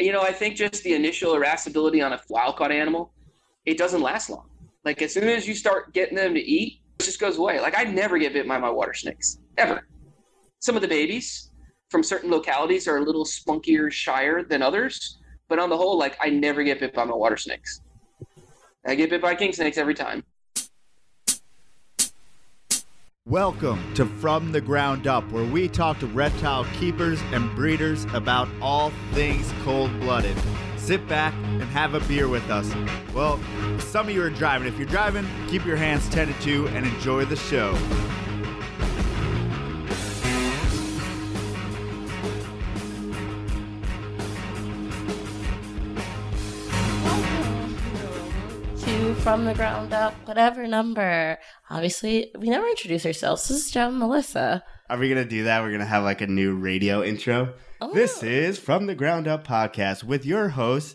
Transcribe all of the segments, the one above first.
you know, I think just the initial irascibility on a wild caught animal, it doesn't last long. Like as soon as you start getting them to eat, it just goes away. Like I never get bit by my water snakes ever. Some of the babies from certain localities are a little spunkier, shyer than others, but on the whole, like I never get bit by my water snakes. I get bit by king snakes every time. Welcome to From the Ground Up, where we talk to reptile keepers and breeders about all things cold blooded. Sit back and have a beer with us. Well, some of you are driving. If you're driving, keep your hands tended to and enjoy the show. From the ground up, whatever number. Obviously, we never introduce ourselves. This is Joe and Melissa. Are we going to do that? We're going to have like a new radio intro. Oh. This is From the Ground Up podcast with your hosts,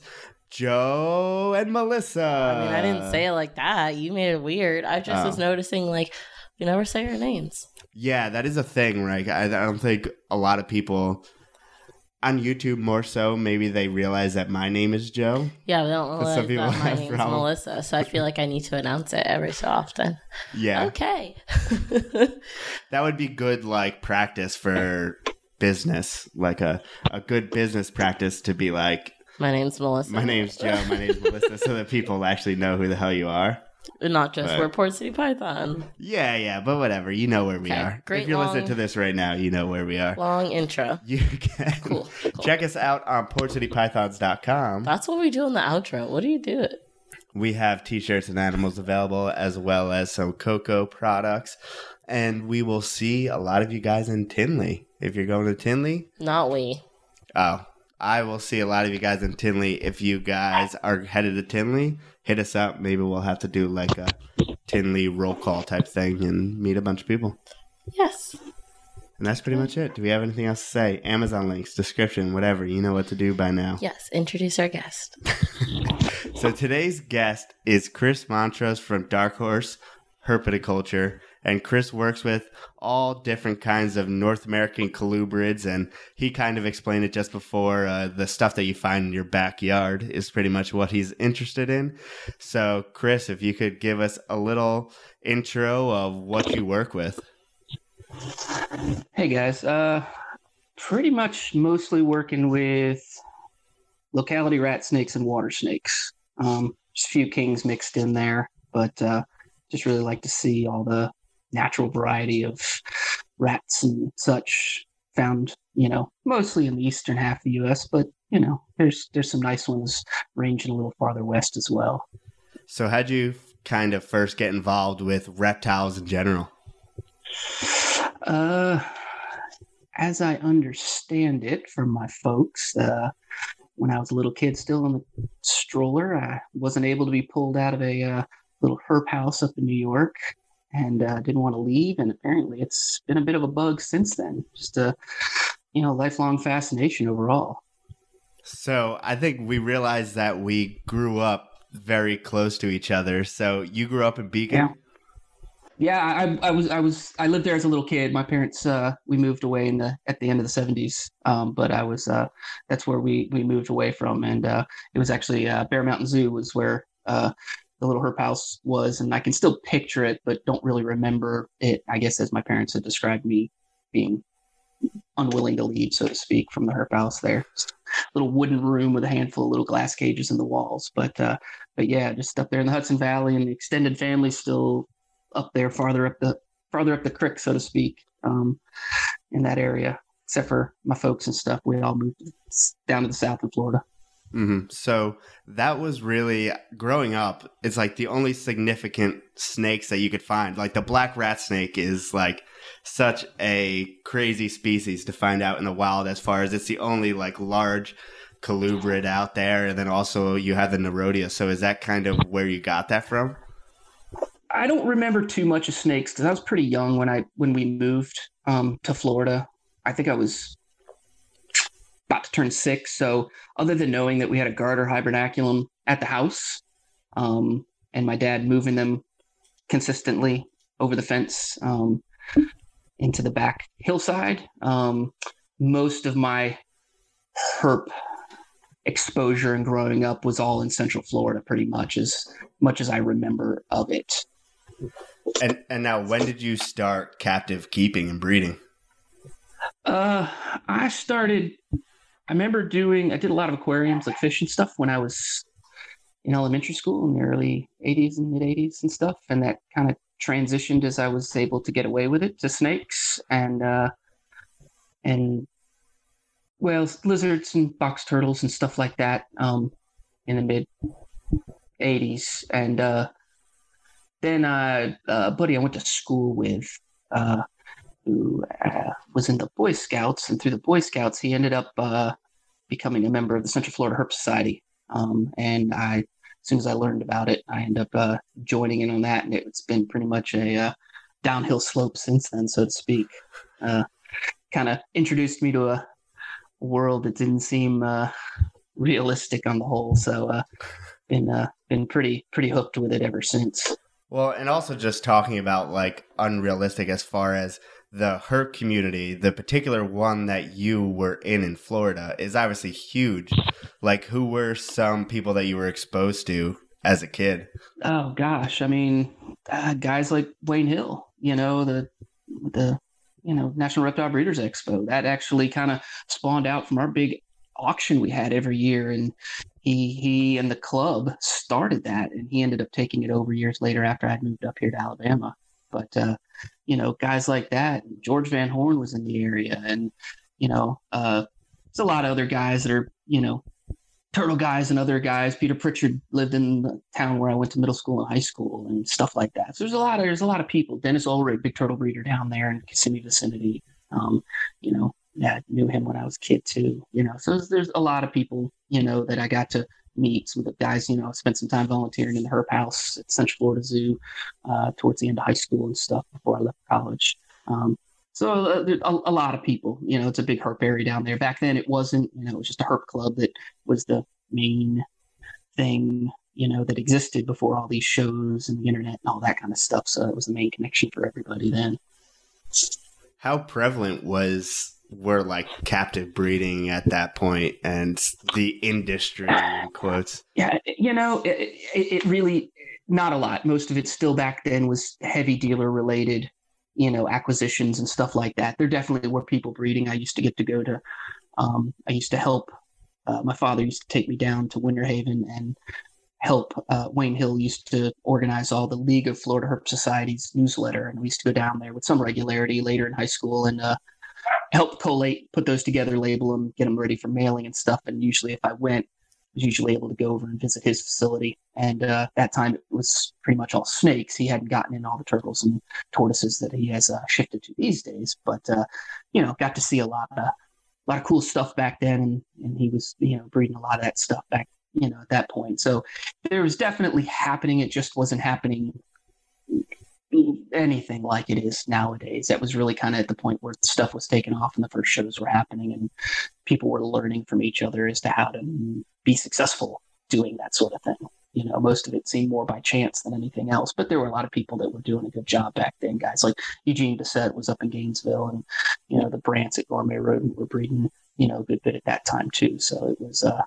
Joe and Melissa. I mean, I didn't say it like that. You made it weird. I just Oh. was noticing, like, we never say our names. Yeah, that is a thing, right? I, I don't think a lot of people on YouTube more so. Maybe they realize that my name is Joe. Yeah, we don't realize some people that my name's problem. Melissa, so I feel like I need to announce it every so often. Yeah, Okay. that would be good, like practice for business, like a a good business practice to be like, my name's Melissa. my name's Joe, my name's Melissa, so that people actually know who the hell you are. Not just Right. we're Port City Python. Yeah, yeah, but whatever, you know where we Okay, are. great if you're listening to this right now, you know where we are. Long intro. You can Cool, cool. check us out on portcitypythons.com. That's what we do in the outro. What do you do? It? We have t-shirts and animals available as well as some cocoa products. And we will see a lot of you guys in Tinley. If you're going to Tinley, Not we. oh, I will see a lot of you guys in Tinley. If you guys are headed to Tinley, hit us up. Maybe we'll have to do like a Tinley roll call type thing and meet a bunch of people. Yes. And that's pretty much it. Do we have anything else to say? Amazon links, description, whatever. You know what to do by now. Yes. Introduce our guest. So today's guest is Chris Montrose from Dark Horse Herpetoculture. And Chris works with all different kinds of North American colubrids. And he kind of explained it just before uh, the stuff that you find in your backyard is pretty much what he's interested in. So, Chris, if you could give us a little intro of what you work with. Hey guys, uh, pretty much mostly working with locality rat snakes and water snakes. Um, just a few kings mixed in there, but uh, just really like to see all the natural variety of rats and such found. You know, mostly in the eastern half of the U.S., but you know, there's there's some nice ones ranging a little farther west as well. So, how'd you kind of first get involved with reptiles in general? Uh, as I understand it from my folks, uh, when I was a little kid, still in the stroller, I wasn't able to be pulled out of a uh, little herp house up in New York, and uh, didn't want to leave. And apparently, it's been a bit of a bug since then. Just a, you know, lifelong fascination overall. So I think we realized that we grew up very close to each other. So you grew up in Beacon. Yeah. Yeah, I, I was, I was, I lived there as a little kid. My parents, uh, we moved away in the at the end of the seventies. Um, but I was, uh, that's where we we moved away from, and uh, it was actually uh, Bear Mountain Zoo was where uh, the little herp house was, and I can still picture it, but don't really remember it. I guess as my parents had described me being unwilling to leave, so to speak, from the herp house there. Little wooden room with a handful of little glass cages in the walls, but uh, but yeah, just up there in the Hudson Valley, and the extended family still up there farther up the farther up the creek, so to speak, um, in that area. Except for my folks and stuff, we all moved down to the south in Florida. Hmm So that was really growing up. It's like the only significant snakes that you could find. Like the black rat snake is like such a crazy species to find out in the wild. As far as it's the only like large colubrid out there, and then also you have the Nerodia. So is that kind of where you got that from? I don't remember too much of snakes because I was pretty young when I when we moved um, to Florida. I think I was about to turn six. So other than knowing that we had a garter hibernaculum at the house, um, and my dad moving them consistently over the fence um, into the back hillside, um, most of my herp exposure and growing up was all in Central Florida, pretty much as much as I remember of it. And and now, when did you start captive keeping and breeding? Uh, I started. I remember doing. I did a lot of aquariums, like fish and stuff, when I was in elementary school in the early '80s and mid '80s and stuff, and that kind of transitioned as I was able to get away with it to snakes and uh, and well, lizards and box turtles and stuff like that um, in the mid '80s, and uh, then uh, a buddy I went to school with uh, who uh, was in the Boy Scouts, and through the Boy Scouts, he ended up uh, becoming a member of the Central Florida Herp Society. Um, and I, as soon as I learned about it, I ended up uh, joining in on that, and it's been pretty much a uh, downhill slope since then, so to speak. Uh, kind of introduced me to a world that didn't seem uh, realistic on the whole. So, been been pretty pretty hooked with it ever since. Well, and also just talking about like unrealistic as far as the herp community, the particular one that you were in in Florida, is obviously huge. Like, who were some people that you were exposed to as a kid? Oh gosh, I mean, uh, guys like Wayne Hill. You know the the you know National Reptile Breeders Expo that actually kind of spawned out from our big auction we had every year, and he he and the club started that, and he ended up taking it over years later after I'd moved up here to Alabama. But uh, you know, guys like that, George Van Horn was in the area, and you know, uh, there's a lot of other guys that are you know turtle guys and other guys. Peter Pritchard lived in the town where I went to middle school and high school and stuff like that. So there's a lot of there's a lot of people. Dennis Ulrich, big turtle breeder down there in Kissimmee vicinity. Um, you know, yeah, knew him when I was a kid too. You know, so there's, there's a lot of people, you know, that I got to meet. Some of the guys, you know, spent some time volunteering in the Herp House at Central Florida Zoo uh, towards the end of high school and stuff before I left college. Um, so uh, a, a, lot of people, you know, it's a big herp area down there. Back then, it wasn't, you know, it was just a herp club that was the main thing, you know, that existed before all these shows and the internet and all that kind of stuff. So it was the main connection for everybody then. How prevalent was were like captive breeding at that point and the industry in quotes. Yeah you know it, it, really not a lot. Most of it still back then was heavy dealer related you know acquisitions and stuff like that. There definitely were people breeding. I used to get to go to um, i used to help uh, my father used to take me down to winter haven and help uh, wayne hill used to organize all the league of florida herp societies newsletter and we used to go down there with some regularity later in high school and uh, help collate, put those together, label them, get them ready for mailing and stuff. And usually, if I went, I was usually able to go over and visit his facility. And uh, that time, it was pretty much all snakes. He hadn't gotten in all the turtles and tortoises that he has uh, shifted to these days. But uh, you know, got to see a lot of a lot of cool stuff back then, and, and he was you know breeding a lot of that stuff back you know at that point. So there was definitely happening. It just wasn't happening anything like it is nowadays. That was really kind of at the point where stuff was taken off and the first shows were happening and people were learning from each other as to how to be successful doing that sort of thing. You know, most of it seemed more by chance than anything else, but there were a lot of people that were doing a good job back then. Guys like Eugene Bessette was up in Gainesville, and you know the Brants at Gourmet Rodent were breeding, you know, a good bit at that time too. So it was, uh,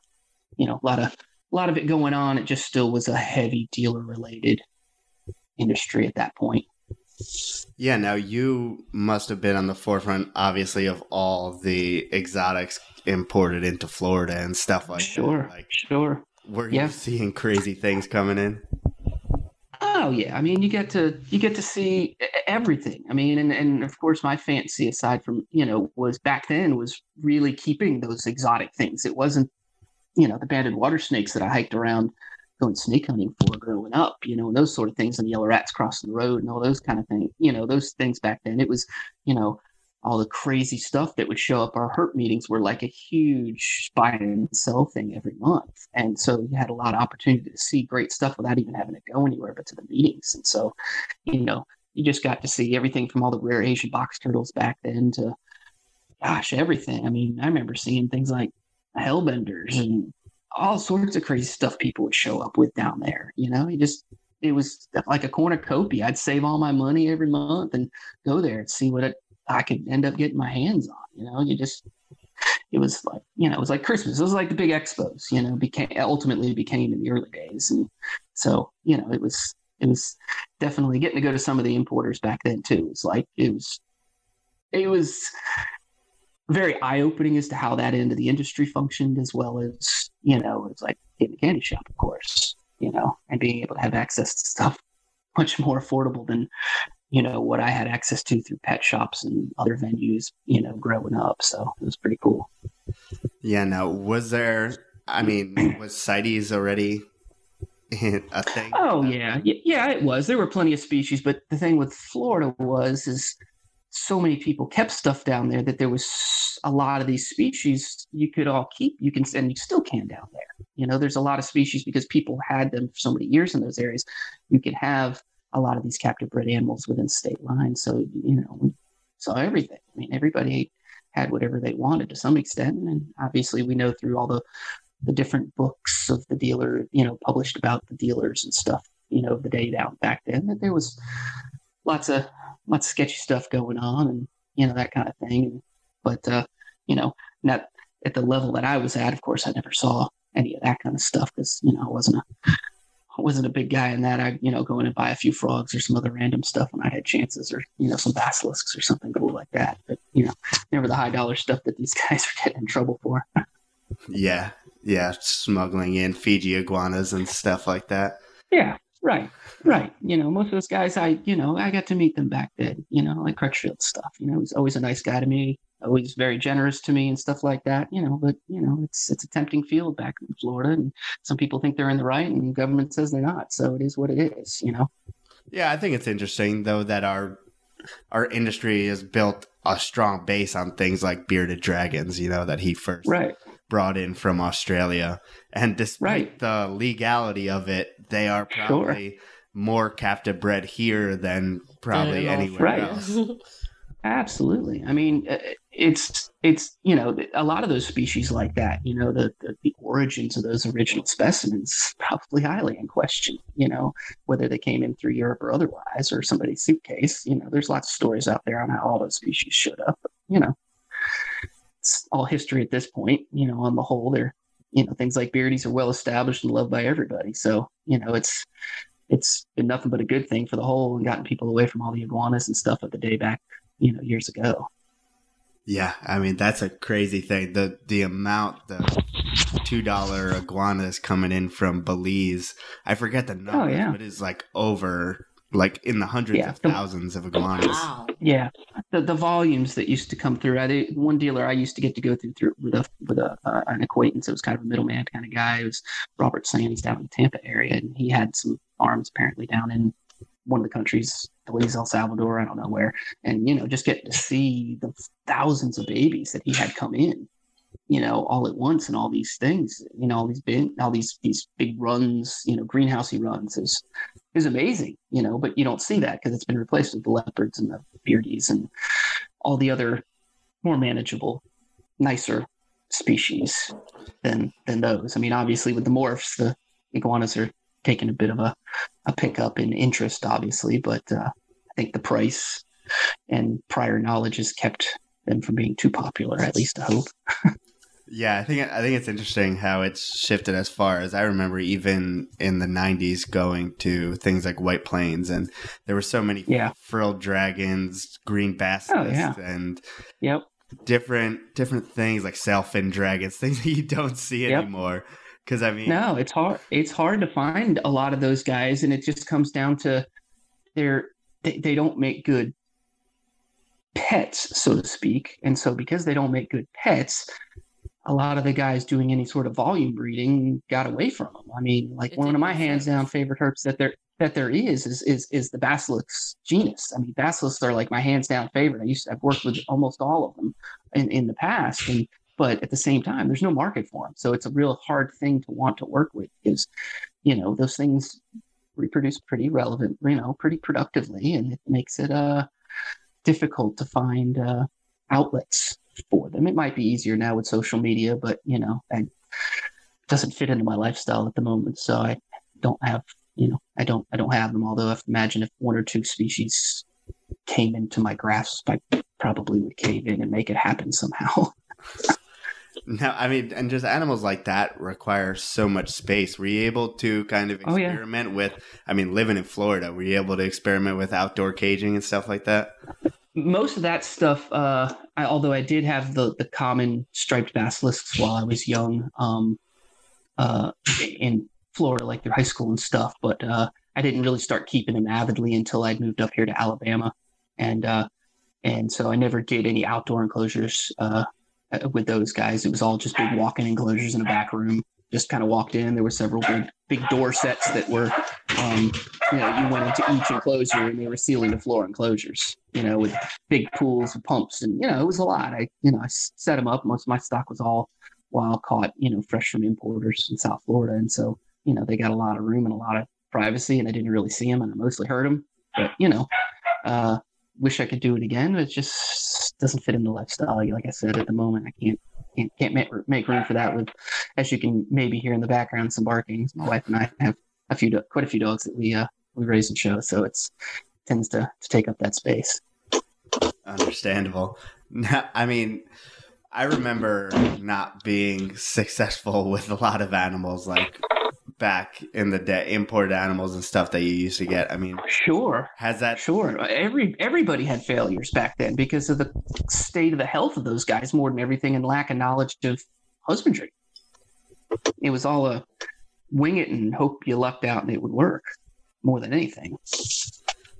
you know, a lot of a lot of it going on. It just still was a heavy dealer related industry at that point. Yeah, now you must have been on the forefront, obviously, of all the exotics imported into Florida and stuff like sure, that. Like, sure. Were you seeing crazy things coming in? Oh yeah, I mean, you get to you get to see everything. I mean, and and of course, my fancy, aside from you know, was back then was really keeping those exotic things. It wasn't you know the banded water snakes that I hiked around going snake hunting for growing up, you know, and those sort of things, and yellow rats crossing the road and all those kind of things, you know, those things back then. It was, you know, all the crazy stuff that would show up. Our herp meetings were like a huge buy and sell thing every month, and so you had a lot of opportunity to see great stuff without even having to go anywhere but to the meetings. And so, you know, you just got to see everything from all the rare Asian box turtles back then to, gosh, everything. I mean, I remember seeing things like hellbenders and all sorts of crazy stuff people would show up with down there. You know, it just it was like a cornucopia. I'd save all my money every month and go there and see what it, I could end up getting my hands on. You know, you just it was like you know it was like Christmas. It was like the big expos. You know, became ultimately became in the early days, and so you know it was it was definitely getting to go to some of the importers back then too. It was like it was it was very eye opening as to how that end of the industry functioned, as well as you know it's like in the candy shop, of course, you know, and being able to have access to stuff much more affordable than you know what I had access to through pet shops and other venues, you know, growing up. So it was pretty cool. Yeah. Now, was there? I mean, was CITES already a thing? Oh uh, yeah, yeah, it was. There were plenty of species, but the thing with Florida was is so many people kept stuff down there that there was a lot of these species you could all keep. You can and you still can down there. You know, there's a lot of species because people had them for so many years in those areas. You could have a lot of these captive bred animals within state lines. So you know, we saw everything. I mean, everybody had whatever they wanted to some extent, and obviously we know through all the the different books of the dealer, you know, published about the dealers and stuff, you know, the day down back then that there was lots of lots of sketchy stuff going on and you know that kind of thing. But uh, you know, not at the level that I was at. Of course, I never saw any of that kind of stuff because you know I wasn't a I wasn't a big guy in that. I you know go in and buy a few frogs or some other random stuff when I had chances, or you know some basilisks or something cool like that. But you know, never the high dollar stuff that these guys are getting in trouble for. yeah, yeah, smuggling in Fiji iguanas and stuff like that. Yeah, right, right. You know, most of those guys, I, you know, I got to meet them back then. You know, like Crutchfield stuff. You know, he's always a nice guy to me, always very generous to me and stuff like that. You know, but you know, it's it's a tempting field back in Florida, and some people think they're in the right, and the government says they're not. So it is what it is. You know. Yeah, I think it's interesting though that our our industry has built a strong base on things like bearded dragons. You know that he first right brought in from Australia. And despite right. the legality of it, they are probably sure. more captive bred here than probably anywhere right. else. Absolutely. I mean, uh, it's it's you know a lot of those species like that. You know, the, the, the origins of those original specimens probably highly in question. You know, whether they came in through Europe or otherwise, or somebody's suitcase. You know, there's lots of stories out there on how all those species showed up. But, you know, it's all history at this point. You know, on the whole, they're you know things like beardies are well established and loved by everybody. So you know, it's it's been nothing but a good thing for the whole and gotten people away from all the iguanas and stuff of the day back you know years ago. Yeah, I mean that's a crazy thing. The the amount the two dollar iguanas coming in from Belize. I forget the number, oh, yeah. but it's like over like in the hundreds yeah, of thousands of iguanas. Wow. Yeah, the the volumes that used to come through. I one dealer I used to get to go through through with a with a uh, an acquaintance. It was kind of a middleman kind of guy. It was Robert Sands down in the Tampa area, and he had some farms apparently down in one of the countries, Belize, El Salvador, I don't know where, and you know just getting to see the thousands of babies that he had come in you know, all at once and all these things, you know, all these bin, all these these big runs, you know, greenhousey runs is is amazing, you know, but you don't see that because it's been replaced with the leopards and the beardies and all the other more manageable, nicer species than than those. I mean, obviously with the morphs, the iguanas are taking a bit of a, a pickup in interest, obviously, but uh, I think the price and prior knowledge has kept them from being too popular, at least I hope. Yeah, I think I think it's interesting how it's shifted as far as I remember even in the 90s going to things like White Plains and there were so many yeah. frilled dragons, green basilisks oh, yeah. and yep. different different things like sailfin dragons, things that you don't see yep. anymore. Cuz I mean No, it's hard it's hard to find a lot of those guys and it just comes down to they're they, they don't make good pets, so to speak. And so because they don't make good pets, a lot of the guys doing any sort of volume breeding got away from them. I mean, like it one of my hands down favorite herps that there that there is is is is the Basilisks genus. I mean, Basilisks are like my hands down favorite. I used to, I've worked with almost all of them in, in the past, and but at the same time, there's no market for them, so it's a real hard thing to want to work with because you know those things reproduce pretty relevant, you know, pretty productively, and it makes it uh difficult to find uh, outlets for them. It might be easier now with social media, but you know, it doesn't fit into my lifestyle at the moment. So I don't have, you know, I don't, I don't have them. Although I imagine if one or two species came into my grasp, I probably would cave in and make it happen somehow. No, I mean, and just animals like that require so much space. Were you able to kind of Oh, yeah. experiment with? I mean, living in Florida, were you able to experiment with outdoor caging and stuff like that? Most of that stuff uh I, although i did have the the common striped basilisks while i was young um uh in florida like through high school and stuff but uh i didn't really start keeping them avidly until i'd moved up here to alabama. And uh and so i never did any outdoor enclosures uh uh, with those guys. It was all just big walk-in enclosures in a back room. Just kind of walked in. There were several big big door sets that were um you know you went into each enclosure and they were ceiling to floor enclosures you know with big pools and pumps. And you know it was a lot. I you know I set them up. Most of my stock was all wild caught you know fresh from importers in south florida. And so you know they got a lot of room and a lot of privacy and i didn't really see them and i mostly heard them but you know uh wish i could do it again but it just doesn't fit in the lifestyle. Like i said at the moment i can't can't, can't make, make room for that with as you can maybe hear in the background some barkings my wife and i have a few quite a few dogs that we uh we raise and show. So it's tends to, to take up that space Understandable. I mean, I remember not being successful with a lot of animals, like back in the day, imported animals and stuff that you used to get. I mean, sure has that? Sure. Every everybody had failures back then because of the state of the health of those guys more than everything and lack of knowledge of husbandry. It was all a wing it and hope you lucked out and it would work more than anything.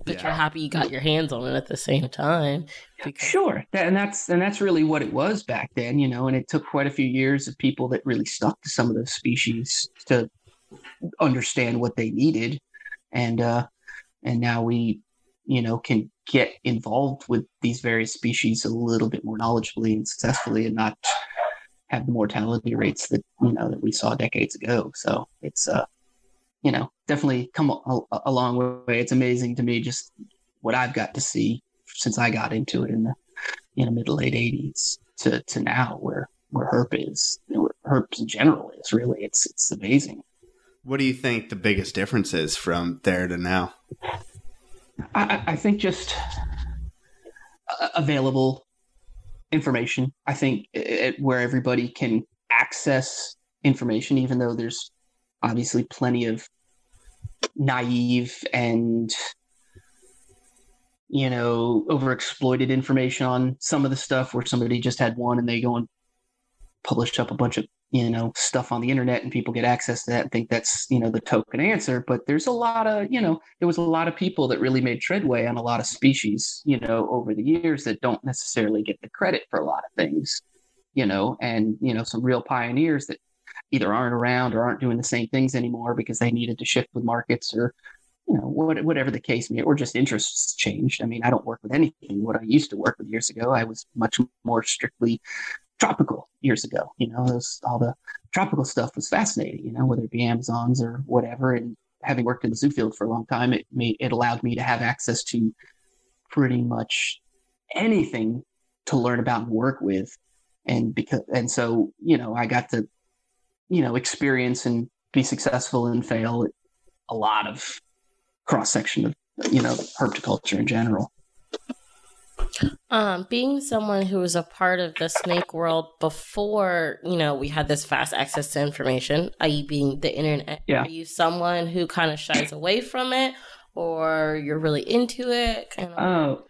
But Yeah. you're happy you got your hands on it at the same time. Because Sure. That, and that's and that's really what it was back then, you know, and it took quite a few years of people that really stuck to some of those species to understand what they needed. And uh and now we, you know, can get involved with these various species a little bit more knowledgeably and successfully and not have the mortality rates that, you know, that we saw decades ago. So it's uh you know, definitely come a, a, long way. It's amazing to me just what I've got to see since I got into it in the in the mid to late '80s to to now, where where herp is, you know, where herps in general is. Really, it's it's amazing. What do you think the biggest difference is from there to now? I, I- I think just uh, available information. I think it, where everybody can access information, even though there's obviously plenty of naive and you know overexploited information on some of the stuff where somebody just had one and they go and publish up a bunch of you know stuff on the internet and people get access to that and think that's you know the token answer. But there's a lot of you know there was a lot of people that really made treadway on a lot of species you know over the years that don't necessarily get the credit for a lot of things you know and you know some real pioneers that either aren't around or aren't doing the same things anymore because they needed to shift with markets or you know what, whatever the case may or just interests changed. I mean i don't work with anything what i used to work with years ago. I was much more strictly tropical years ago you know all the tropical stuff was fascinating you know whether it be amazons or whatever. And having worked in the zoo field for a long time it made it allowed me to have access to pretty much anything to learn about and work with. And because and so you know i got to you know experience and be successful and fail a lot of cross section of you know herpetoculture in general Um, being someone who was a part of the snake world before, you know, we had this fast access to information, i.e., being the internet, Yeah. are you someone who kind of shies away from it or you're really into it? Kind of, oh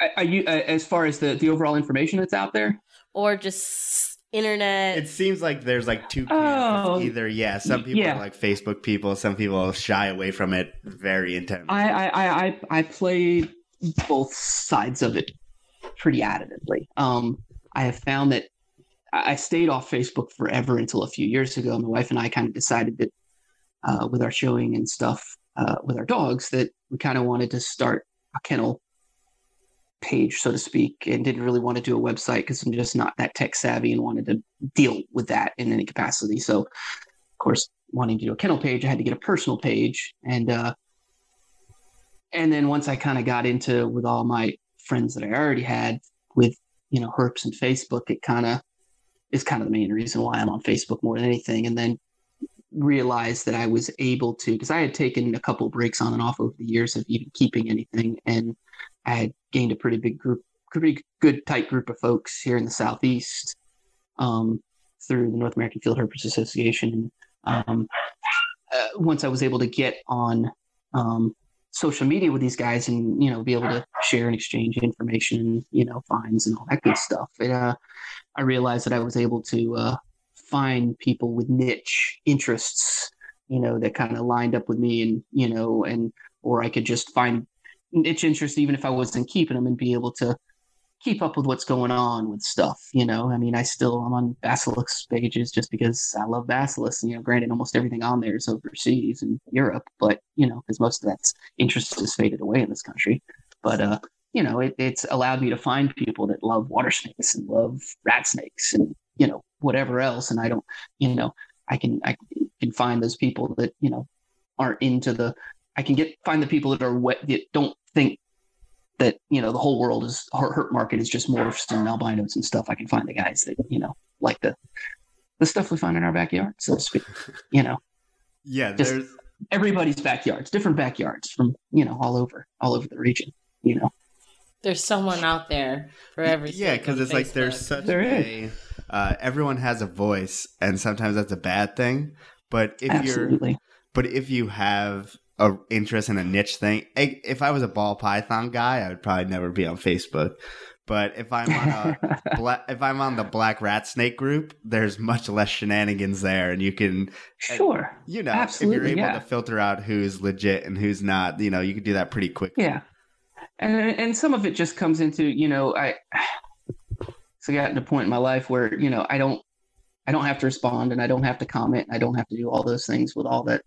uh, are you uh, as far as the the overall information that's out there or just internet? It seems like there's like two camps. Oh, either yeah, some people yeah. are like Facebook people, some people shy away from it very intensely. I, I, I, I, I play both sides of it pretty additively. Um, I have found that I I stayed off Facebook forever until a few years ago. My wife and I kind of decided that uh, with our showing and stuff uh, with our dogs that we kind of wanted to start a kennel page, so to speak, and didn't really want to do a website because I'm just not that tech savvy and wanted to deal with that in any capacity. So, of course, wanting to do a kennel page, I had to get a personal page, and uh, and then once I kind of got into with all my friends that I already had with you know herps and Facebook, it kind of is kind of the main reason why I'm on Facebook more than anything. And then realized that I was able to because I had taken a couple breaks on and off over the years of even keeping anything, and I had gained a pretty big group, pretty good tight group of folks here in the southeast. Um, through the North American Field Herpers Association. Um, uh, once I was able to get on um, social media with these guys and you know be able to share and exchange information, you know, finds and all that good stuff, uh, I realized that I was able to uh, find people with niche interests, you know, that kind of lined up with me, and you know, and or I could just find niche interests even if I wasn't keeping them and be able to keep up with what's going on with stuff. You know, I mean, I still I'm on Basilisk pages just because I love Basilisk. You know, granted, almost everything on there is overseas in Europe, but you know, because most of that's interest has faded away in this country. But uh, you know, it, it's allowed me to find people that love water snakes and love rat snakes and you know whatever else, and I don't, you know, I can I can find those people that you know aren't into the. I can get find the people that are wet that don't think that you know the whole world is herp market is just morphs and albinos and stuff. I can find the guys that you know like the the stuff we find in our backyard, so to speak. You know, yeah, just there's everybody's backyards, different backyards from you know all over all over the region. You know, There's someone out there for every. yeah, because on it's like there's such There a uh, everyone has a voice, and sometimes that's a bad thing. But if you're. But if you have a interest in a niche thing, I- if I was a ball python guy, I would probably never be on Facebook. But if I'm on a bla- if I'm on the black rat snake group, there's much less shenanigans there, and you can sure. you know if Absolutely, you're able yeah. to filter out who's legit and who's not, you know, you can do that pretty quick. Yeah, and and some of it just comes into you know I. So I got to a point in my life where you know I don't, I don't have to respond and I don't have to comment and I don't have to do all those things with all that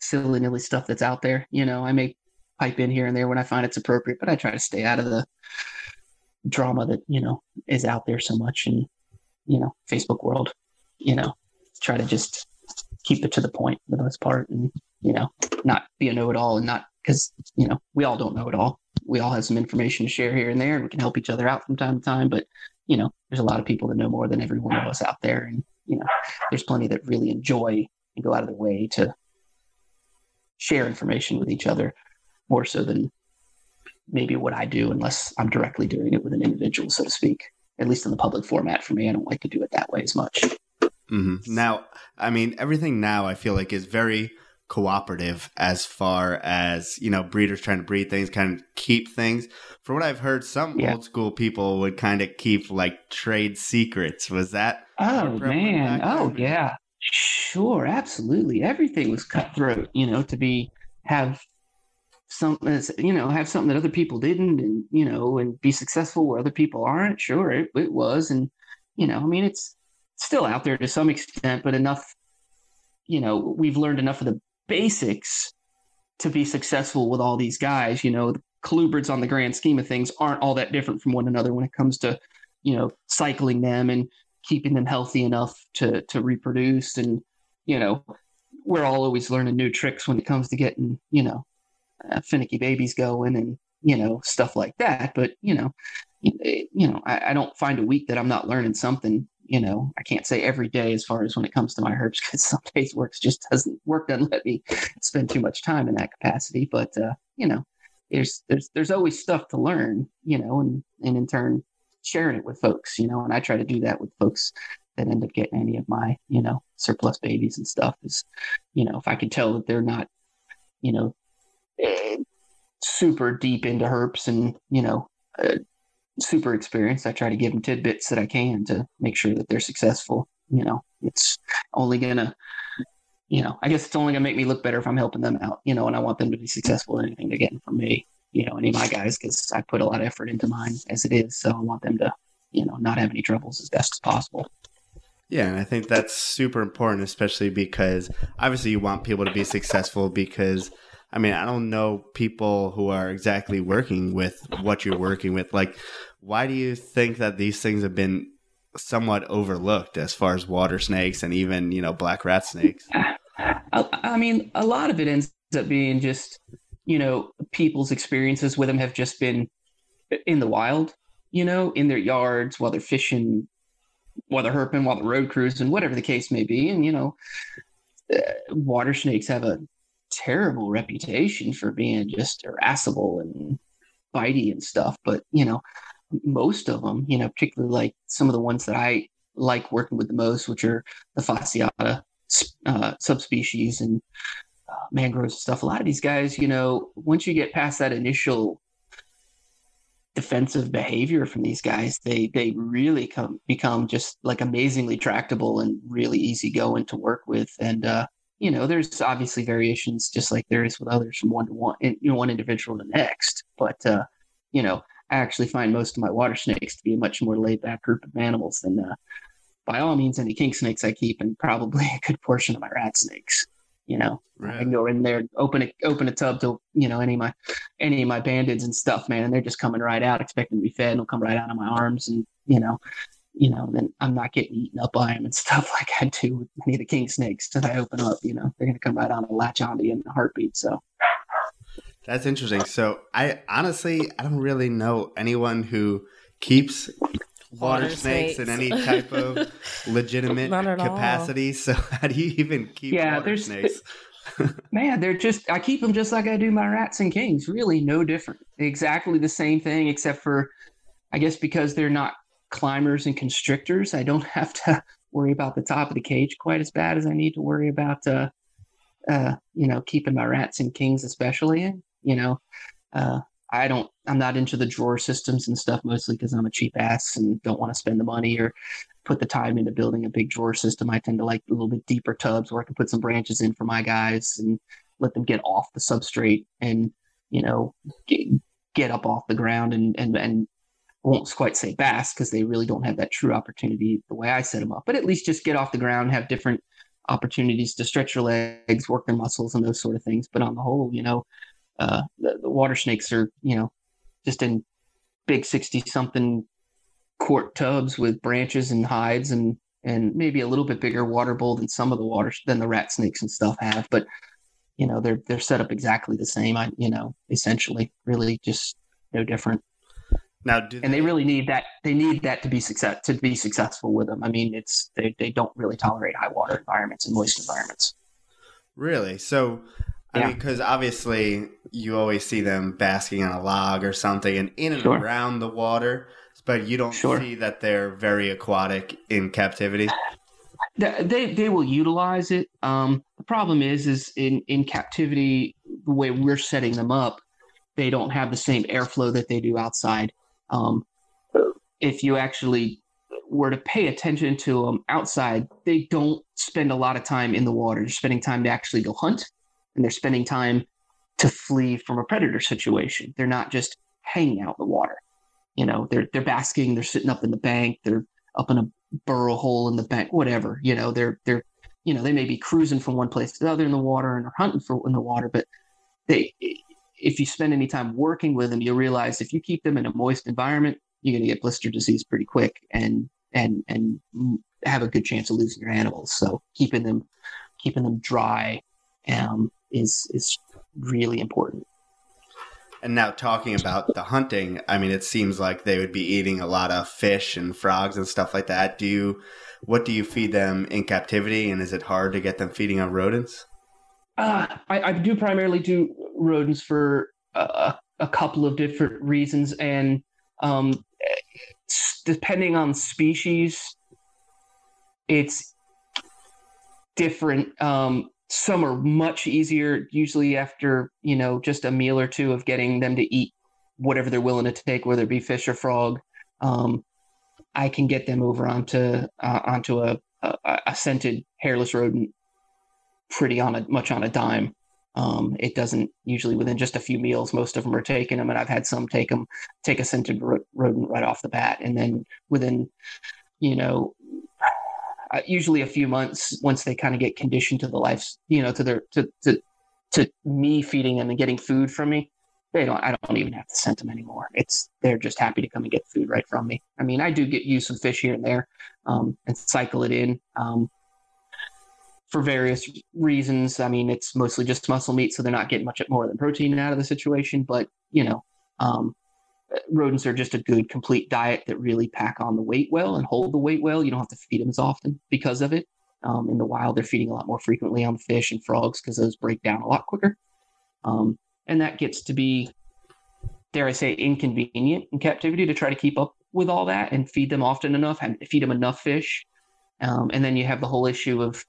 silly nilly stuff that's out there. You know, I may pipe in here and there when I find it's appropriate, but I try to stay out of the drama that you know is out there so much in you know Facebook world. You know, try to just keep it to the point for the most part, and you know, not be a know-it-all and not because you know we all don't know it all. We all have some information to share here and there, and we can help each other out from time to time. But you know, there's a lot of people that know more than every one of us out there, and you know, there's plenty that really enjoy and go out of their way to share information with each other more so than maybe what I do, unless I'm directly doing it with an individual, so to speak. At least in the public format, for me, I don't like to do it that way as much. hmm Now, I mean, everything now I feel like is very cooperative as far as you know breeders trying to breed things, kind of keep things. For what I've heard, some Yeah. old school people would kind of keep like trade secrets. Was that? Oh man! Oh yeah, sure, absolutely. Everything was cutthroat, you know, to be have something, you know, have something that other people didn't, and you know, and be successful where other people aren't. Sure, it, it was, and you know, I mean, it's still out there to some extent, but enough. You know, we've learned enough of the basics to be successful with all these guys. You know, the colubrids on the grand scheme of things aren't all that different from one another when it comes to, you know, cycling them and keeping them healthy enough to to reproduce. And you know we're all always learning new tricks when it comes to getting you know uh, finicky babies going and you know stuff like that. But you know you you know I, I don't find a week that i'm not learning something you know. I can't say every day as far as when it comes to my herps because some days works just doesn't work doesn't let me spend too much time in that capacity. But uh you know there's there's there's always stuff to learn you know and and in turn sharing it with folks, you know, and I try to do that with folks that end up getting any of my, you know, surplus babies and stuff is, you know, if I can tell that they're not, you know, eh, super deep into herps and, you know, uh, super experienced, I try to give them tidbits that I can to make sure that they're successful. You know, it's only gonna, you know, I guess it's only gonna make me look better if I'm helping them out, you know, and I want them to be successful in anything they're getting from me you know, any of my guys because I put a lot of effort into mine as it is. So I want them to, you know, not have any troubles as best as possible. Yeah, and I think that's super important, especially because obviously you want people to be successful. Because I mean, I don't know people who are exactly working with what you're working with. Like, why do you think that these things have been somewhat overlooked as far as water snakes and even you know black rat snakes? I, I mean, a lot of it ends up being just, you know, people's experiences with them have just been in the wild, you know, in their yards while they're fishing, while they're herping, while they're road cruising, whatever the case may be. And, you know, uh, water snakes have a terrible reputation for being just irascible and bitey and stuff. But, you know, most of them, you know, particularly like some of the ones that I like working with the most, which are the Fasciata uh, subspecies and uh, mangroves and stuff. A lot of these guys, you know, once you get past that initial defensive behavior from these guys, they they really come become just like amazingly tractable and really easy going to work with. And uh, you know, there's obviously variations, just like there is with others from one to one, you know, one individual to the next. But uh, you know, I actually find most of my water snakes to be a much more laid back group of animals than, uh, by all means, any king snakes I keep, and probably a good portion of my rat snakes. You know, right. I can go in there, open a open a tub to you know any of my any of my bandids and stuff, man, and they're just coming right out, expecting to be fed, and they'll come right out of my arms, and you know, you know, then I'm not getting eaten up by them and stuff like I do with any of the king snakes that I open up. You know, they're gonna come right on and latch onto you in a heartbeat. So that's interesting. So I honestly I don't really know anyone who keeps water, water snakes, in any type of legitimate capacity. All. So how do you even keep yeah, water snakes? Man, they're just I keep them just like I do my rats and kings. Really, no different. Exactly the same thing, except for I guess because they're not climbers and constrictors, I don't have to worry about the top of the cage quite as bad as I need to worry about uh, uh, you know, keeping my rats and kings especially in you know uh, i don't i'm not into the drawer systems and stuff mostly because i'm a cheap ass and don't want to spend the money or put the time into building a big drawer system i tend to like a little bit deeper tubs where i can put some branches in for my guys and let them get off the substrate and you know get, get up off the ground and and and won't quite say bass because they really don't have that true opportunity the way I set them up, but at least just get off the ground, have different opportunities to stretch your legs, work their muscles, and those sort of things. But on the whole, you know, uh, the, the, water snakes are, you know, just in big 60 something quart tubs with branches and hides and, and maybe a little bit bigger water bowl than some of the water than the rat snakes and stuff have. But, you know, they're, they're set up exactly the same. I, you know, essentially really just no different. Now, they, and they really need that. They need that to be success to be successful with them. I mean, it's they, they don't really tolerate high water environments and moist environments. Really? So, yeah. because obviously you always see them basking on a log or something and in and sure. around the water, but you don't sure. see that they're very aquatic in captivity. They they will utilize it. Um, the problem is is in in captivity, the way we're setting them up, they don't have the same airflow that they do outside. Um, if you actually were to pay attention to them outside, they don't spend a lot of time in the water. They're spending time to actually go hunt and they're spending time to flee from a predator situation. They're not just hanging out in the water. You know, they're they're basking, they're sitting up in the bank, they're up in a burrow hole in the bank, whatever. You know, they're they're you know, they may be cruising from one place to the other in the water and are hunting for in the water, but they if you spend any time working with them, you'll realize if you keep them in a moist environment, you're going to get blister disease pretty quick and and and have a good chance of losing your animals. So keeping them keeping them dry um, is is really important. And now talking about the hunting, I mean, it seems like they would be eating a lot of fish and frogs and stuff like that. Do you, what do you feed them in captivity, and is it hard to get them feeding on rodents? Uh, I, I do primarily do rodents for a, a couple of different reasons, and um, depending on species, it's different. Um, some are much easier usually after you know just a meal or two of getting them to eat whatever they're willing to take whether it be fish or frog um, i can get them over onto uh, onto a, a, a, scented hairless rodent pretty on a much on a dime. Um, it doesn't usually within just a few meals most of them are taking them and i've had some take them take a scented rodent right off the bat. And then within you know uh, usually a few months once they kind of get conditioned to the life, you know, to their to to to me feeding them and getting food from me. They don't. I don't even have to send them anymore. It's they're just happy to come and get food right from me. I mean, I do get use some fish here and there, um, and cycle it in um, for various reasons. I mean, it's mostly just muscle meat, so they're not getting much more than protein out of the situation. But you know, um, rodents are just a good complete diet that really pack on the weight well and hold the weight well. You don't have to feed them as often because of it. Um, in the wild, they're feeding a lot more frequently on fish and frogs because those break down a lot quicker. Um, and that gets to be, dare I say, inconvenient in captivity to try to keep up with all that and feed them often enough and feed them enough fish. Um, and then you have the whole issue of,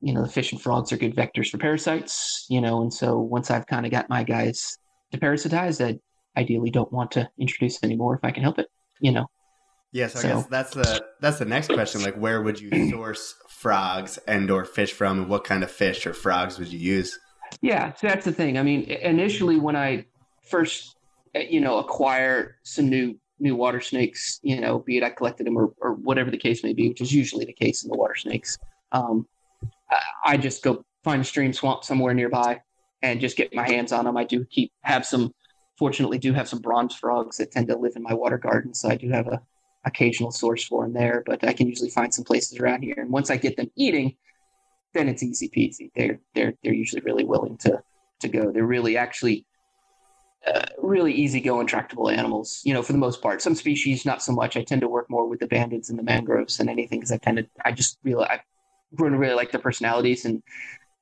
you know, the fish and frogs are good vectors for parasites, you know, and so once I've kind of got my guys deparasitized, I ideally don't want to introduce anymore if I can help it, you know. Yes, yeah, so I guess that's the that's the next question. Like, where would you source frogs and or fish from, and what kind of fish or frogs would you use? Yeah, so that's the thing. I mean, initially when I first, you know, acquire some new new water snakes, you know, be it I collected them or, or whatever the case may be, which is usually the case in the water snakes. Um, I just go find a stream swamp somewhere nearby and just get my hands on them. I do keep have some, fortunately, do have some bronze frogs that tend to live in my water garden, so I do have a occasional source for them there. But I can usually find some places around here, and once I get them eating, then it's easy peasy. They're they're they're usually really willing to to go. They're really actually uh, really easygoing, tractable animals. You know, for the most part. Some species, not so much. I tend to work more with the bandeds and the mangroves than anything because I tend to. I just really, to really like their personalities and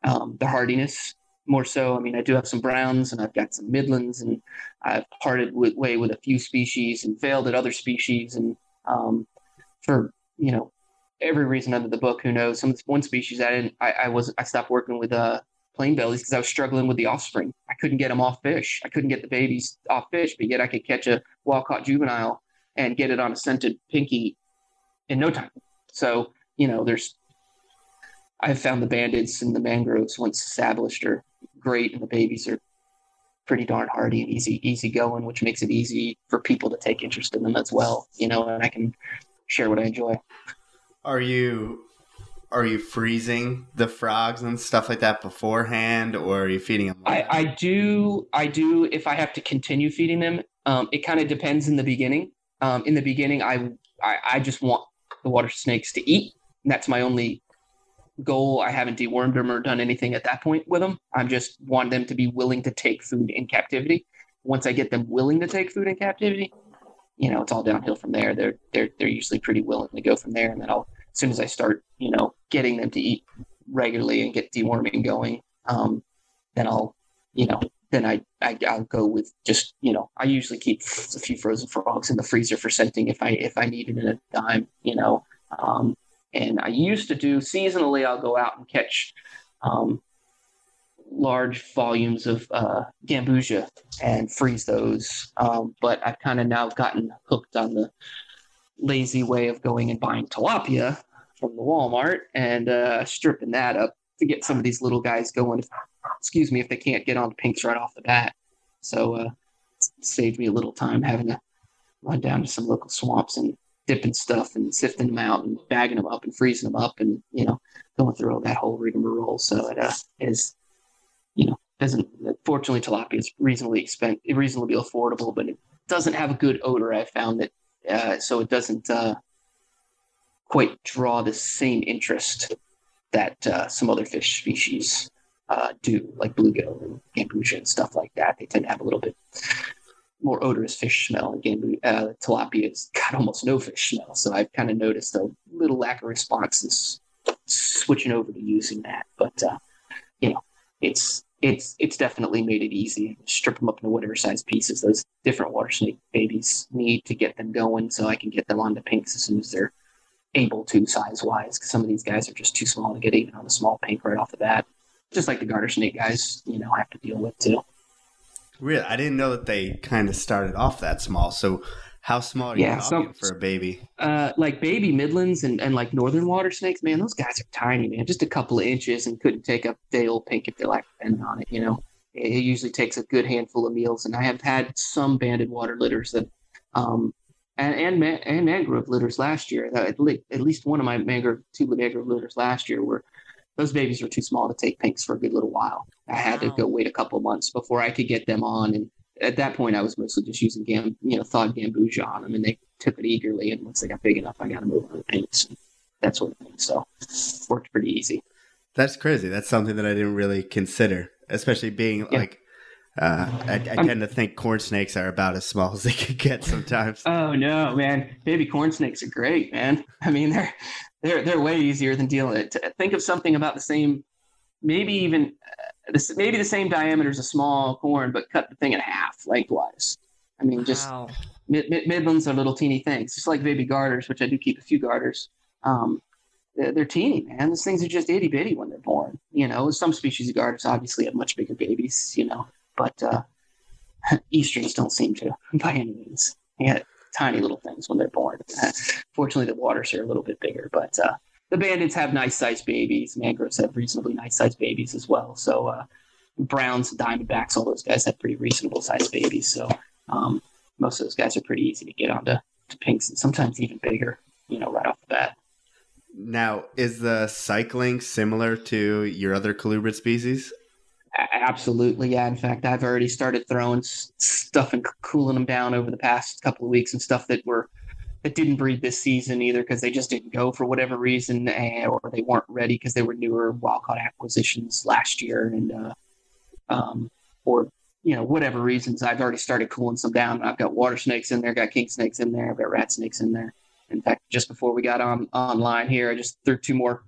um, their hardiness more so. I mean, I do have some browns and I've got some midlands, and I've parted with, way with a few species and failed at other species. And um, for you know every reason under the book, who knows? Some one species I didn't. I, I was I stopped working with uh plain bellies because I was struggling with the offspring. I couldn't get them off fish. I couldn't get the babies off fish, but yet I could catch a wild caught juvenile and get it on a scented pinky in no time. So, you know, there's, I've found the bandeds and the mangroves once established are great and the babies are pretty darn hardy and easy, easy going, which makes it easy for people to take interest in them as well, you know, and I can share what I enjoy. Are you are you freezing the frogs and stuff like that beforehand, or are you feeding them? I, I do. I do. If I have to continue feeding them, um, it kind of depends in the beginning. Um, in the beginning, I, I, I just want the water snakes to eat. And that's my only goal. I haven't dewormed them or done anything at that point with them. I'm just want them to be willing to take food in captivity. Once I get them willing to take food in captivity, you know, it's all downhill from there. They're they're they're usually pretty willing to go from there, and then I'll as soon as I start, you know, getting them to eat regularly and get deworming going, um, then I'll, you know, then I, I I'll go with just you know I usually keep a few frozen frogs in the freezer for scenting if I if I need it in a dime, you know. Um, and I used to do seasonally. I'll go out and catch um, large volumes of uh, gambusia and freeze those. Um, but I've kind of now gotten hooked on the lazy way of going and buying tilapia from the Walmart and uh, stripping that up to get some of these little guys going. Excuse me if they can't get on the pinks right off the bat. So uh, saved me a little time having to run down to some local swamps and dipping stuff and sifting them out and bagging them up and freezing them up and you know going through all that whole rigmarole. So it uh, is you know doesn't fortunately tilapia is reasonably expensive, reasonably affordable, but it doesn't have a good odor. I found that uh, so it doesn't uh, quite draw the same interest that uh, some other fish species uh, do, like bluegill and gambusia and stuff like that. They tend to have a little bit more odorous fish smell, Again, uh, tilapia's got almost no fish smell. So I've kind of noticed a little lack of responses switching over to using that. But uh, you know, it's it's it's definitely made it easy. Strip them up into whatever size pieces those different water snake babies need to get them going, so I can get them onto pinks as soon as they're able to size wise. Because some of these guys are just too small to get even on a small pink right off the bat. Just like the garter snake guys, you know, have to deal with too. Really, I didn't know that they kind of started off that small. So how small are you yeah, talking for a baby? Uh, like baby midlands and, and like northern water snakes, man, those guys are tiny, man. Just a couple of inches and couldn't take a day old pink if they like depending on it, you know. It, it usually takes a good handful of meals. And I have had some banded water litters that, um, and and, man, and mangrove litters last year. At, at least one of my mangrove, two mangrove litters last year were those babies were too small to take pinks for a good little while. I had wow. to go wait a couple months before I could get them on and at that point, I was mostly just using gam, you know, thawed gambusia on them, and they took it eagerly. And once they got big enough, I got to move on to paints, and that sort of thing. So, worked pretty easy. That's crazy. That's something that I didn't really consider, especially being yeah. like. Uh, I, I tend to think corn snakes are about as small as they could get sometimes. oh no, man! Baby corn snakes are great, man. I mean, they're they're they're way easier than dealing. It. Think of something about the same, maybe even this maybe the same diameter as a small corn, but cut the thing in half lengthwise. I mean, just Mid- mid- Midlands are little teeny things, just like baby garters, which I do keep a few garters. Um, they're, they're teeny, man. These things are just itty bitty when they're born. You know, some species of garters obviously have much bigger babies, you know, but uh, Easterns don't seem to by any means. Get tiny little things when they're born. Fortunately, the waters are a little bit bigger, but uh, the bandeds have nice sized babies. Mangroves have reasonably nice sized babies as well. So uh, browns, diamondbacks, all those guys have pretty reasonable sized babies. So um, most of those guys are pretty easy to get onto to pinks, and sometimes even bigger. You know, right off the bat. Now, is the cycling similar to your other colubrid species? Absolutely, yeah. In fact, I've already started throwing stuff and cooling them down over the past couple of weeks and stuff that were that didn't breed this season either because they just didn't go for whatever reason, eh, or they weren't ready because they were newer wild caught acquisitions last year, and uh, um, or you know whatever reasons. I've already started cooling some down. I've got water snakes in there, got king snakes in there, I've got rat snakes in there. In fact, just before we got on online here, I just threw two more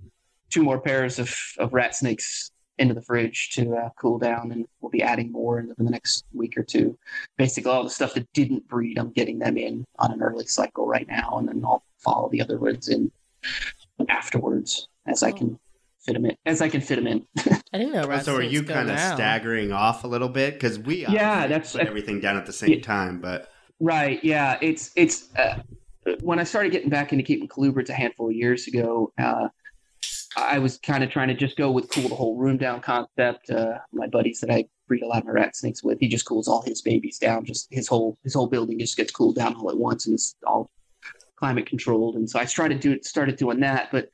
two more pairs of, of rat snakes into the fridge to uh, cool down, and we'll be adding more in the, in the next week or two. Basically, all the stuff that didn't breed, I'm getting them in on an early cycle right now, and then I'll follow the other ones in afterwards as I can fit them in. As I can fit them in. I didn't know. so are you kind of staggering off a little bit because we yeah that's put everything down at the same yeah, time, but right yeah it's it's. Uh, when I started getting back into keeping colubrids a handful of years ago, uh, I was kind of trying to just go with cool the whole room down concept. Uh, my buddies that I breed a lot of my rat snakes with, he just cools all his babies down. Just his whole his whole building just gets cooled down all at once, and it's all climate controlled. And so I started do started doing that, but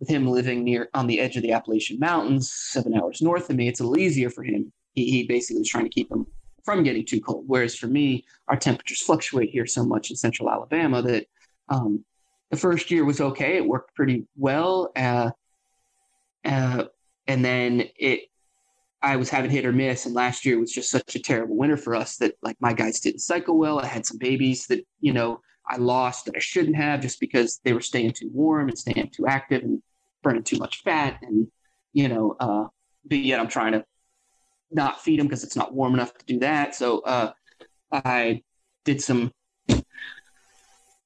with him living near on the edge of the Appalachian Mountains, seven hours north of me, it's a little easier for him. He, he basically was trying to keep them from getting too cold. Whereas for me, our temperatures fluctuate here so much in central Alabama that um, the first year was okay. It worked pretty well. Uh, uh, and then it, I was having hit or miss. And last year was just such a terrible winter for us that like my guys didn't cycle well. I had some babies that, you know, I lost that I shouldn't have just because they were staying too warm and staying too active and burning too much fat. And, you know, uh, but yet I'm trying to not feed them because it's not warm enough to do that. So uh, I did some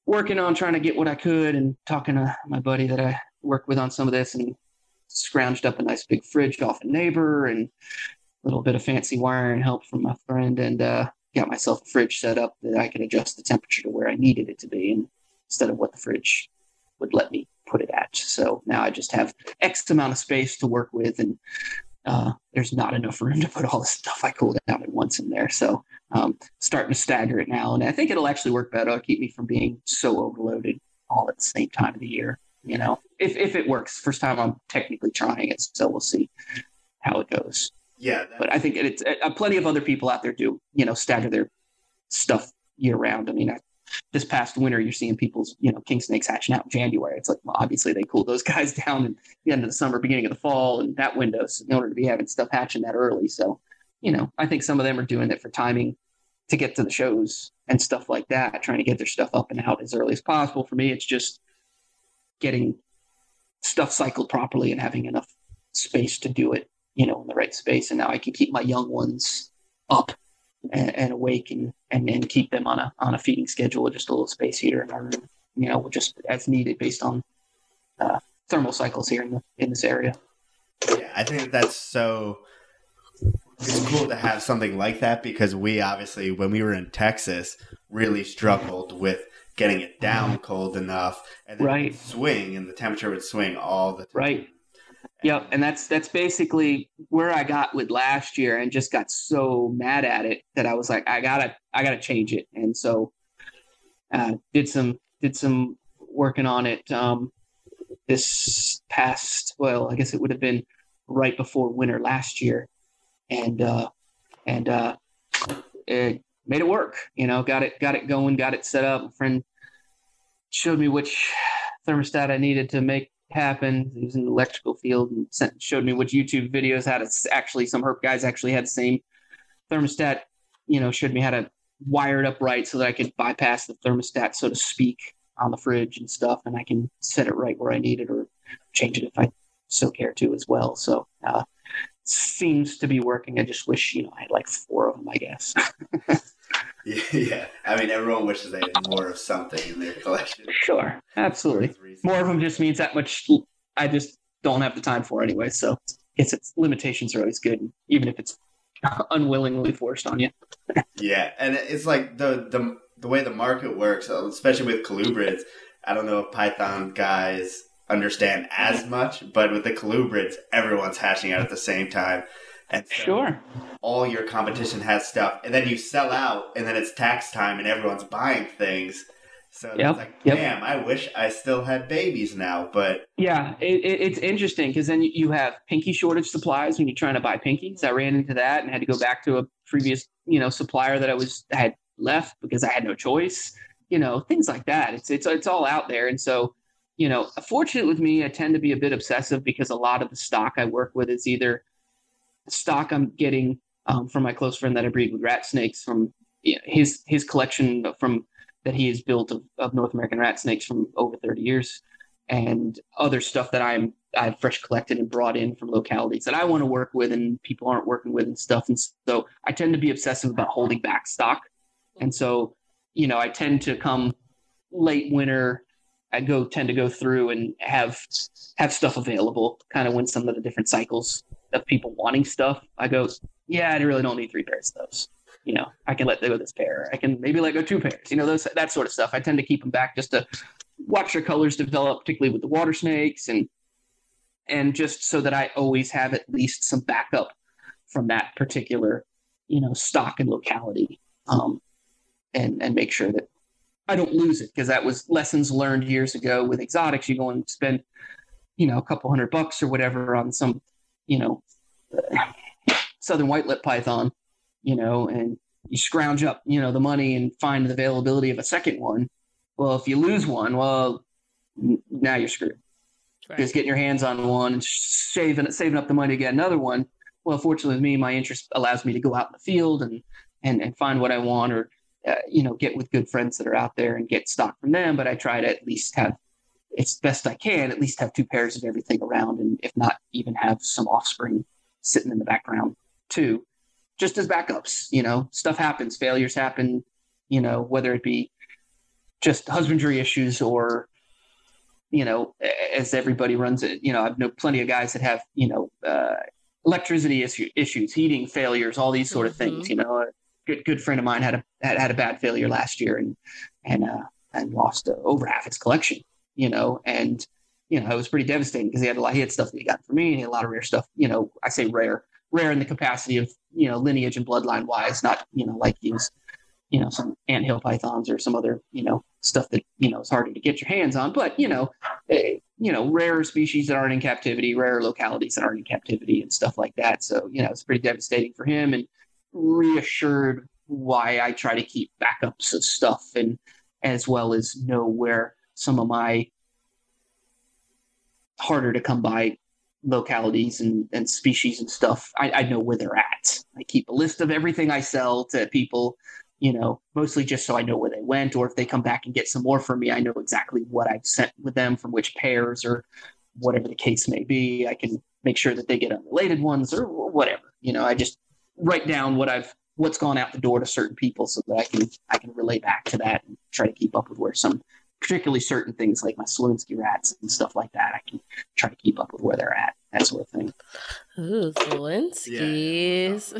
working on trying to get what I could and talking to my buddy that I worked with on some of this and scrounged up a nice big fridge off a neighbor and a little bit of fancy wiring help from my friend and uh, got myself a fridge set up that I could adjust the temperature to where I needed it to be and instead of what the fridge would let me put it at. So now I just have X amount of space to work with and uh, there's not enough room to put all the stuff I cooled down at once in there. So um, starting to stagger it now, and I think it'll actually work better. It'll keep me from being so overloaded all at the same time of the year. You know, if if it works, first time I'm technically trying it, so we'll see how it goes. Yeah, but I think it's uh, plenty of other people out there do you know stagger their stuff year round. I mean, I, this past winter, you're seeing people's, you know, king snakes hatching out in January. It's like, well, obviously they cool those guys down in the end of the summer, beginning of the fall, and that window in order to be having stuff hatching that early. So, you know, I think some of them are doing it for timing to get to the shows and stuff like that, trying to get their stuff up and out as early as possible. For me, it's just getting stuff cycled properly and having enough space to do it, you know, in the right space. And now I can keep my young ones up and, and awake and, and, and keep them on a on a feeding schedule with just a little space heater in our room, you know, just as needed based on uh, thermal cycles here in the in this area. Yeah, I think that's so. It's cool to have something like that because we obviously, when we were in Texas, really struggled with getting it down cold enough and then right. swing, and the temperature would swing all the time. Right. Yep, and that's that's basically where I got with last year, and just got so mad at it that I was like, I gotta, I gotta change it, and so uh, did some did some working on it um, this past. Well, I guess it would have been right before winter last year, and uh, and uh, it made it work. You know, got it got it going, got it set up. A friend showed me which thermostat I needed to make happened. He was in the electrical field and sent, showed me which YouTube videos had it. Actually, some herp guys actually had the same thermostat. You know, showed me how to wire it up right so that I could bypass the thermostat, so to speak, on the fridge and stuff, and I can set it right where I need it or change it if I so care to as well. So uh, seems to be working. I just wish you know I had like four of them. I guess. Yeah, I mean, everyone wishes they had more of something in their collection. Sure, absolutely. More of them just means that much. I just don't have the time for anyway. So it's its limitations are always good, even if it's unwillingly forced on you. yeah, and it's like the the the way the market works, especially with colubrids. I don't know if Python guys understand as much, but with the colubrids, everyone's hashing out at the same time. And so sure, all your competition has stuff, and then you sell out, and then it's tax time, and everyone's buying things. So yep, it's like, yep. damn, I wish I still had babies now. But yeah, it, it, it's interesting because then you have pinky shortage supplies when you're trying to buy pinkies. I ran into that and had to go back to a previous, you know, supplier that I was I had left because I had no choice. You know, things like that. It's it's it's all out there, and so you know, fortunate with me, I tend to be a bit obsessive because a lot of the stock I work with is either stock I'm getting um, from my close friend that I breed with rat snakes from his his collection from that he has built of, of, North American rat snakes from over 30 years, and other stuff that I'm I've fresh collected and brought in from localities that I want to work with and people aren't working with and stuff. And so I tend to be obsessive about holding back stock, and so you know I tend to come late winter I go tend to go through and have have stuff available. Kind of when some of the different cycles of people wanting stuff, I go, yeah, I really don't need three pairs of those. You know, I can let go this pair. I can maybe let go two pairs. You know, those that sort of stuff. I tend to keep them back just to watch their colors develop, particularly with the water snakes, and and just so that I always have at least some backup from that particular, you know, stock and locality, um, and and make sure that I don't lose it because that was lessons learned years ago with exotics. You go and spend, you know, a couple hundred bucks or whatever on some, you know, southern white lip python, you know, and you scrounge up, you know, the money and find the availability of a second one. Well, if you lose one, well, now you're screwed. Right. Just getting your hands on one and saving saving up the money to get another one. Well, fortunately, with me, my interest allows me to go out in the field and and and find what I want or uh, you know, get with good friends that are out there and get stock from them. But I try to at least have, it's best I can, at least have two pairs of everything around, and if not, even have some offspring sitting in the background too, just as backups. You know, stuff happens, failures happen. You know, whether it be just husbandry issues or you know, as everybody runs it, you know, I've known plenty of guys that have, you know, uh, electricity issue, issues, heating failures, all these sort of mm-hmm. things, you know, good good friend of mine had a had, had a bad failure last year and and uh, and lost uh, over half its collection. You know, and you know it was pretty devastating because he had a lot. He had stuff that he got for me, and he had a lot of rare stuff. You know, I say rare, rare in the capacity of you know lineage and bloodline wise, not you know like these you know some anthill pythons or some other you know stuff that you know is harder to get your hands on. But you know. Eh, you know, rare species that aren't in captivity, rare localities that aren't in captivity, and stuff like that. So, you know, it's pretty devastating for him. And reassured why I try to keep backups of stuff and as well as know where some of my harder to come by localities and, and species and stuff, I, I know where they're at. I keep a list of everything I sell to people, you know, mostly just so I know where they went, or if they come back and get some more from me, I know exactly what I've sent with them from which pairs or whatever the case may be. I can make sure that they get unrelated ones or whatever. You know, I just write down what I've what's gone out the door to certain people so that I can I can relay back to that and try to keep up with where some particularly certain things like my Slowinski rats and stuff like that I can try to keep up with where they're at that sort of thing. Ooh, Slowinskis.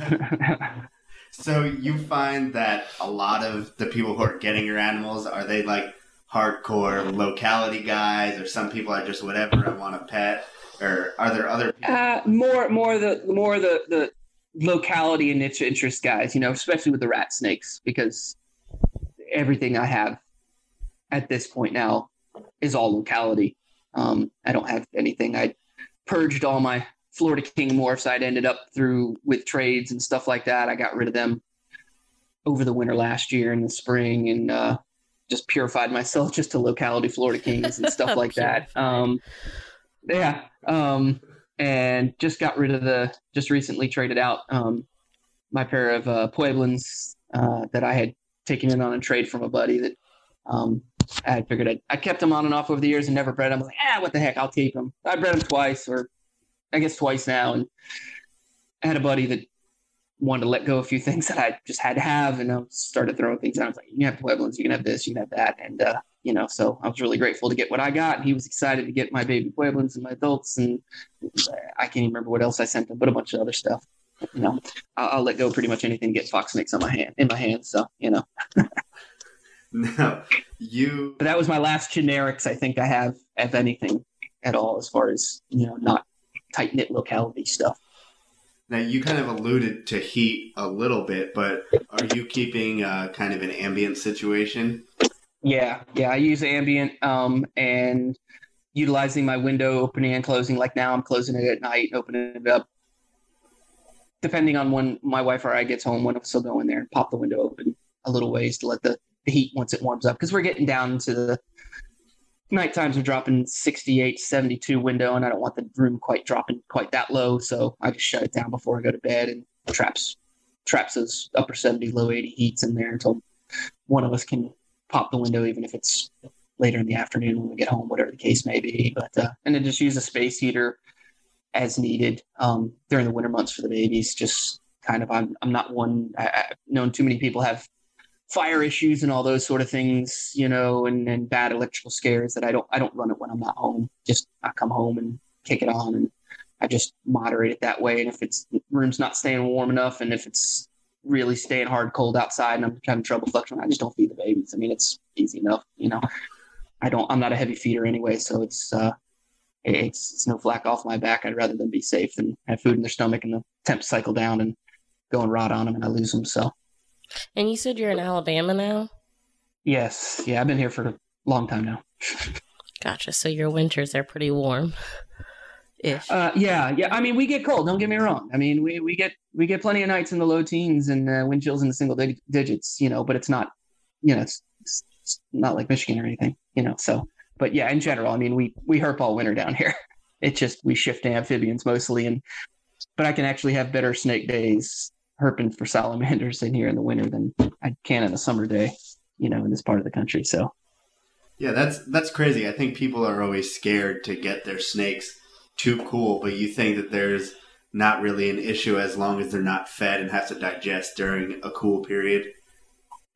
Yeah. so you find that a lot of the people who are getting your animals are they like hardcore locality guys or some people are just whatever I want a pet or are there other people? Uh, more more the more the the locality and niche interest guys, you know, especially with the rat snakes, because everything I have at this point now is all locality. Um, I don't have anything. I purged all my Florida King morphs I'd ended up through with trades and stuff like that. I got rid of them over the winter last year in the spring and uh, just purified myself just to locality Florida Kings and stuff like that. Um, yeah. Um, and just got rid of the just recently traded out um, my pair of uh, Pueblans uh, that I had taken in on a trade from a buddy that um, I figured I'd, I kept them on and off over the years and never bred them. I was like, ah, what the heck, I'll keep them. I bred them twice, or I guess twice now, and I had a buddy that wanted to let go a few things that I just had to have, and I started throwing things out. I was like, "You can have Pueblans, you can have this, you can have that," and uh, you know, so I was really grateful to get what I got. And he was excited to get my baby Pueblans and my adults, and I can't even remember what else I sent him, but a bunch of other stuff. You know, I'll, I'll let go pretty much anything to get fox mix on my hand in my hands. So you know. no, you. But that was my last generics. I think I have, if anything, at all, as far as you know, not tight knit locality stuff. Now you kind of alluded to heat a little bit, but are you keeping uh, kind of an ambient situation? Yeah, yeah, I use ambient um, and utilizing my window opening and closing. Like now, I'm closing it at night, opening it up, depending on when my wife or I gets home. When I'm still going there, and pop the window open a little ways to let the heat once it warms up because we're getting down into the night times are dropping 68 72 window and i don't want the room quite dropping quite that low so i just shut it down before i go to bed and traps traps those upper 70 low 80 heats in there until one of us can pop the window even if it's later in the afternoon when we get home whatever the case may be but uh, and then just use a space heater as needed um, during the winter months for the babies just kind of i'm, I'm not one I, i've known too many people have fire issues and all those sort of things, you know, and, and bad electrical scares that I don't I don't run it when I'm not home. Just I come home and kick it on and I just moderate it that way. And if it's room's not staying warm enough and if it's really staying hard cold outside and I'm having trouble fluctuating, I just don't feed the babies. I mean it's easy enough, you know. I don't I'm not a heavy feeder anyway, so it's uh it's it's no flack off my back. I'd rather them be safe than have food in their stomach and the temps cycle down and go and rot on them and I lose them. So and you said you're in Alabama now? Yes. Yeah, I've been here for a long time now. gotcha. So your winters are pretty warm. Ish. Uh, yeah, yeah. I mean, we get cold. Don't get me wrong. I mean, we, we get we get plenty of nights in the low teens and uh, wind chills in the single dig- digits. You know, but it's not, you know, it's, it's, not like Michigan or anything. You know, so but yeah, in general, I mean, we we herp all winter down here. It's just we shift to amphibians mostly, and but I can actually have better snake days herping for salamanders in here in the winter than I can in a summer day, you know, in this part of the country. So, yeah, that's that's crazy. I think people are always scared to get their snakes too cool, but you think that there's not really an issue as long as they're not fed and have to digest during a cool period.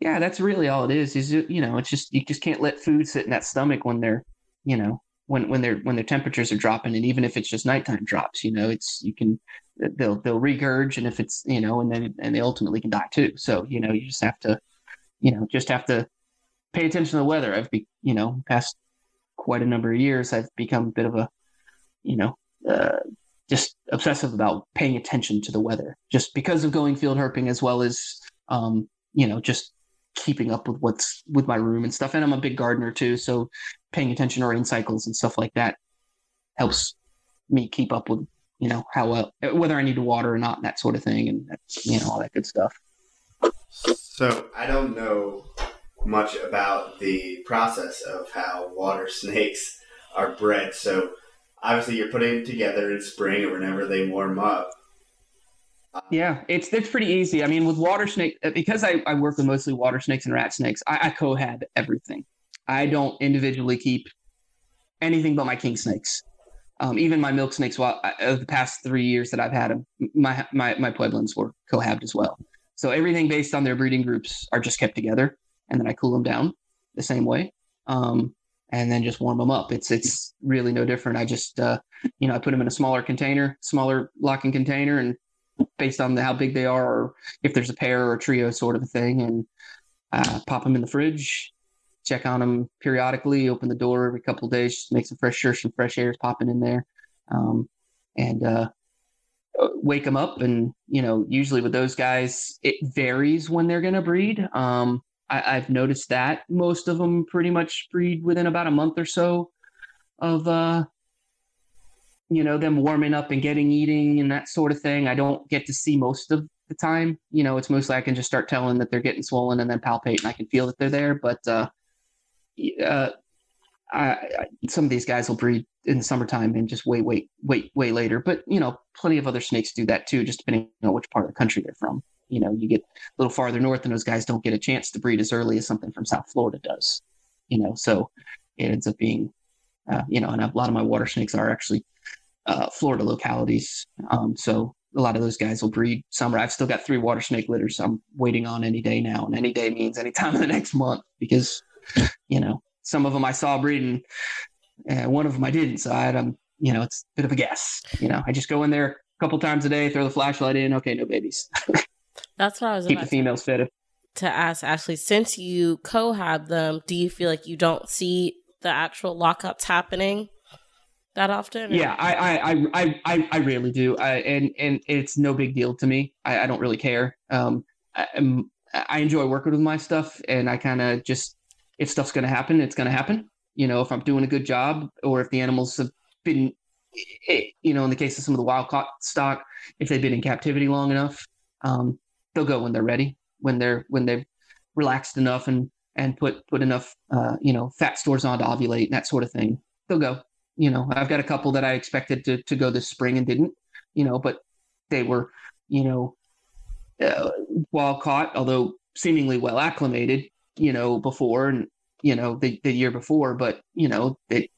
Yeah, that's really all it is. Is you know, it's just you just can't let food sit in that stomach when they're, you know, when when they're when their temperatures are dropping, and even if it's just nighttime drops, you know, it's you can they'll they'll regurge and if it's you know and then and they ultimately can die too. So you know you just have to you know just have to pay attention to the weather. I've be you know past quite a number of years i've become a bit of a you know uh, just obsessive about paying attention to the weather just because of going field herping as well as um you know just keeping up with what's with my room and stuff. And i'm a big gardener too so paying attention to rain cycles and stuff like that helps me keep up with you know how well whether I need to water or not, and that sort of thing, and you know all that good stuff. So I don't know much about the process of how water snakes are bred. So obviously you're putting them together in spring or whenever they warm up. Yeah, it's it's pretty easy. I mean, with water snake, uh, because I, I work with mostly water snakes and rat snakes, I, I cohab everything. I don't individually keep anything but my king snakes. Um, even my milk snakes, while uh, the past three years that I've had them, my my my pueblans were cohabbed as well. So everything based on their breeding groups are just kept together, and then I cool them down the same way, um, and then just warm them up. It's it's really no different. I just uh, you know I put them in a smaller container, smaller locking container, and based on the, how big they are, or if there's a pair or a trio sort of a thing, and uh, pop them in the fridge, check on them periodically, open the door every couple days, make some fresh sure some fresh air is popping in there, um, and uh, wake them up. And you know, usually with those guys, it varies when they're going to breed. Um, I, have noticed that most of them pretty much breed within about a month or so of uh, you know them warming up and getting eating and that sort of thing. I don't get to see most of the time. You know, it's mostly I can just start telling that they're getting swollen and then palpate and I can feel that they're there. But uh, uh, I, I, some of these guys will breed in the summertime and just wait, wait, wait, way later. But you know, plenty of other snakes do that too, just depending on which part of the country they're from. You know, you get a little farther north, and those guys don't get a chance to breed as early as something from South Florida does. You know, so it ends up being, uh, you know, and a lot of my water snakes are actually uh, Florida localities. Um, so a lot of those guys will breed summer. I've still got three water snake litters I'm waiting on any day now, and any day means any time in the next month because you know some of them I saw breeding, and one of them I didn't. So I had, um, you know, it's a bit of a guess. You know, I just go in there a couple times a day, throw the flashlight in. Okay, no babies. That's what I was keep the females fed. To ask Ashley, since you co-hab them, do you feel like you don't see the actual lockups happening that often? Or? Yeah, I, I, I, I, I rarely do. I, and, and it's no big deal to me. I, I don't really care. Um, I, I enjoy working with my stuff and I kind of just, if stuff's going to happen, it's going to happen. You know, if I'm doing a good job or if the animals have been, you know, in the case of some of the wild caught stock, if they've been in captivity long enough, um, they'll go when they're ready, when they're, when they've relaxed enough and, and put, put enough, uh, you know, fat stores on to ovulate and that sort of thing. They'll go you know, I've got a couple that I expected to, to go this spring and didn't, you know, but they were, you know, uh, wild caught, although seemingly well acclimated, you know, before and, you know, the, the year before, but, you know, it,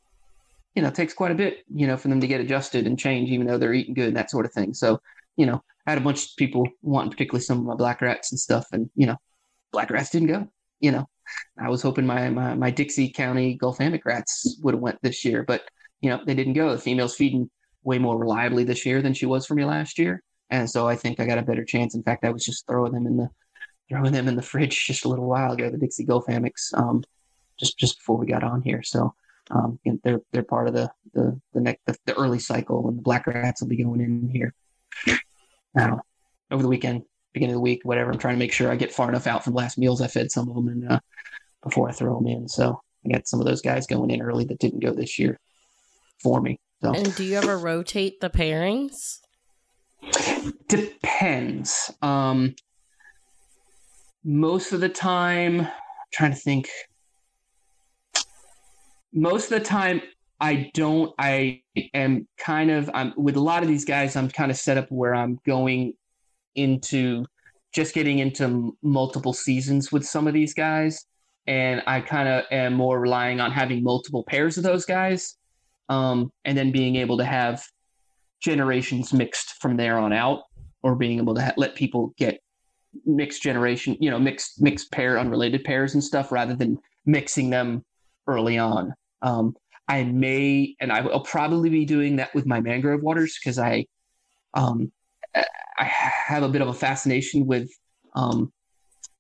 you know, takes quite a bit, you know, for them to get adjusted and change, even though they're eating good and that sort of thing. So, you know, I had a bunch of people wanting particularly some of my black rats and stuff and, you know, black rats didn't go, you know, I was hoping my, my, my Dixie County Gulf hammock rats would have went this year, but you know, they didn't go. The female's feeding way more reliably this year than she was for me last year. And so I think I got a better chance. In fact, I was just throwing them in the throwing them in the fridge just a little while ago, the Dixie Gulf hammocks, um, just just before we got on here. So um, they're they're part of the the the, next, the, the early cycle, and the black rats will be going in here. Now, over the weekend, beginning of the week, whatever. I'm trying to make sure I get far enough out from the last meals I fed some of them, and uh, before I throw them in. So I got some of those guys going in early that didn't go this year for me. So. And do you ever rotate the pairings? Depends. Um, most of the time, I'm trying to think. Most of the time, I don't. I am kind of. I'm with a lot of these guys. I'm kind of set up where I'm going into just getting into multiple seasons with some of these guys, and I kind of am more relying on having multiple pairs of those guys um, and then being able to have generations mixed from there on out, or being able to ha- let people get mixed generation, you know, mixed mixed pair, unrelated pairs and stuff, rather than mixing them early on. Um, I may, and I will probably be doing that with my mangrove waters because I, um, I have a bit of a fascination with um,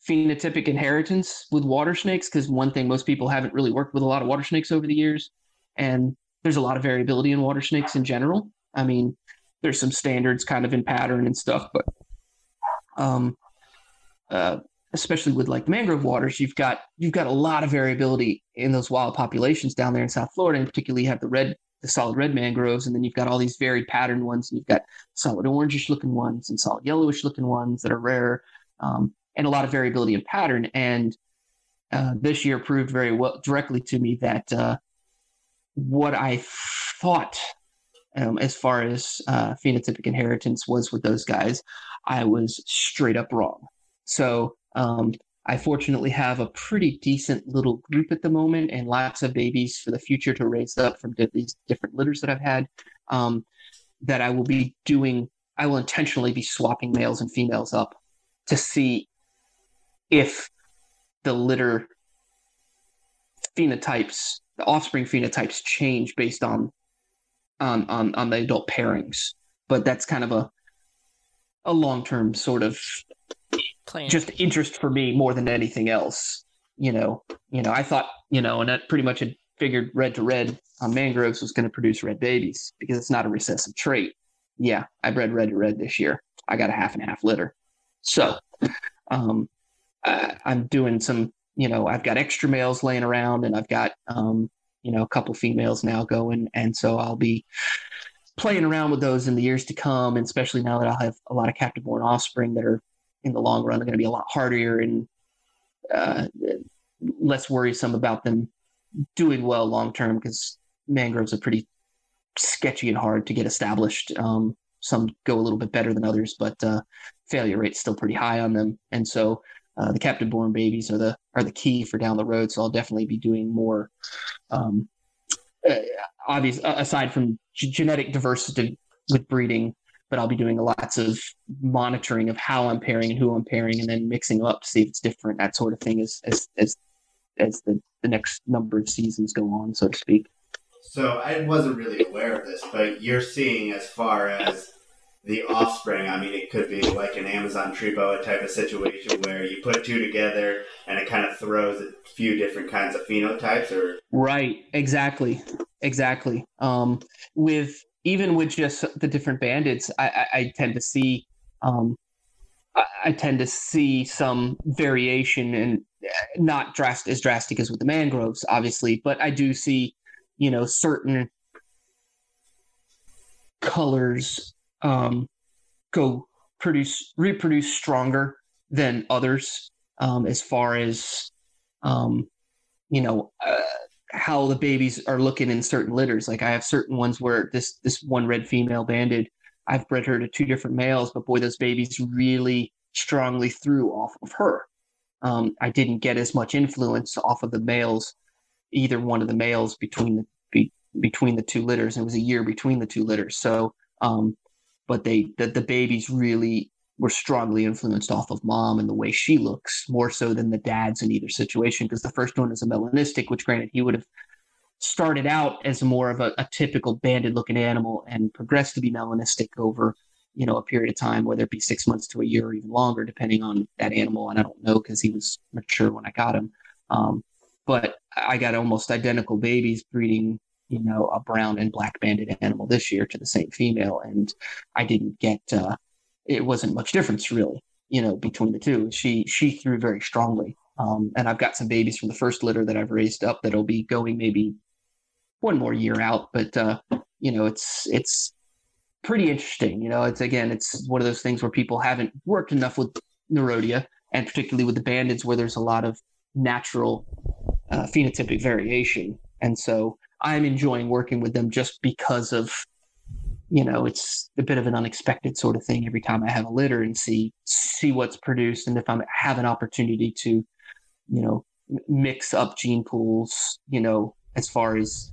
phenotypic inheritance with water snakes because one thing most people haven't really worked with a lot of water snakes over the years, and there's a lot of variability in water snakes in general. I mean, there's some standards kind of in pattern and stuff, but um, uh, especially with like mangrove waters, you've got you've got a lot of variability in those wild populations down there in South Florida, and particularly you have the red, the solid red mangroves, and then you've got all these varied pattern ones, and you've got solid orangish looking ones and solid yellowish looking ones that are rare, um, and a lot of variability in pattern. And uh, this year proved very well directly to me that uh, what I thought um, as far as uh, phenotypic inheritance was with those guys, I was straight up wrong. So um, I fortunately have a pretty decent little group at the moment and lots of babies for the future to raise up from these different litters that I've had. Um, that I will be doing, I will intentionally be swapping males and females up to see if the litter phenotypes the offspring phenotypes change based on on on, on the adult pairings. But that's kind of a a long term sort of Plan. just interest for me more than anything else. You know, you know, I thought, you know, and that pretty much had figured red to red on mangroves was going to produce red babies because it's not a recessive trait. Yeah, I bred red to red this year. I got a half and half litter. So, um, I, I'm doing some you know, I've got extra males laying around and I've got, um, you know, a couple females now going. And so I'll be playing around with those in the years to come, and especially now that I'll have a lot of captive born offspring that are in the long run, are going to be a lot harder and uh, less worrisome about them doing well long term because mangroves are pretty sketchy and hard to get established. Um, some go a little bit better than others, but uh, failure rate's still pretty high on them. And so uh, the captive born babies are the are the key for down the road. So I'll definitely be doing more. Um, uh, obvious aside from g- genetic diversity with breeding, but I'll be doing lots of monitoring of how I'm pairing and who I'm pairing, and then mixing up to see if it's different, that sort of thing, as as as as the the next number of seasons go on, so to speak. So I wasn't really aware of this, but you're seeing as far as the offspring. I mean, it could be like an Amazon tree boa type of situation where you put two together and it kind of throws a few different kinds of phenotypes, or right, exactly, exactly. Um, with even with just the different bandeds, I, I, I tend to see, um, I, I, tend to see some variation and not drastic as drastic as with the mangroves, obviously, but I do see, you know, certain colors um, go produce reproduce stronger than others um, as far as um, you know uh, how the babies are looking in certain litters. Like I have certain ones where this this one red female banded, I've bred her to two different males, but boy, those babies really strongly threw off of her. Um, I didn't get as much influence off of the males, either one of the males between the be, between the two litters. It was a year between the two litters, so um, but they the, the babies really were strongly influenced off of mom and the way she looks more so than the dads in either situation because the first one is a melanistic which granted he would have started out as more of a, a typical banded looking animal and progressed to be melanistic over you know a period of time whether it be six months to a year or even longer depending on that animal and i don't know because he was mature when i got him um, but i got almost identical babies breeding you know, a brown and black banded animal this year to the same female. And I didn't get, uh, it wasn't much difference really, you know, between the two. She, she threw very strongly. Um, and I've got some babies from the first litter that I've raised up that'll be going maybe one more year out. But, uh, you know, it's, it's pretty interesting. You know, it's again, it's one of those things where people haven't worked enough with Nerodia and particularly with the bandeds where there's a lot of natural uh, phenotypic variation. And so I'm enjoying working with them just because of, you know, it's a bit of an unexpected sort of thing every time I have a litter and see see what's produced, and if I have an opportunity to, you know, mix up gene pools, you know, as far as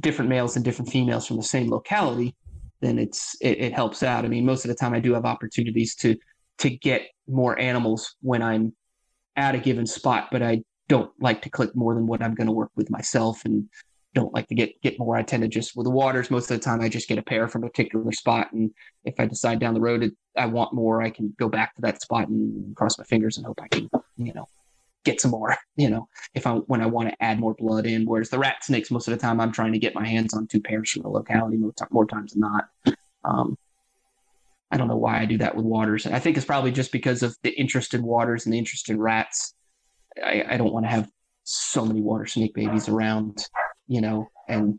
different males and different females from the same locality, then it's it, it helps out. I mean, most of the time I do have opportunities to to get more animals when I'm at a given spot, but I don't like to click more than what I'm going to work with myself and don't like to get get more. I tend to just with the waters most of the time I just get a pair from a particular spot, and if I decide down the road I want more, I can go back to that spot and cross my fingers and hope I can you know get some more. You know, if I when I want to add more blood in. Whereas the rat snakes, most of the time I'm trying to get my hands on two pairs from the locality more, more times than not. Um, I don't know why I do that with waters. I think it's probably just because of the interest in waters and the interest in rats I, I don't want to have so many water snake babies around, you know, and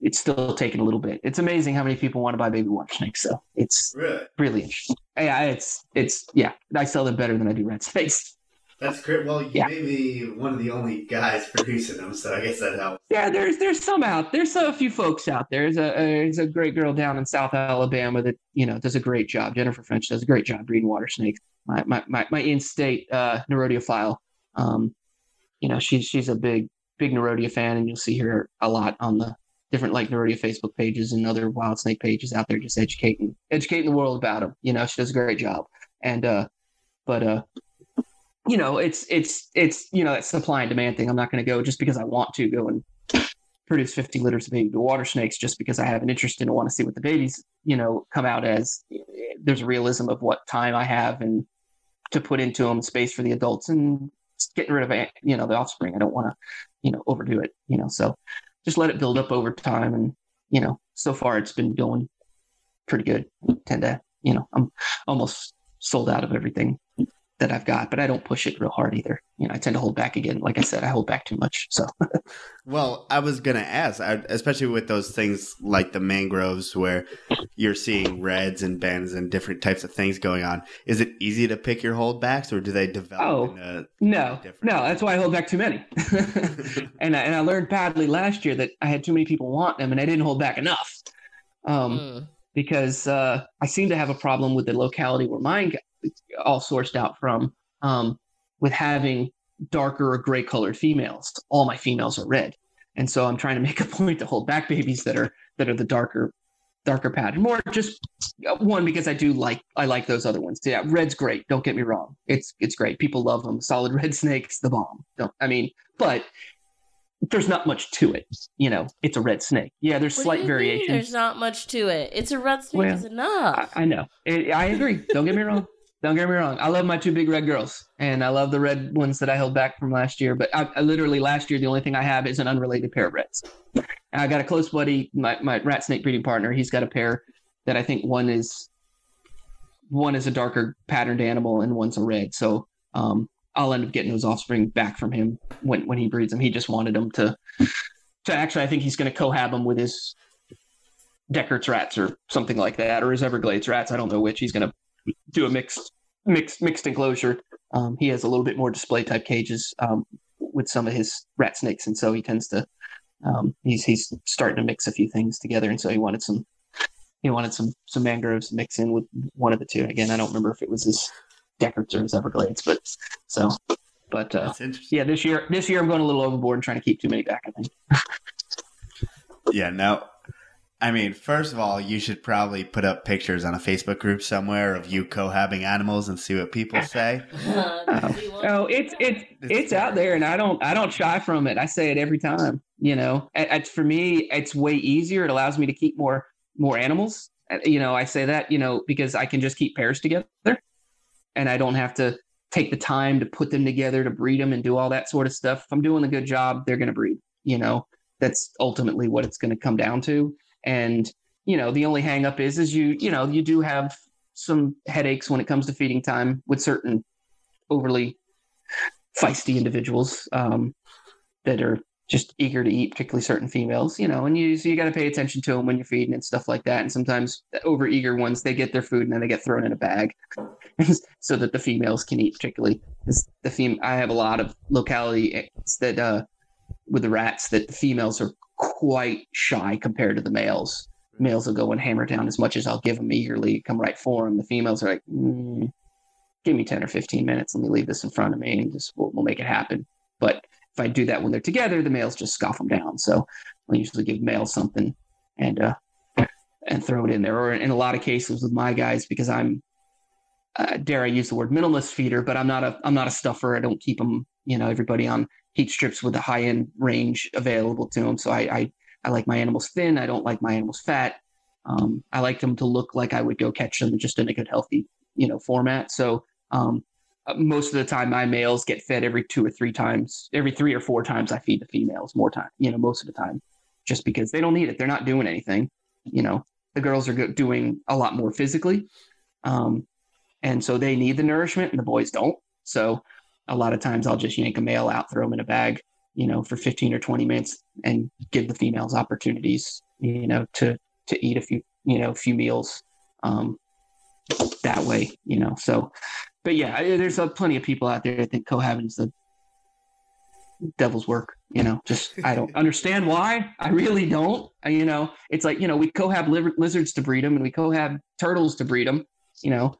it's still taking a little bit. It's amazing how many people want to buy baby water snakes. So it's really, really interesting. Yeah, it's it's yeah. I sell them better than I do red snakes. That's great. Well, you yeah. may be one of the only guys producing them, so I guess that helps. Yeah, there's there's some out. There's a few folks out there. There's a there's a great girl down in South Alabama that you know does a great job. Jennifer French does a great job breeding water snakes my my my, my in-state uh. Um, you know, she's she's a big big Nerodia fan, and you'll see her a lot on the different like Nerodia Facebook pages and other wild snake pages out there, just educating educating the world about them. You know, she does a great job. And uh, but uh, you know, it's it's it's you know that supply and demand thing. I'm not going to go just because I want to go and produce 50 litters of baby water snakes just because I have an interest in and want to see what the babies, you know, come out as. There's a realism of what time I have and to put into them space for the adults and getting rid of you know the offspring. I don't want to you know overdo it. You know, so just let it build up over time, and you know, so far it's been going pretty good. I tend to you know I'm almost sold out of everything that I've got, but I don't push it real hard either. You know, I tend to hold back again. Like I said, I hold back too much. So, well, I was gonna ask, especially with those things like the mangroves, where you're seeing reds and bends and different types of things going on. Is it easy to pick your holdbacks, or do they develop? Oh, a, no, no. That's why I hold back too many. and I, and I learned badly last year that I had too many people want them, and I didn't hold back enough. Um, mm. Because uh, I seem to have a problem with the locality where mine all sourced out from um, with having darker or gray colored females. All my females are red, and so I'm trying to make a point to hold back babies that are that are the darker darker pattern. More just uh, one because I do like I like those other ones. Yeah, red's great. Don't get me wrong. It's it's great. People love them. Solid red snake's the bomb. Don't I mean? But there's not much to it. You know, it's a red snake. Yeah, there's What slight variation. There's not much to it. It's a red snake Well, is enough. I, I know. I, I agree. Don't get me wrong. Don't get me wrong. I love my two big red girls, and I love the red ones that I held back from last year. But I, I literally last year the only thing I have is an unrelated pair of reds. I got a close buddy, my my rat snake breeding partner. He's got a pair that I think one is one is a darker patterned animal and one's a red. So um, I'll end up getting those offspring back from him when when he breeds them. He just wanted them to to actually. I think he's going to cohab them with his Deckert's rats or something like that, or his Everglades rats. I don't know which. He's going to do a mixed mixed mixed enclosure. Um, he has a little bit more display type cages um, with some of his rat snakes, and so he tends to um, he's he's starting to mix a few things together, and so he wanted some he wanted some some mangroves to mix in with one of the two. Again, I don't remember if it was his Deckert's or his Everglades, but so but uh, yeah, this year this year I'm going a little overboard and trying to keep too many back. I think. Yeah, no. I mean, first of all, you should probably put up pictures on a Facebook group somewhere of you cohabbing animals and see what people say. Oh, it's it's it's out there, and I don't I don't shy from it. I say it every time. You know, And- and for me, it's way easier. It allows me to keep more more animals. Uh, You know, I say that you know because I can just keep pairs together, and I don't have to take the time to put them together to breed them and do all that sort of stuff. If I'm doing a good job, they're going to breed. You know, that's ultimately what it's going to come down to. And you know, the only hang up is is you you know you do have some headaches when it comes to feeding time with certain overly feisty individuals um, that are just eager to eat, particularly certain females, you know, and you so you got to pay attention to them when you're feeding and stuff like that. And sometimes the over eager ones, they get their food and then they get thrown in a bag so that the females can eat, particularly the fem- I have a lot of localities that uh, with the rats that the females are quite shy compared to the males. Males will go and hammer down as much as I'll give them eagerly, come right for them. The females are like, mm, give me 10 or 15 minutes. Let me leave this in front of me and just we'll, we'll make it happen. But if I do that when they're together, the males just scoff them down. So I usually give males something and, uh, and throw it in there. Or in a lot of cases with my guys, because I'm, uh, dare I use the word minimalist feeder, but I'm not a, I'm not a stuffer. I don't keep them, you know, everybody on heat strips with a high end range available to them. So I, I, I like my animals thin. I don't like my animals fat. Um, I like them to look like I would go catch them just in a good, healthy, you know, format. So um, uh, most of the time, my males get fed every two or three times. Every three or four times, I feed the females more time. You know, most of the time, just because they don't need it. They're not doing anything. You know, the girls are doing a lot more physically, um, and so they need the nourishment, and the boys don't. So a lot of times, I'll just yank a male out, throw him in a bag, you know, for 15 or 20 minutes and give the females opportunities, you know, to, to eat a few, you know, a few meals, um, that way, you know, so, but yeah, I- there's uh, plenty of people out there that think cohabit's the devil's work, you know, just, I don't understand why. I really don't, I- you know, it's like, you know, we cohab liver- lizards to breed them and we cohab turtles to breed them, you know,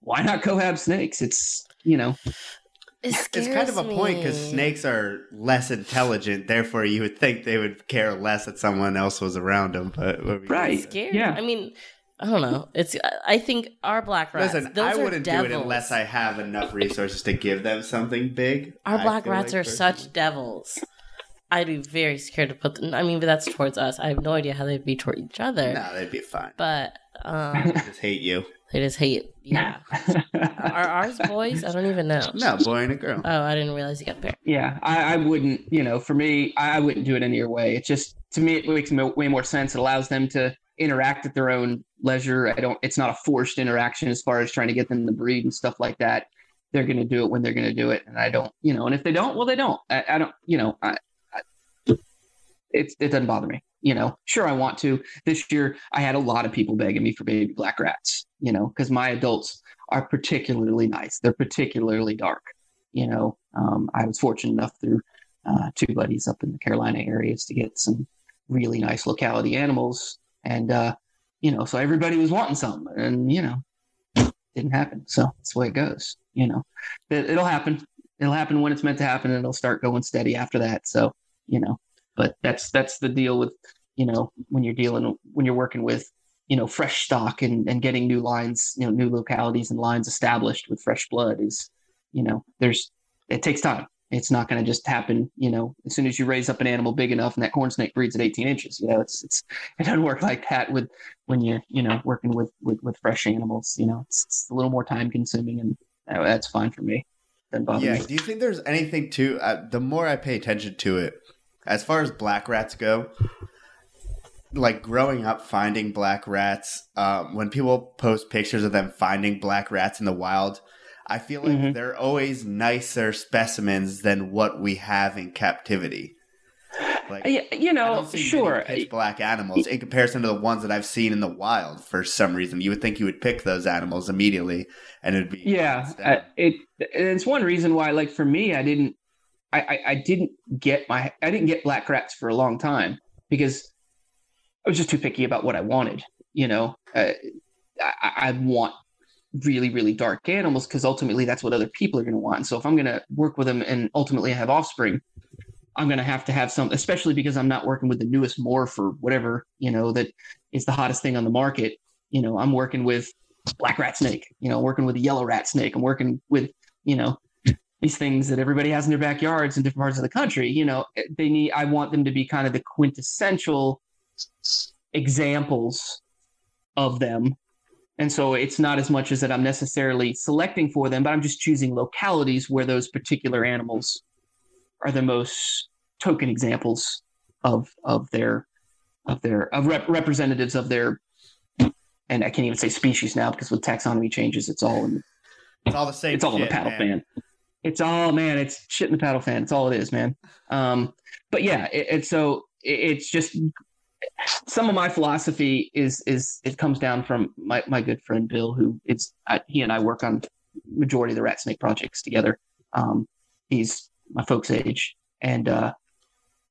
why not cohab snakes? It's, you know, It It's kind of a scares point because snakes are less intelligent. Therefore, you would think they would care less that someone else was around them. But what were Right. scared. Yeah. I mean, I don't know. It's. I- I think our black rats. Listen, those I are wouldn't do it unless I have enough resources to give them something big. Our black rats like are personally. such devils. I'd be very scared to put them. I mean, but that's towards us. I have no idea how they'd be toward each other. No, they'd be fine. But um, They just hate you. They just hate. Yeah. Are ours boys? I don't even know. No, boy and a girl. Oh, I didn't realize you got a pair. Yeah, I, I wouldn't. You know, for me, I, I wouldn't do it any other way. It's just to me, it makes way more sense. It allows them to interact at their own leisure. I don't. It's not a forced interaction as far as trying to get them to breed and stuff like that. They're going to do it when they're going to do it, and I don't. You know, and if they don't, well, they don't. I, I don't. You know, I, I, it it doesn't bother me. You know, sure, I want to. This year, I had a lot of people begging me for baby black rats. You know, because my adults are particularly nice. They're particularly dark. You know, um, I was fortunate enough through uh, two buddies up in the Carolina areas to get some really nice locality animals, and uh, you know, so everybody was wanting some, and you know, didn't happen. So that's the way it goes. You know, it, it'll happen. It'll happen when it's meant to happen, and it'll start going steady after that. So you know, but that's that's the deal with you know when you're dealing when you're working with you know fresh stock and and getting new lines you know new localities and lines established with fresh blood is you know there's it takes time it's not going to just happen you know as soon as you raise up an animal big enough and that corn snake breeds at 18 inches you know it's it's it doesn't work like that with when you're you know working with with, with fresh animals you know it's, it's a little more time consuming and that's fine for me yeah me. do you think there's anything to uh, the more i pay attention to it as far as black rats go like growing up finding black rats, um, when people post pictures of them finding black rats in the wild, I feel like mm-hmm. they're always nicer specimens than what we have in captivity. Like, you know, sure, black animals in comparison to the ones that I've seen in the wild. For some reason, you would think you would pick those animals immediately, and it'd be yeah. Uh, it it's one reason why, like for me, I didn't, I, I, I didn't get my, I didn't get black rats for a long time because I was just too picky about what I wanted. You know, uh, I, I, want really, really dark animals because ultimately that's what other people are going to want. So if I'm going to work with them and ultimately I have offspring, I'm going to have to have some, especially because I'm not working with the newest morph or whatever, you know, that is the hottest thing on the market. You know, I'm working with black rat snake, you know, working with a yellow rat snake. I'm working with, you know, these things that everybody has in their backyards in different parts of the country. You know, they need, I want them to be kind of the quintessential examples of them. And so it's not as much as that I'm necessarily selecting for them, but I'm just choosing localities where those particular animals are the most token examples of of their of their of rep- representatives of their and I can't even say species now because with taxonomy changes, it's all in it's all the same. It's all shit, in the paddle man. fan. It's all man. It's shit in the paddle fan. It's all it is, man. Um, but yeah, it, it's so it, it's just some of my philosophy is is it comes down from my, my good friend Bill, who it's he and I work on majority of the rat snake projects together. Um, he's my folks' age, and uh,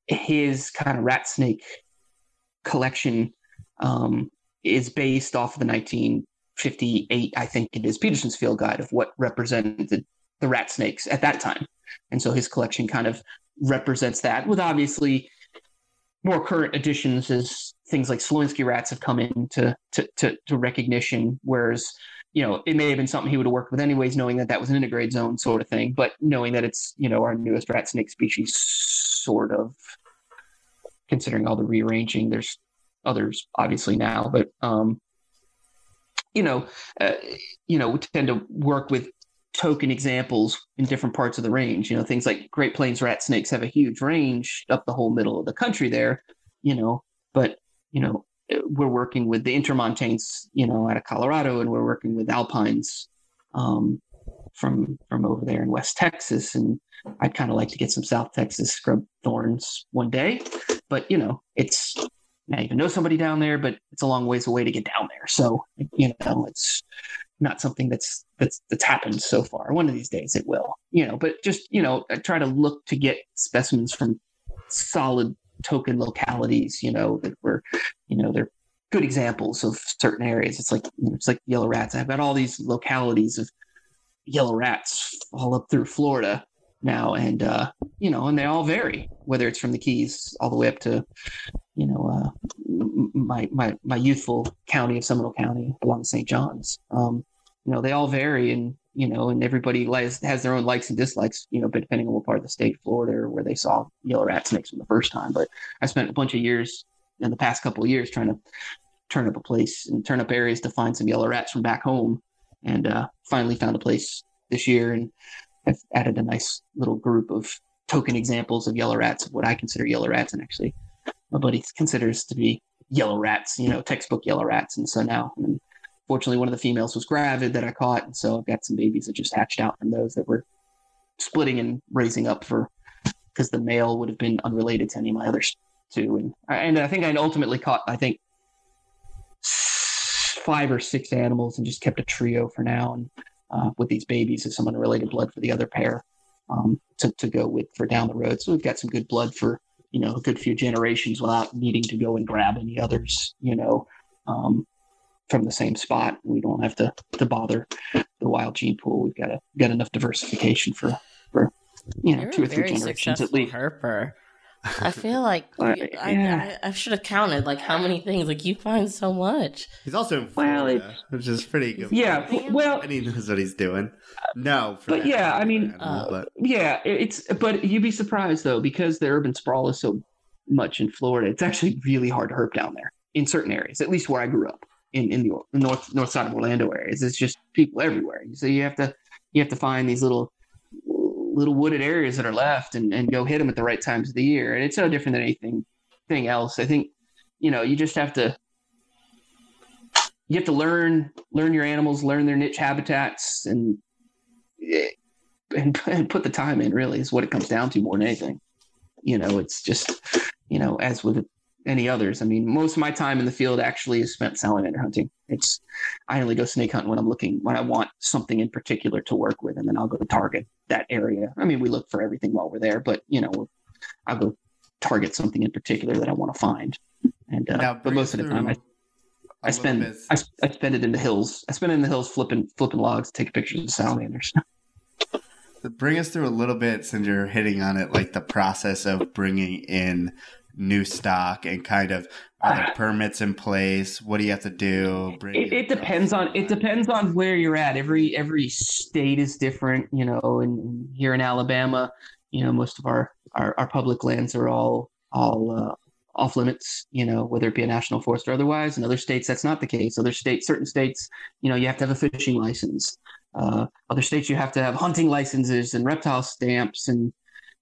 his kind of rat snake collection um, is based off of the 1958, I think it is, Peterson's Field Guide of what represented the rat snakes at that time, and so his collection kind of represents that with obviously more current additions as things like Slowinski rats have come into to, to, to recognition, whereas you know it may have been something he would have worked with anyways, knowing that that was an integrated zone sort of thing, but knowing that it's you know our newest rat snake species, sort of considering all the rearranging. There's others obviously now, but um, you know, uh, you know, we tend to work with token examples in different parts of the range. You know, things like Great Plains rat snakes have a huge range up the whole middle of the country there, you know, but, you know, we're working with the intermontanes, you know, out of Colorado, and we're working with alpines um, from from over there in West Texas. And I'd kind of like to get some South Texas scrub thorns one day, but you know, it's I even know somebody down there, but it's a long ways away to get down there. So you know, it's not something that's that's that's happened so far. One of these days it will, you know. But just you know, I try to look to get specimens from solid token localities, you know, that were, you know, they're good examples of certain areas. It's like it's like yellow rats. I've got all these localities of yellow rats all up through Florida now, and uh, you know, and they all vary, whether it's from the Keys all the way up to, you know, uh, my my my youthful county of Seminole County along St. John's. Um, you know, they all vary, and you know, and everybody has, has their own likes and dislikes. You know, depending on what part of the state, Florida, or where they saw yellow rat snakes for the first time. But I spent a bunch of years in the past couple of years trying to turn up a place and turn up areas to find some yellow rats from back home, and uh, finally found a place this year and I've added a nice little group of token examples of yellow rats of what I consider yellow rats, and actually my buddy considers to be yellow rats, you know, textbook yellow rats. And so now, fortunately, one of the females was gravid that I caught, and so I've got some babies that just hatched out from those that were splitting and raising up for because the male would have been unrelated to any of my others too. And and I think I ultimately caught I think five or six animals and just kept a trio for now. And uh, with these babies as some unrelated blood for the other pair um, to, to go with for down the road. So we've got some good blood for, you know, a good few generations without needing to go and grab any others, you know, um, from the same spot. We don't have to, to bother the wild gene pool. We've got a, got enough diversification for, for, you know, You're two or three generations at least. I feel like Uh, I, yeah. I, I should have counted like how many things. Like you find so much. He's also in Well, Florida, which is pretty good. Yeah, well, and he knows what he's doing. No, for But yeah, I mean- animal, Uh, but Yeah, it's but you'd be surprised though because the urban sprawl is so much in Florida. It's actually really hard to herp down there in certain areas. At least where I grew up in in the the north north side of Orlando areas. It's just people everywhere. So you have to you have to find these little little wooded areas that are left and, and go hit them at the right times of the year. And it's no different than anything thing else. I think you know you just have to you have to learn learn your animals, learn their niche habitats, and and, and put the time in. Really, is what it comes down to more than anything. You know, it's just you know, as with any others. I mean, most of my time in the field actually is spent salamander hunting. It's I only go snake hunting when I'm looking when I want something in particular to work with, and then I'll go to target that area. I mean, we look for everything while we're there, but you know, I'll go target something in particular that I want to find. And uh, but most of the time, I I spend I, I spend it in the hills. I spend it in the hills flipping flipping logs, taking pictures of salamanders. Bring us through a little bit since you're hitting on it, like the process of bringing in new stock and kind of are there permits in place? What do you have to do? It, it depends on it depends on where you're at. Every every state is different, you know. And here in Alabama, you know, most of our our, our public lands are all all uh, off limits, you know, whether it be a national forest or otherwise. In other states, that's not the case. Other states, certain states, you know, you have to have a fishing license. Uh, other states, you have to have hunting licenses and reptile stamps, and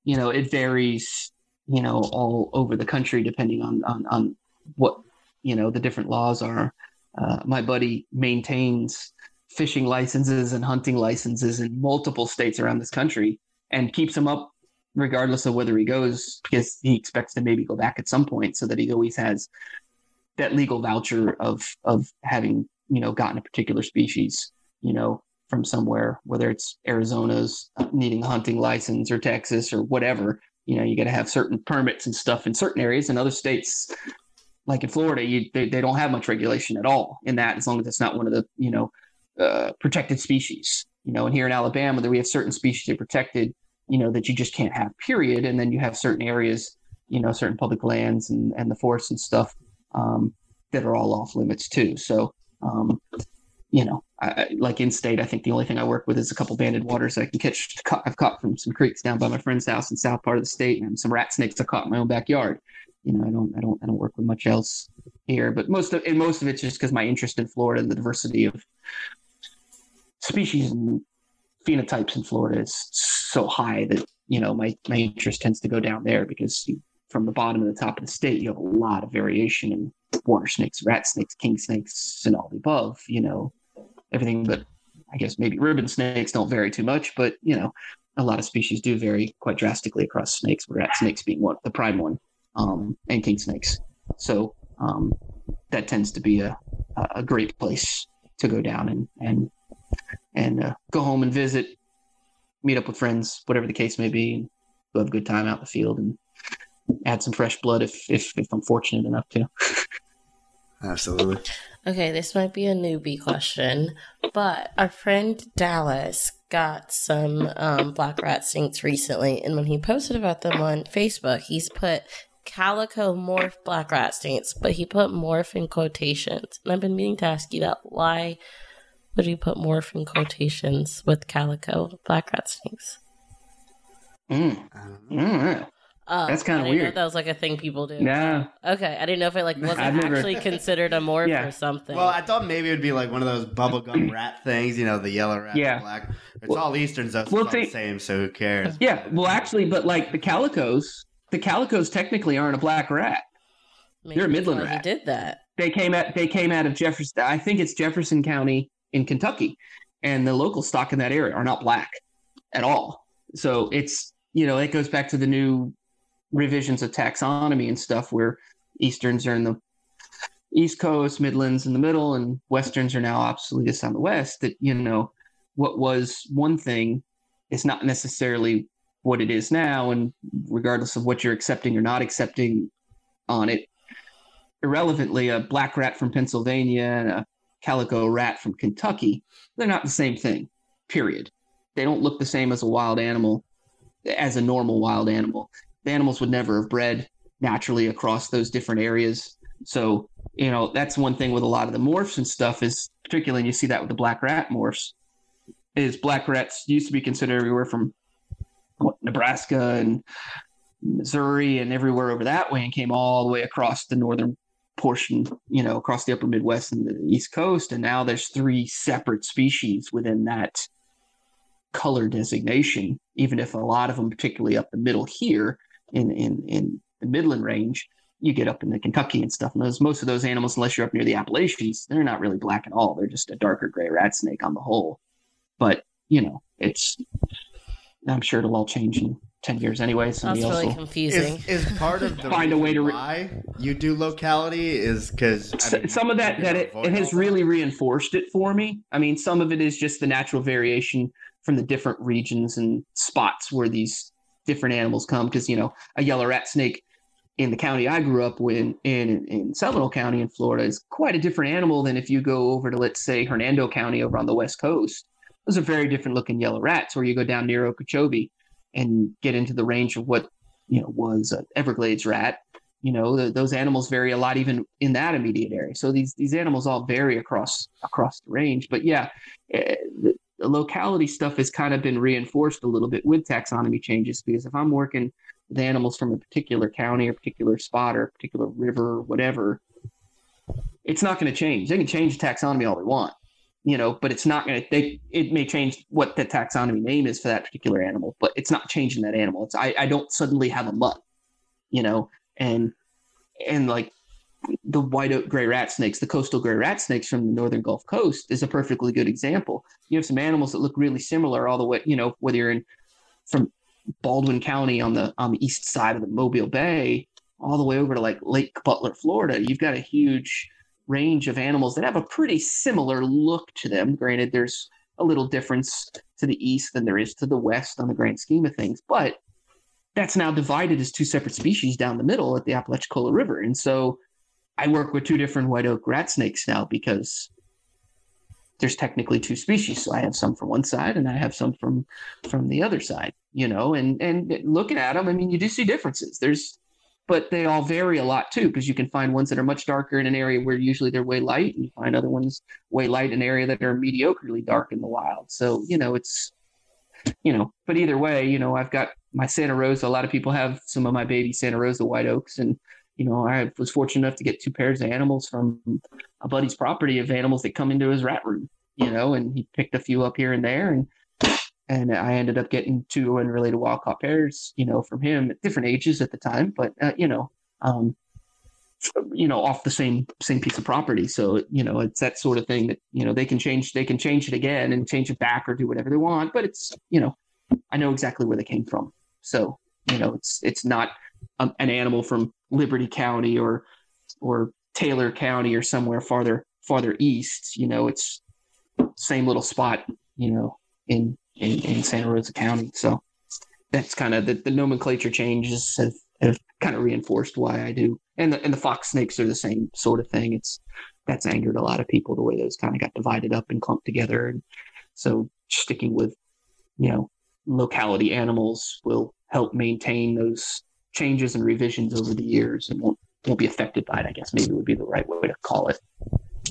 you know, it varies, you know, all over the country depending on on on what you know the different laws are. Uh, my buddy maintains fishing licenses and hunting licenses in multiple states around this country and keeps them up regardless of whether he goes because he expects to maybe go back at some point so that he always has that legal voucher of of having you know gotten a particular species you know from somewhere whether it's arizona's needing a hunting license or texas or whatever you know you got to have certain permits and stuff in certain areas. In other states like in florida you they, they don't have much regulation at all in that as long as it's not one of the you know uh, protected species. You know and here in alabama that we have certain species that are protected you know that you just can't have period. And then you have certain areas you know certain public lands and, and the forests and stuff um, that are all off limits too. So um, you know I, like in state i think the only thing i work with is a couple banded waters i can catch i've caught from some creeks down by my friend's house in south part of the state and some rat snakes i caught in my own backyard you know i don't i don't i don't work with much else here but most of and most of it's just because my interest in florida and the diversity of species and phenotypes in Florida is so high that you know my my interest tends to go down there because from the bottom to the top of the state you have a lot of variation in water snakes, rat snakes, king snakes, and all the above. You know everything, but I guess maybe ribbon snakes don't vary too much, but you know a lot of species do vary quite drastically across snakes. Rat snakes being one, the prime one, um, and king snakes. So um, that tends to be a a great place to go down and and and uh, go home and visit, meet up with friends, whatever the case may be, and have a good time out in the field and add some fresh blood if if, if I'm fortunate enough to. Absolutely. Okay, this might be a newbie question, but our friend Dallas got some um, black rat sinks recently, and when he posted about them on Facebook, he's put calico morph black rat stinks, but he put morph in quotations. And I've been meaning to ask you that. Why would he put morph in quotations with calico black rat stinks? Mm, I don't know. Uh, That's kinda I know weird. that was like a thing people do. yeah. Okay, I didn't know if it like wasn't never- actually considered a morph Yeah. or something. Well, I thought maybe it would be like one of those bubblegum rat things, you know, the yellow rat, Yeah. black. It's Well- all Easterns, though. So well, it's all the same, so who cares? Yeah. Well, actually, but like the calicos, the calicos technically aren't a black rat. Maybe you're a Midland why He rat. did that. They came at they came out of Jefferson. I think it's Jefferson County in Kentucky, and the local stock in that area are not black at all. So it's you know it goes back to the new revisions of taxonomy and stuff where Easterns are in the East Coast, Midlands in the middle, and Westerns are now obsoletus on the West. That you know what was one thing is not necessarily what it is now, and regardless of what you're accepting or not accepting on it, irrelevantly, a black rat from Pennsylvania and a calico rat from Kentucky, they're not the same thing. Period. They don't look the same as a wild animal, as a normal wild animal. Animals would never have bred naturally across those different areas. So, you know, that's one thing with a lot of the morphs and stuff is particularly, and you see that with the black rat morphs, is black rats used to be considered everywhere from what, Nebraska and Missouri and everywhere over that way and came all the way across the northern portion, you know, across the upper Midwest and the East Coast. And now there's three separate species within that color designation, even if a lot of them, particularly up the middle here in, in, in the Midland range, you get up into Kentucky and stuff. And those most of those animals, unless you're up near the Appalachians, they're not really black at all. They're just a darker gray rat snake on the whole. But, you know, it's I'm sure it'll all change in ten years anyway. So That's really will, confusing. Is, is, part of the find a way to re- why you do locality is because I mean, some of that that it, it has really reinforced it for me. I mean, some of it is just the natural variation from the different regions and spots where these different animals come. Because you know, a yellow rat snake in the county I grew up in, in in Seminole County in Florida is quite a different animal than if you go over to let's say Hernando County over on the west coast. Those are very different looking yellow rats. Or you go down near Okeechobee and get into the range of what you know was an Everglades rat. You know, the, those animals vary a lot even in that immediate area. So these these animals all vary across across the range. But yeah, the locality stuff has kind of been reinforced a little bit with taxonomy changes because if I'm working with animals from a particular county or particular spot or particular river or whatever, it's not going to change. They can change the taxonomy all they want you know, but it's not going to, they, it may change what the taxonomy name is for that particular animal, but it's not changing that animal. It's, I, I don't suddenly have a mutt, you know, and, and like the white oak gray rat snakes, the coastal gray rat snakes from the northern Gulf Coast is a perfectly good example. You have some animals that look really similar all the way, you know, whether you're in from Baldwin County on the, on the east side of the Mobile Bay, all the way over to like Lake Butler, Florida, you've got a huge, range of animals that have a pretty similar look to them. Granted, there's a little difference to the east than there is to the west on the grand scheme of things, but that's now divided as two separate species down the middle at the Apalachicola River. And so I work with two different white oak rat snakes now because there's technically two species. So I have some from one side and I have some from from the other side, you know, and and looking at them, I mean, you do see differences. There's but they all vary a lot too because you can find ones that are much darker in an area where usually they're way light and you find other ones way light in an area that are mediocrely dark in the wild so you know it's you know but either way you know i've got my santa rosa a lot of people have some of my baby santa rosa white oaks and you know i was fortunate enough to get two pairs of animals from a buddy's property of animals that come into his rat room you know and he picked a few up here and there and and I ended up getting two unrelated wild caught pairs, you know, from him at different ages at the time, but uh, you know, um, you know, off the same same piece of property. So you know, it's that sort of thing that you know they can change they can change it again and change it back or do whatever they want, but it's you know, I know exactly where they came from. So you know, it's it's not um, an animal from Liberty County or or Taylor County or somewhere farther farther east. You know, it's same little spot. You know, in in, in Santa Rosa County. So that's kind of the, the nomenclature changes have, have kind of reinforced why I do. And the, and the fox snakes are the same sort of thing. It's that's angered a lot of people the way those kind of got divided up and clumped together. And so sticking with, you know, locality animals will help maintain those changes and revisions over the years and won't won't be affected by it, I guess maybe would be the right way to call it.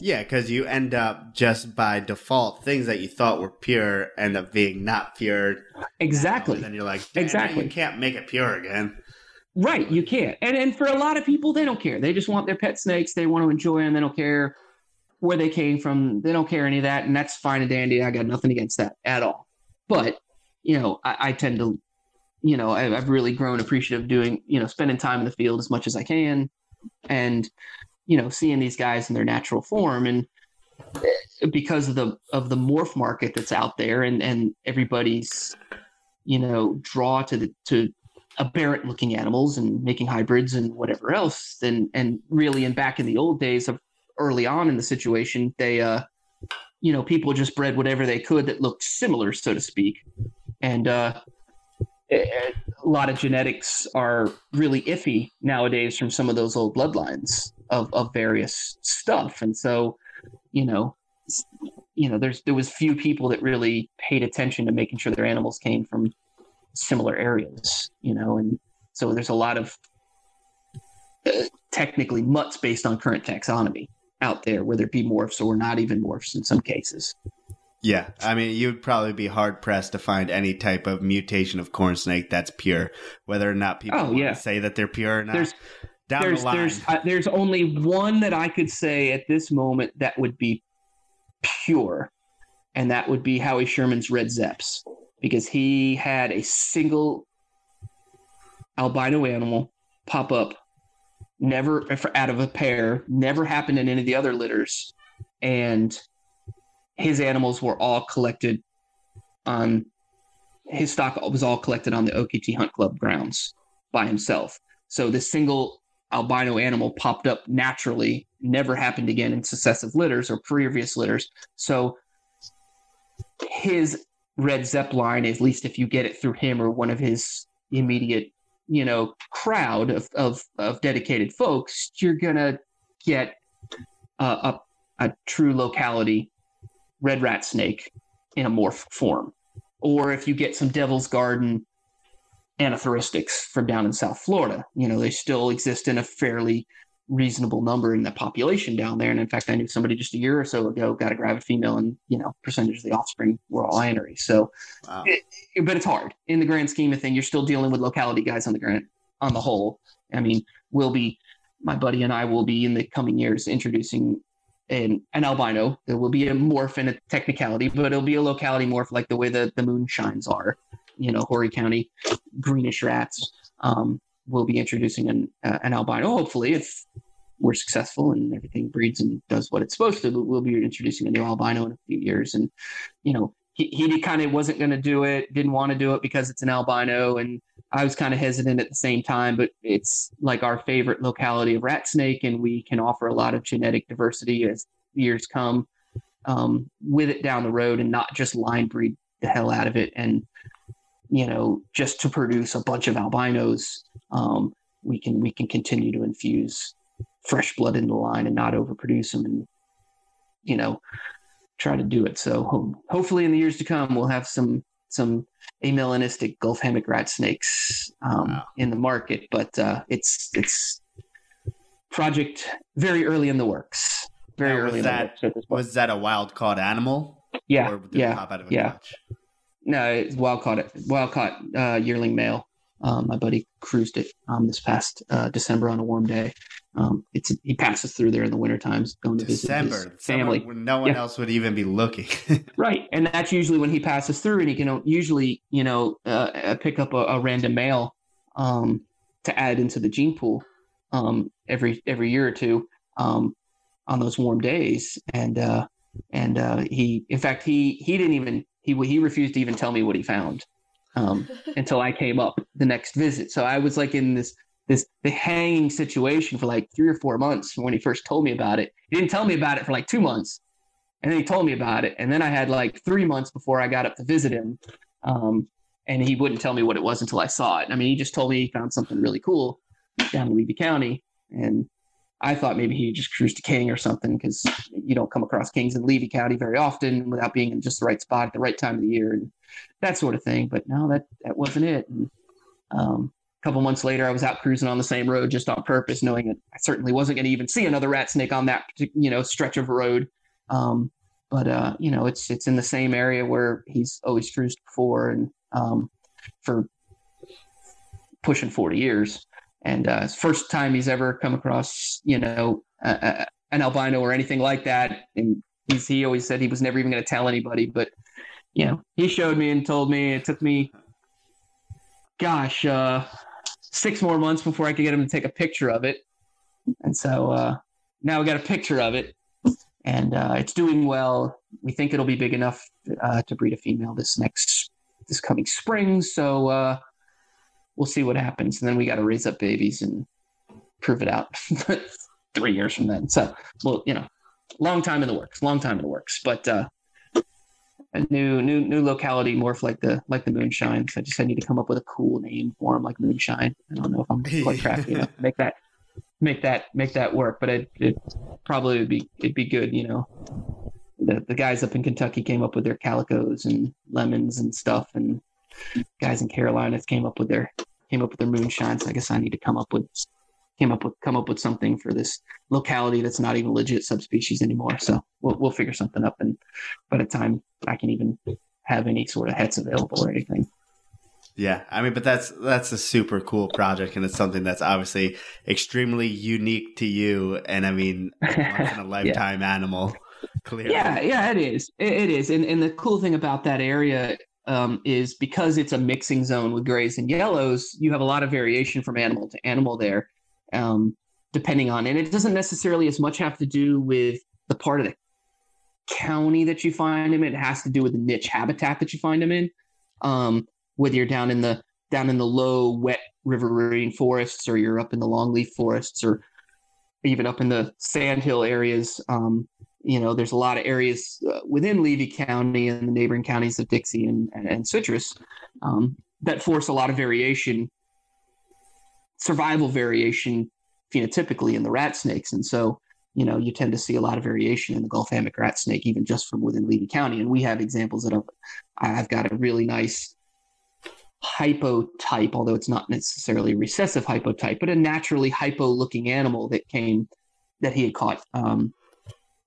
Yeah, because you end up just by default things that you thought were pure end up being not pure. Exactly. And then you're like, exactly, you can't make it pure again. Right, you can't. And and for a lot of people, they don't care. They just want their pet snakes. They want to enjoy them. They don't care where they came from. They don't care any of that, and that's fine and dandy. I got nothing against that at all. But you know, I, I tend to, you know, I, I've really grown appreciative doing, you know, spending time in the field as much as I can, and you know seeing these guys in their natural form. And because of the of the morph market that's out there and and everybody's you know draw to the to aberrant looking animals and making hybrids and whatever else then and really and back in the old days of early on in the situation they uh you know people just bred whatever they could that looked similar so to speak. And uh a lot of genetics are really iffy nowadays from some of those old bloodlines of, of various stuff. And so, you know, you know, there's there was few people that really paid attention to making sure their animals came from similar areas, you know, and So there's a lot of uh, technically mutts based on current taxonomy out there, whether it be morphs or not even morphs in some cases. Yeah, I mean, you'd probably be hard pressed to find any type of mutation of corn snake that's pure, whether or not people Oh, yeah. say that they're pure or not. There's Down there's the line, there's uh, there's only one that I could say at this moment that would be pure, and that would be Howie Sherman's Red Zeps, because he had a single albino animal pop up, never out of a pair, never happened in any of the other litters, and his animals were all collected on his stock was all collected on the Okeetee Hunt Club grounds by himself. So this single albino animal popped up naturally, never happened again in successive litters or previous litters. So his red Zepp line, at least if you get it through him or one of his immediate, you know, crowd of of, of dedicated folks, you're gonna get uh, a a true locality red rat snake in a morph form. Or if you get some Devil's Garden anerythristics from down in South Florida, you know, they still exist in a fairly reasonable number in the population down there. And in fact, I knew somebody just a year or so ago got a gravid female and, you know, percentage of the offspring were all anery. So, Wow. it, but it's hard in the grand scheme of thing. You're still dealing with locality guys on the grant on the whole. I mean, we'll be, my buddy and I will be in the coming years introducing an, an albino. There will be a morph and a technicality, but it'll be a locality morph like the way that the, the moonshines are. You know, Horry County greenish rats. Um, we'll be introducing an, uh, an albino, hopefully, if we're successful and everything breeds and does what it's supposed to. We'll be introducing a new albino in a few years. And, you know, he, he kind of wasn't going to do it, didn't want to do it because it's an albino. And I was kind of hesitant at the same time, but it's like our favorite locality of rat snake, and we can offer a lot of genetic diversity as years come um, with it down the road and not just line breed the hell out of it. And, you know, just to produce a bunch of albinos, um, we can we can continue to infuse fresh blood into the line and not overproduce them and, you know, try to do it. So ho- hopefully in the years to come, we'll have some some amelanistic Gulf hammock rat snakes um, Wow. in the market, but uh, it's it's project very early in the works. Very Now, was early in that- the works at this point. Was that a wild caught animal? yeah, Or did it yeah, pop out of a yeah. clutch? No, it's wild caught. Wild caught uh, yearling male. Um, my buddy cruised it um, this past uh, December on a warm day. Um, it's he passes through there in the winter times, going to visit his family. when no one Yeah. else would even be looking. Right, and that's usually when he passes through, and he can usually, you know, uh, uh, pick up a, a random male um, to add into the gene pool um, every every year or two um, on those warm days, and uh, and uh, he, in fact, he he didn't even he he refused to even tell me what he found um, until I came up the next visit. So I was like in this this the hanging situation for like three or four months when he first told me about it. He didn't tell me about it for like two months. And then he told me about it. And then i had like three months before i got up to visit him. Um, and he wouldn't tell me what it was until i saw it. I mean he just told me he found something really cool down in levy county. And i thought maybe he just cruised to king or something because you don't come across kings in levy county very often without being in just the right spot at the right time of the year and that sort of thing. But no that that wasn't it. And, um, a couple months later i was out cruising on the same road just on purpose knowing that i certainly wasn't going to even see another rat snake on that you know stretch of road. Um, but uh, you know, it's it's in the same area where he's always cruised before, and um, for pushing forty years. And uh, first time he's ever come across, you know, an albino or anything like that. And he always said he was never even going to tell anybody, but you know, he showed me and told me. It took me, gosh, uh, six more months before I could get him to take a picture of it. And so uh, now we got a picture of it and uh, it's doing well. We think it'll be big enough uh, to breed a female this next this coming spring. So uh, we'll see what happens, and then we got to raise up babies and prove it out three years from then. So well, you know, long time in the works, long time in the works, but. Uh, a new, new, new locality, morph like the like the moonshine. So I just I need to come up with a cool name for him, like moonshine. I don't know if I'm quite crafty enough to make that make that make that work, but it, it probably would be it'd be good, you know. The the guys up in Kentucky came up with their calicos and lemons and stuff, and guys in Carolinas came up with their came up with their moonshine. So I guess I need to come up with came up with come up with something for this locality that's not even legit subspecies anymore. So we'll we'll figure something up, and by the time I can even have any sort of hets available or anything. Yeah, I mean, but that's that's a super cool project, and it's something that's obviously extremely unique to you, and I mean, once in a lifetime yeah. animal. Clearly. Yeah, yeah, it is. It, it is, and and the cool thing about that area um, is because it's a mixing zone with grays and yellows, you have a lot of variation from animal to animal there, um, depending on, and it doesn't necessarily as much have to do with the part of the county that you find them. It has to do with the niche habitat that you find them in. Um, whether you're down in the down in the low wet riverine forests or you're up in the longleaf forests or even up in the sandhill areas um, you know there's a lot of areas uh, within levy county and the neighboring counties of dixie and, and, and citrus um, that force a lot of variation survival variation phenotypically in the rat snakes. And so you know you tend to see a lot of variation in the gulf hammock rat snake even just from within levy county. And we have examples that I've, got a really nice hypotype, although it's not necessarily recessive hypotype, but a naturally hypo looking animal that came that he had caught, um,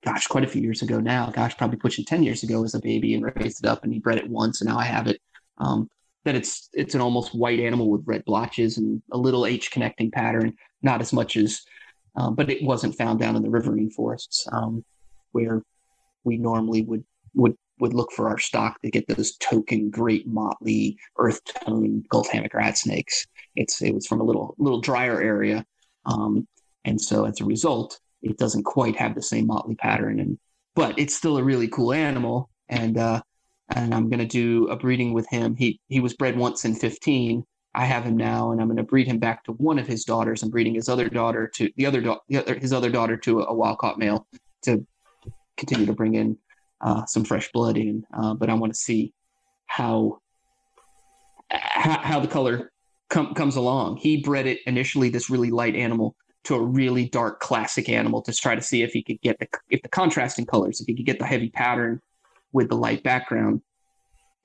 gosh, quite a few years ago now. Gosh, probably pushing 10 years ago as a baby and raised it up and he bred it once and now I have it. Um, that it's it's an almost white animal with red blotches and a little H connecting pattern, not as much as, um, but it wasn't found down in the riverine forests um, where we normally would would would look for our stock to get those token great motley earth tone Gulf hammock rat snakes. It's it was from a little little drier area, um, and so as a result, it doesn't quite have the same motley pattern. And but it's still a really cool animal, and uh, and I'm gonna do a breeding with him. He he was bred once in 15. I have him now, and I'm to breed him back to one of his daughters. I'm breeding his other daughter to the other, do- the other his other daughter to a, a wild caught male to continue to bring in uh, some fresh blood in, uh, but I want to see how, how, how the color com- comes along. He bred it initially this really light animal to a really dark classic animal to try to see if he could get the if the contrasting colors, if he could get the heavy pattern with the light background.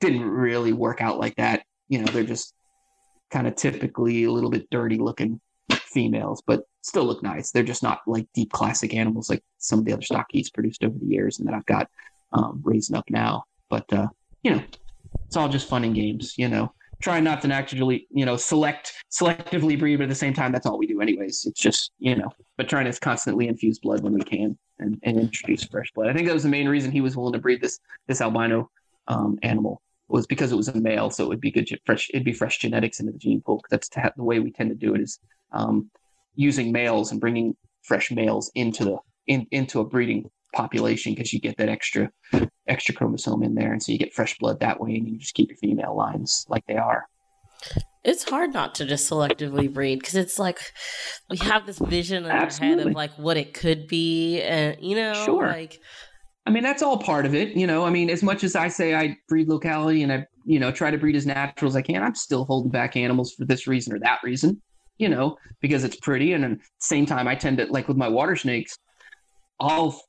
Didn't really work out like that. You know, they're just kind of typically a little bit dirty looking females, but still look nice. They're just not like deep classic animals like some of the other stock he's produced over the years and that I've got um, raising up now. But uh, you know, it's all just fun and games. You know, trying not to actually you know select selectively breed, but at the same time, that's all we do anyways. It's just you know, but trying to constantly infuse blood when we can and, and introduce fresh blood. I think that was the main reason he was willing to breed this this albino um, animal was because it was a male, so it would be good fresh. It'd be fresh genetics into the gene pool. That's the way we tend to do it is um, using males and bringing fresh males into the in, into a breeding population because you get that extra extra chromosome in there and so you get fresh blood that way and you just keep your female lines like they are it's hard not to just selectively breed because it's like we have this vision in Absolutely. our head of like what it could be and you know sure. like I mean that's all part of it, you know. I mean, as much as I say I breed locality and I, you know, try to breed as natural as I can, I'm still holding back animals for this reason or that reason, you know, because it's pretty. And at the same time, I tend to like with my water snakes, I'll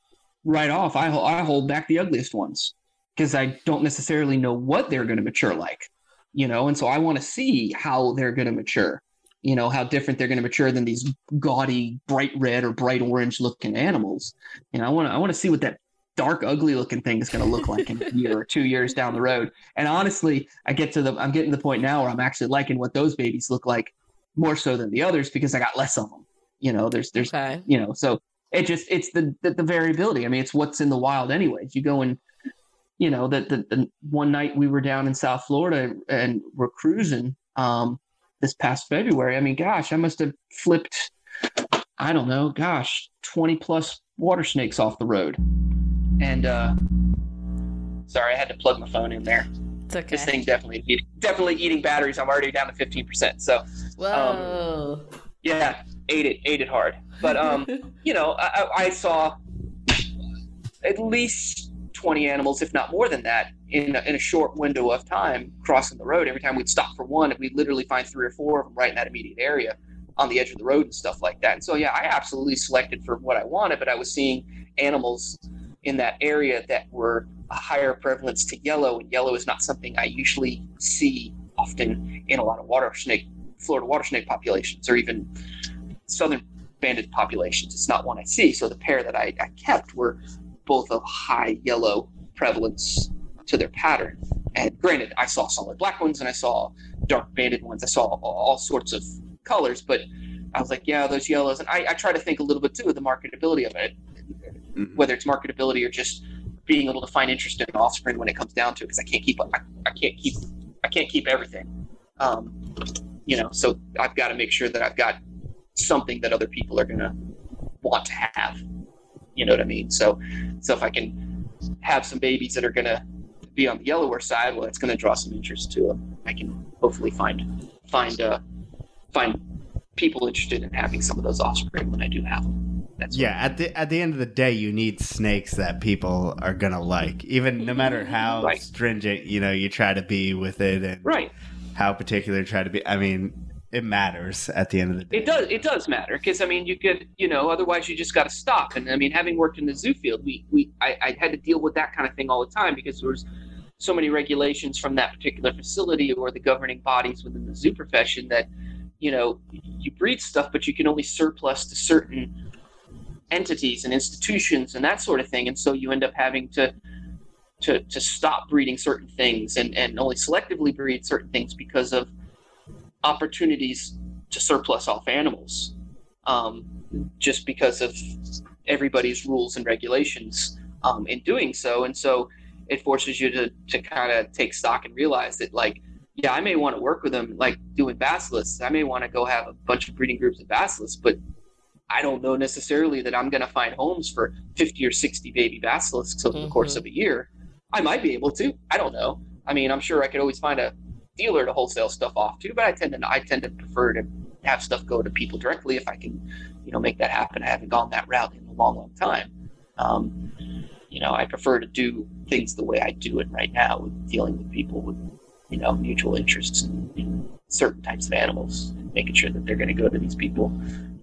right off, I, I hold back the ugliest ones because I don't necessarily know what they're going to mature like, you know, and so I want to see how they're going to mature, you know, how different they're going to mature than these gaudy, bright red or bright orange looking animals. You know, I want to I want to see what that dark, ugly looking thing is going to look like in a year or two years down the road. And honestly, I get to the I'm getting to the point now where I'm actually liking what those babies look like more so than the others because I got less of them. You know, there's there's okay. you know, so it just it's the, the, the variability. I mean, it's what's in the wild anyways. You go and you know that the, the, one night we were down in South Florida and we're cruising um, this past February. I mean, gosh, I must have flipped I don't know, gosh, twenty plus water snakes off the road. And uh, sorry, I had to plug my phone in there. It's okay. This thing definitely eating, definitely eating batteries. I'm already down to fifteen percent. So whoa. Um, yeah, ate it, ate it hard. But um, you know, I, I saw at least 20 animals, if not more than that, in a, in a short window of time crossing the road. Every time we'd stop for one, we'd literally find three or four of them right in that immediate area on the edge of the road and stuff like that. And so, yeah, I absolutely selected for what I wanted, but I was seeing animals in that area that were a higher prevalence to yellow, and yellow is not something I usually see often in a lot of water snake Florida water snake populations or even southern banded populations. It's not one I see. So the pair that I, I kept were both of high yellow prevalence to their pattern. And granted, I saw solid black ones and I saw dark banded ones. I saw all, sorts of colors, but I was like, yeah, those yellows. And I, I try to think a little bit too of the marketability of it, mm-hmm. whether it's marketability or just being able to find interest in offspring when it comes down to it. Because I can't keep, I, I can't keep, I can't keep everything. Um, you know, so I've got to make sure that I've got something that other people are gonna want to have. You know what I mean? So, so if I can have some babies that are gonna be on the yellower side, well, it's gonna draw some interest to them. I can hopefully find find uh, find people interested in having some of those offspring when I do have them. That's yeah. At the at the end of the day, you need snakes that people are gonna like, even no matter how right. stringent you know you try to be with it, and right. how particular try to be. I mean, it matters at the end of the day. It does. It does matter because I mean, you could, you know, otherwise you just got to stop. And I mean, having worked in the zoo field, we we I, I, had to deal with that kind of thing all the time because there was so many regulations from that particular facility or the governing bodies within the zoo profession that you know, you breed stuff, but you can only surplus to certain entities and institutions and that sort of thing. And so you end up having to to, to stop breeding certain things and, and only selectively breed certain things because of opportunities to surplus off animals. Um, just because of everybody's rules and regulations um, in doing so. And so it forces you to, to kind of take stock and realize that like yeah, I may want to work with them like doing basilisks. I may want to go have a bunch of breeding groups of basilisks, but I don't know necessarily that I'm going to find homes for 50 or 60 baby basilisks over mm-hmm. the course of a year. I might be able to. I don't know. I mean, I'm sure I could always find a dealer to wholesale stuff off to, but I tend to I tend to prefer to have stuff go to people directly if I can, you know, make that happen. I haven't gone that route in a long, long time. Um, you know, I prefer to do things the way I do it right now, with dealing with people with you know, mutual interests in, in certain types of animals, and making sure that they're going to go to these people,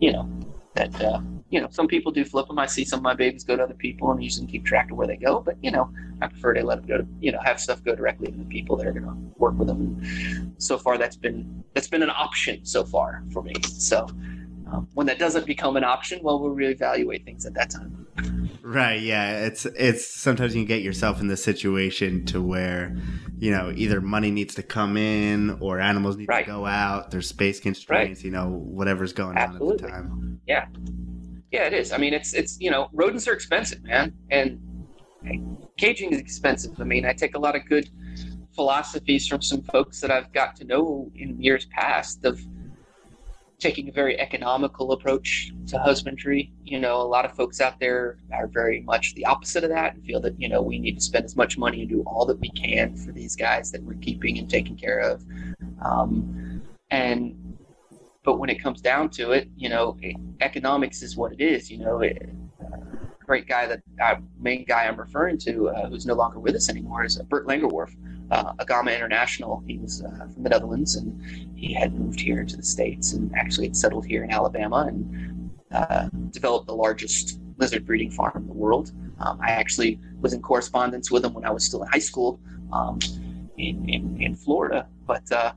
you know, that, uh, you know, some people do flip them. I see some of my babies go to other people and usually keep track of where they go. But, you know, I prefer to let them go to, you know, have stuff go directly to the people that are going to work with them. And so far, that's been, that's been an option so far for me. So um, when that doesn't become an option, well, we'll reevaluate things at that time. Right. Yeah. It's it's sometimes you get yourself in the situation to where, you know, either money needs to come in or animals need right. to go out. There's space constraints. Right. You know, whatever's going Absolutely. on at the time. Yeah. Yeah, it is. I mean, it's it's you know, rodents are expensive, man, and caging is expensive. I mean, I take a lot of good philosophies from some folks that I've got to know in years past of taking a very economical approach to husbandry. You know, a lot of folks out there are very much the opposite of that and feel that, you know, we need to spend as much money and do all that we can for these guys that we're keeping and taking care of. Um, and, but when it comes down to it, you know, economics is what it is. You know, it, uh, great guy that uh, main guy I'm referring to, uh, who's no longer with us anymore, is Bert Langerwerf uh, Agama International. He was uh, from the Netherlands and he had moved here to the States and actually had settled here in Alabama and uh, developed the largest lizard breeding farm in the world. Um, I actually was in correspondence with him when I was still in high school um, in, in, in, Florida, but uh,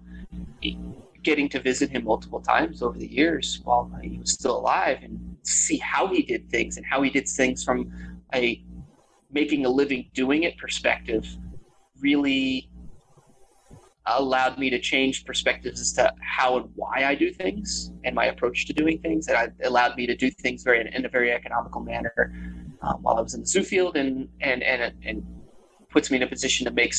getting to visit him multiple times over the years while he was still alive and see how he did things and how he did things from a making a living doing it perspective really allowed me to change perspectives as to how and why I do things and my approach to doing things. And allowed me to do things very in a very economical manner um, while I was in the zoo field, and and and and puts me in a position to make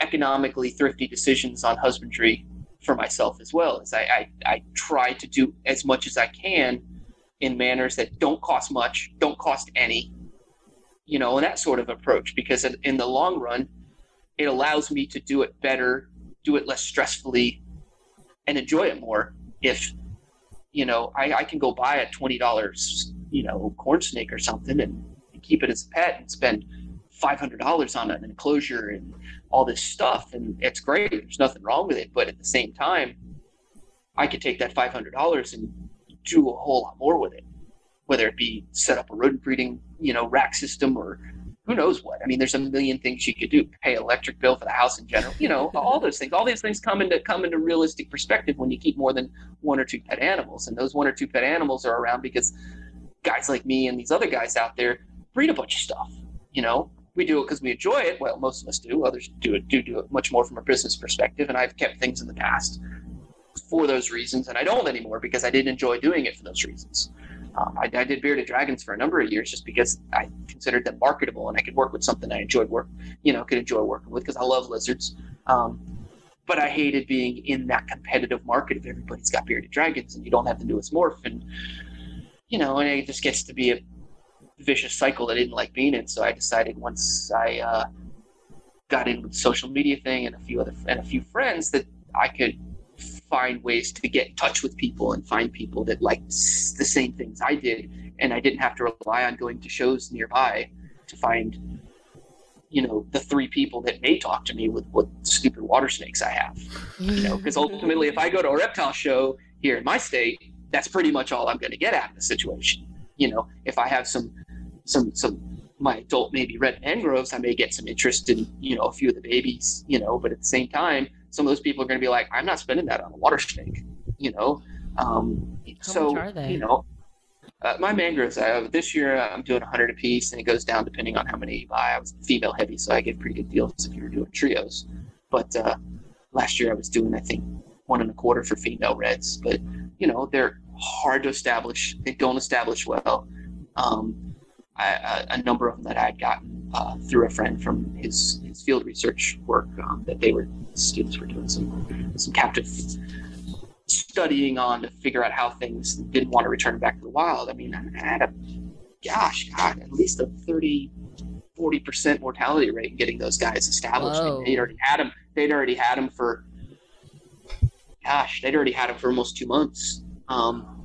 economically thrifty decisions on husbandry for myself as well. As I, I I try to do as much as I can in manners that don't cost much, don't cost any, you know, and that sort of approach. Because in the long run, it allows me to do it better, do it less stressfully, and enjoy it more. If you know, I, I can go buy a twenty dollars, you know, corn snake or something, and, and keep it as a pet, and spend five hundred dollars on an enclosure and all this stuff, and it's great. There's nothing wrong with it, but at the same time, I could take that five hundred dollars and do a whole lot more with it, whether it be set up a rodent breeding, you know, rack system or who knows what. I mean, there's a million things you could do. Pay electric bill for the house in general. You know, all those things. All these things come into come into realistic perspective when you keep more than one or two pet animals, and those one or two pet animals are around because guys like me and these other guys out there breed a bunch of stuff. You know, we do it because we enjoy it. Well, most of us do. Others do it do do it much more from a business perspective. And I've kept things in the past for those reasons, and I don't anymore because I didn't enjoy doing it for those reasons. Um, I, I, did bearded dragons for a number of years just because I considered them marketable and I could work with something I enjoyed work, you know, could enjoy working with because I love lizards. Um, but I hated being in that competitive market if everybody's got bearded dragons and you don't have the newest morph and you know, and it just gets to be a vicious cycle that I didn't like being in. So I decided once I uh, got in with the social media thing and a few other and a few friends that I could find ways to get in touch with people and find people that liked the same things I did, and I didn't have to rely on going to shows nearby to find, you know, the three people that may talk to me with what stupid water snakes I have. You know, because ultimately, if I go to a reptile show here in my state, that's pretty much all I'm going to get out of the situation. You know, if I have some some some my adult maybe red mangroves, I may get some interest in you know a few of the babies. You know, but at the same time, some of those people are going to be like, I'm not spending that on a water snake, you know. Um, How so much are they? you know, uh, my mangroves I, uh, this year I'm doing 100 a piece, and it goes down depending on how many you buy. I was female heavy, so I get pretty good deals if you're doing trios. But uh, last year I was doing I think one and a quarter for female reds, but you know they're hard to establish. They don't establish well. Um, a, a number of them that I had gotten uh, through a friend from his, his field research work um, that they were students were doing some some captive studying on to figure out how things didn't want to return back to the wild. I mean, I had a gosh, God, at least a 30, 40 percent mortality rate in getting those guys established. They'd already had them. They'd already had them for gosh, they'd already had them for almost two months. Um,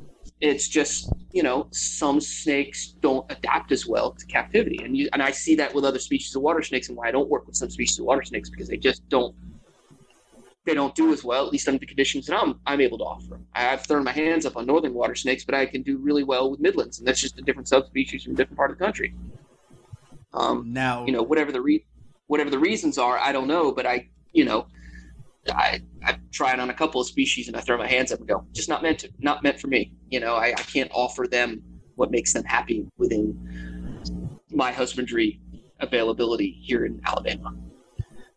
it's just you know some snakes don't adapt as well to captivity, and you, and I see that with other species of water snakes, and why I don't work with some species of water snakes because they just don't they don't do as well, at least under the conditions that I'm I'm able to offer. I've thrown my hands up on northern water snakes, but I can do really well with midlands, and that's just a different subspecies from a different part of the country. Um, Now, you know, whatever the re- whatever the reasons are, I don't know, but I, you know, I I tried on a couple of species and I throw my hands up and go, just not meant to, not meant for me. You know, I, I can't offer them what makes them happy within my husbandry availability here in Alabama.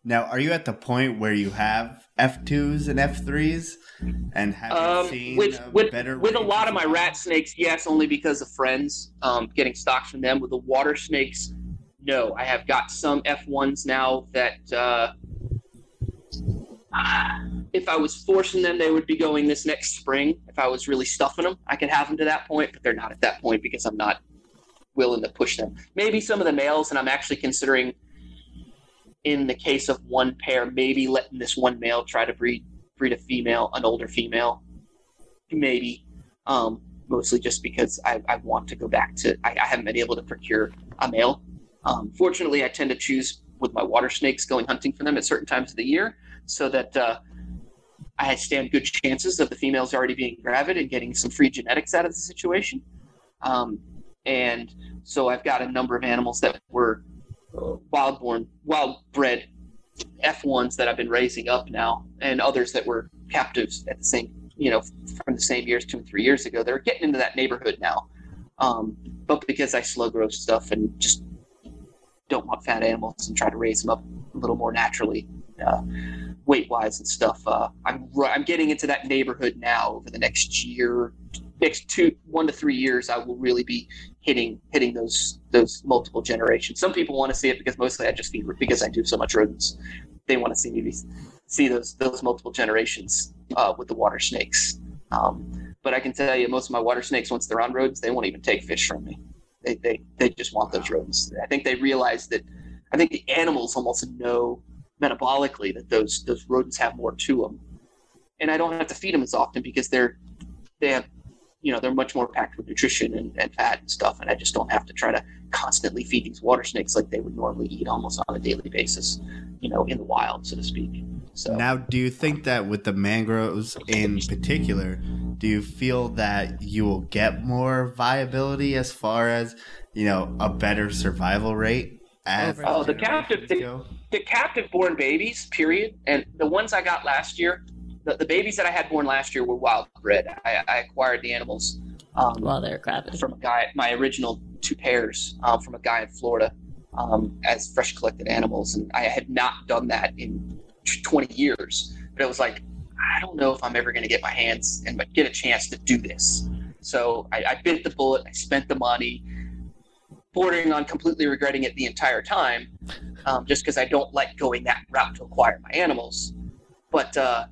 now, are you at the point where you have F2s and F3s? And have you Um, seen with a with, better with a lot of my rat snakes, yes, only because of friends, um, getting stocks from them. With the water snakes, no, I have got some F1s now that uh, if I was forcing them, they would be going this next spring. If I was really stuffing them, I could have them to that point, but they're not at that point because I'm not willing to push them. Maybe some of the males, and I'm actually considering, in the case of one pair, maybe letting this one male try to breed breed a female, an older female, maybe. Um, mostly just because I, I want to go back to. I, I haven't been able to procure a male. Um, fortunately, I tend to choose with my water snakes going hunting for them at certain times of the year, so that uh, I stand good chances of the females already being gravid and getting some free genetics out of the situation. Um, and so I've got a number of animals that were uh, wild born, wild bred F1s that I've been raising up now, and others that were captives at the same, you know, from the same years two and three years ago. They're getting into that neighborhood now. Um, but because I slow grow stuff and just don't want fat animals and try to raise them up a little more naturally, uh, weight wise and stuff, uh, I'm I'm getting into that neighborhood now. Over the next year, next two one to three years, I will really be hitting hitting those those multiple generations. Some people want to see it because mostly I just feed because I do so much rodents. They want to see me see those those multiple generations uh, with the water snakes. Um, but I can tell you, most of my water snakes, once they're on rodents, they won't even take fish from me. They they, they just want those rodents. I think they realize that. I think the animals almost know metabolically that those those rodents have more to them, and I don't have to feed them as often because they're they have you know they're much more packed with nutrition and, and fat and stuff and i just don't have to try to constantly feed these water snakes like they would normally eat almost on a daily basis you know in the wild so to speak. So Now, do you think that with the mangroves in particular, do you feel that you will get more viability as far as, you know, a better survival rate as Oh, oh the captive go? The captive born babies, period, and the ones I got last year, the, the babies that I had born last year were wild bred. I, I acquired the animals um, While they're from a guy, my original two pairs um, from a guy in Florida um, as fresh collected animals, and I had not done that in 20 years. But it was like, I don't know if I'm ever going to get my hands and get a chance to do this. So I, I bit the bullet. I spent the money, bordering on completely regretting it the entire time, um, just because I don't like going that route to acquire my animals. But uh,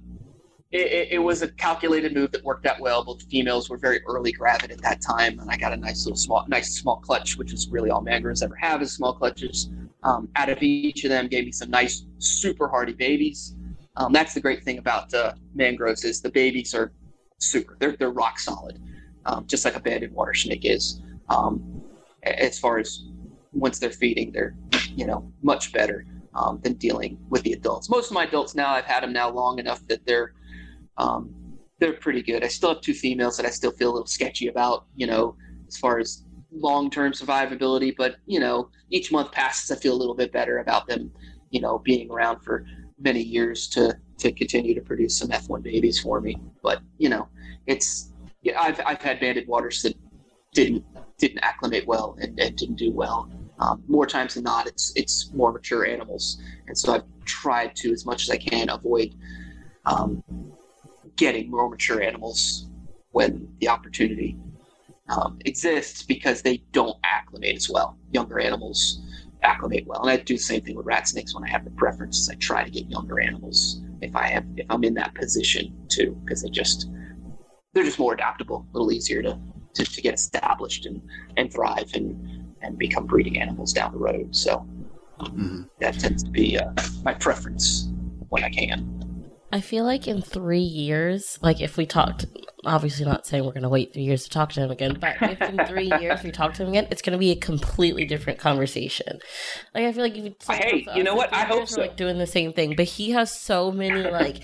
it, it, was a calculated move that worked out well. Both females were very early gravid at that time, and I got a nice little small, nice small clutch, which is really all mangroves ever have is small clutches. Um, out of each of them, gave me some nice, super hardy babies. Um, that's the great thing about uh, mangroves is the babies are super. They're they're rock solid, um, just like a banded water snake is. Um, as far as once they're feeding, they're you know much better um, than dealing with the adults. Most of my adults now, I've had them now long enough that they're um, they're pretty good. I still have two females that I still feel a little sketchy about, you know, as far as long term survivability. But you know, each month passes, I feel a little bit better about them, you know, being around for many years to to continue to produce some F1 babies for me. But you know, it's yeah, I've I've had banded waters that didn't didn't acclimate well and, and didn't do well. Um, more times than not, it's it's more mature animals, and so I've tried to as much as I can avoid um, getting more mature animals when the opportunity um, exists because they don't acclimate as well. Younger animals acclimate well, and I do the same thing with rat snakes when I have the preferences. I try to get younger animals if I have if I'm in that position too, because they just they're just more adaptable, a little easier to, to, to get established and, and thrive and, and become breeding animals down the road. So Mhm. that tends to be uh, my preference when I can. I feel like in three years, like if we talked, obviously not saying we're going to wait three years to talk to him again, but if in three years we talk to him again, it's going to be a completely different conversation. Like I feel like if you, Hey, you know what? I hope so. Like doing the same thing, but he has so many like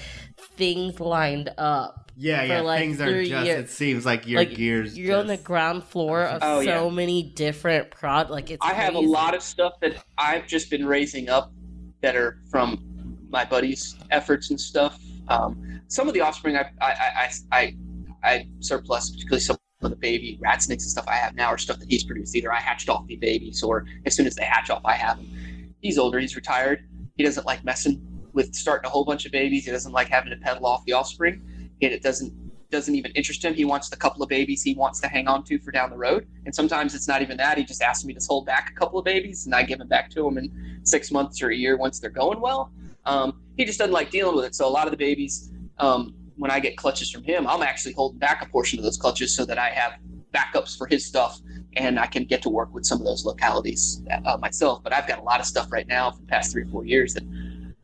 things lined up. Yeah, For, yeah. like, things are just. years. It seems like your like gears. you're on the ground floor of Oh, so yeah. many different prod. Like it's I have a lot of stuff that I've just been raising up that are from my buddies' efforts and stuff. Um, some of the offspring I I, I, I, I surplus, particularly some of the baby rat snakes and stuff I have now, are stuff that he's produced. Either I hatched off the babies, or as soon as they hatch off, I have them. He's older. He's retired. He doesn't like messing with starting a whole bunch of babies. He doesn't like having to peddle off the offspring. It doesn't doesn't even interest him. He wants the couple of babies he wants to hang on to for down the road. And sometimes it's not even that. He just asks me to hold back a couple of babies, and I give them back to him in six months or a year once they're going well. Um, he just doesn't like dealing with it. So a lot of the babies, um, when I get clutches from him, I'm actually holding back a portion of those clutches so that I have backups for his stuff, and I can get to work with some of those localities uh, myself. But I've got a lot of stuff right now for the past three or four years that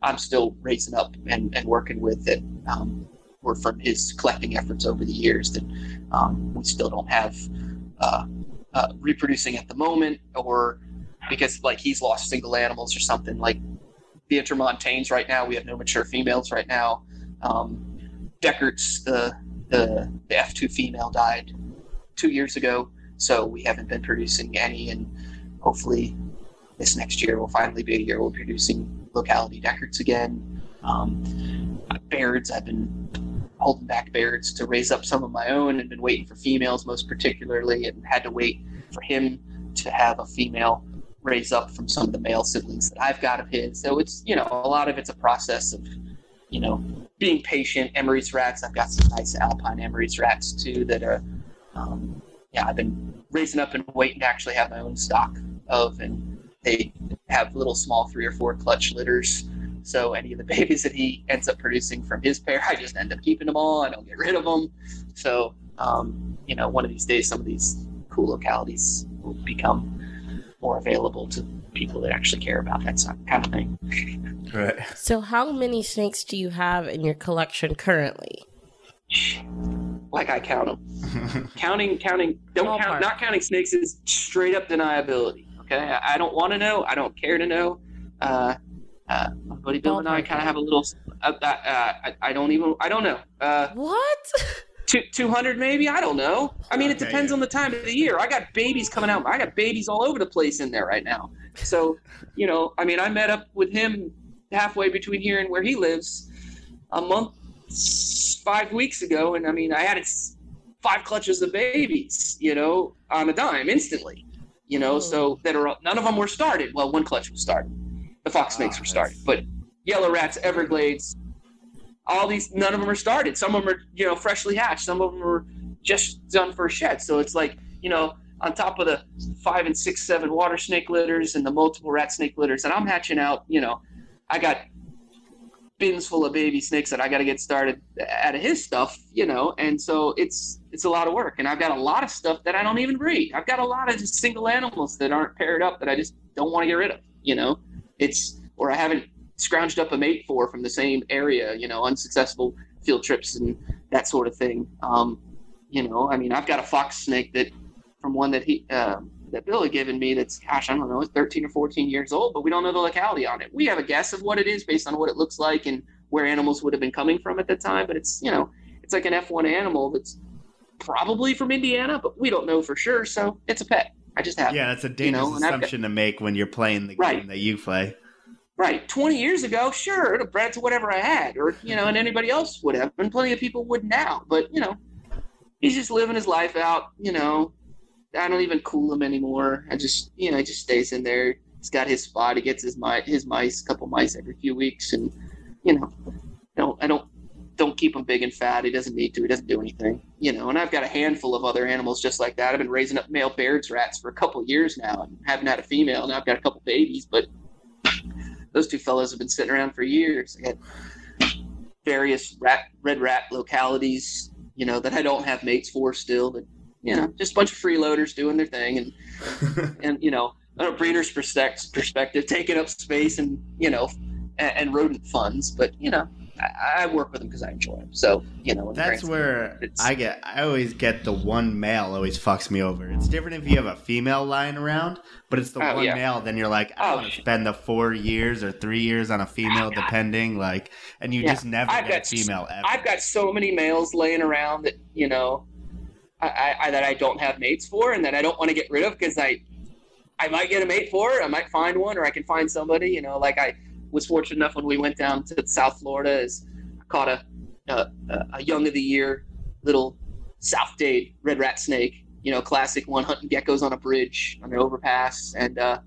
I'm still raising up and, and working with that um, were from his collecting efforts over the years that um, we still don't have uh, uh, reproducing at the moment, or because like he's lost single animals or something. Like the Intermontanes right now, we have no mature females right now. Um, Deckert's the the the F two female died two years ago, so we haven't been producing any, and hopefully this next year will finally be a year we're producing locality Deckerts again. Um, Bairds, I've been holding back Bairds to raise up some of my own, and been waiting for females most particularly, and had to wait for him to have a female raise up from some of the male siblings that I've got of his. So it's you know a lot of it's a process of you know being patient. Emory's rats, I've got some nice alpine Emory's rats too that are um, yeah I've been raising up and waiting to actually have my own stock of, and they have little small three or four clutch litters. So any of the babies that he ends up producing from his pair, I just end up keeping them all. I don't get rid of them. So um, you know, one of these days, some of these cool localities will become more available to people that actually care about that sort- kind of thing. Right. So, how many snakes do you have in your collection currently? Like I count them. counting, counting, don't Ballpark. count. Not counting snakes is straight up deniability. Okay, I, I don't want to know. I don't care to know. Uh, uh, my buddy Bill and I kind of have a little. Uh, uh, I, I don't even. I don't know. Uh, What? Two, 200 maybe i don't know i mean it Okay, depends on the time of the year i got babies coming out i got babies all over the place in there right now so you know i mean i met up with him halfway between here and where he lives a month five weeks ago and i mean i had five clutches of babies you know on a dime instantly you know so that are none of them were started well one clutch was started the fox Ah, snakes were started but yellow rats everglades all these none of them are started. Some of them are you know freshly hatched. Some of them are just done for a shed. So it's like you know on top of the five and six seven water snake litters and the multiple rat snake litters and i'm hatching out you know i got bins full of baby snakes that i got to get started out of his stuff you know and so it's it's a lot of work. And i've got a lot of stuff that i don't even breed. I've got a lot of just single animals that aren't paired up that i just don't want to get rid of you know it's or i haven't scrounged up a mate for from the same area, you know, unsuccessful field trips and that sort of thing. Um, you know, I mean, I've got a fox snake that from one that he uh, that Bill had given me. That's gosh, I don't know, it's 13 or 14 years old, but we don't know the locality on it. We have a guess of what it is based on what it looks like and where animals would have been coming from at the time. But it's you know, it's like an F1 animal that's probably from Indiana, but we don't know for sure. So it's a pet. I just have. Yeah, that's a dangerous know, and I've got- assumption to make when you're playing the Right. game that you play. Right. 20 years ago, sure, it'd have bred to whatever I had, or, you know, and anybody else would have, and plenty of people would now. But, you know, he's just living his life out, you know. I don't even cool him anymore. I just, you know, he just stays in there. He's got his spot. He gets his mice, his mice, a couple mice every few weeks, and, you know, don't, I don't, don't keep him big and fat. He doesn't need to. He doesn't do anything, you know. And I've got a handful of other animals just like that. I've been raising up male Baird's rats for a couple of years now, and haven't had a female. Now I've got a couple babies, but those two fellows have been sitting around for years. I got various rat, red rat localities, you know, that I don't have mates for still, but you know, just a bunch of freeloaders doing their thing, and and you know, on a breeder's perspective, perspective, taking up space and you know, and, and rodent funds, but you know, I, I work with them because I enjoy them. So you know, That's where scheme, I get. I always get the one male always fucks me over. It's different if you have a female lying around, but it's the Oh, one yeah. male. Then you're like, I Oh, want to spend the four years or three years on a female, depending. Like, and you Yeah. just never I've get got a female ever. I've got so many males laying around that you know, I, I, I that I don't have mates for, and that I don't want to get rid of because I, I might get a mate for, it. I might find one, or I can find somebody. You know, like I was fortunate enough when we went down to South Florida, is caught a, a a young of the year little South Dade red rat snake. You know, classic one hunting geckos on a bridge on an overpass, and uh,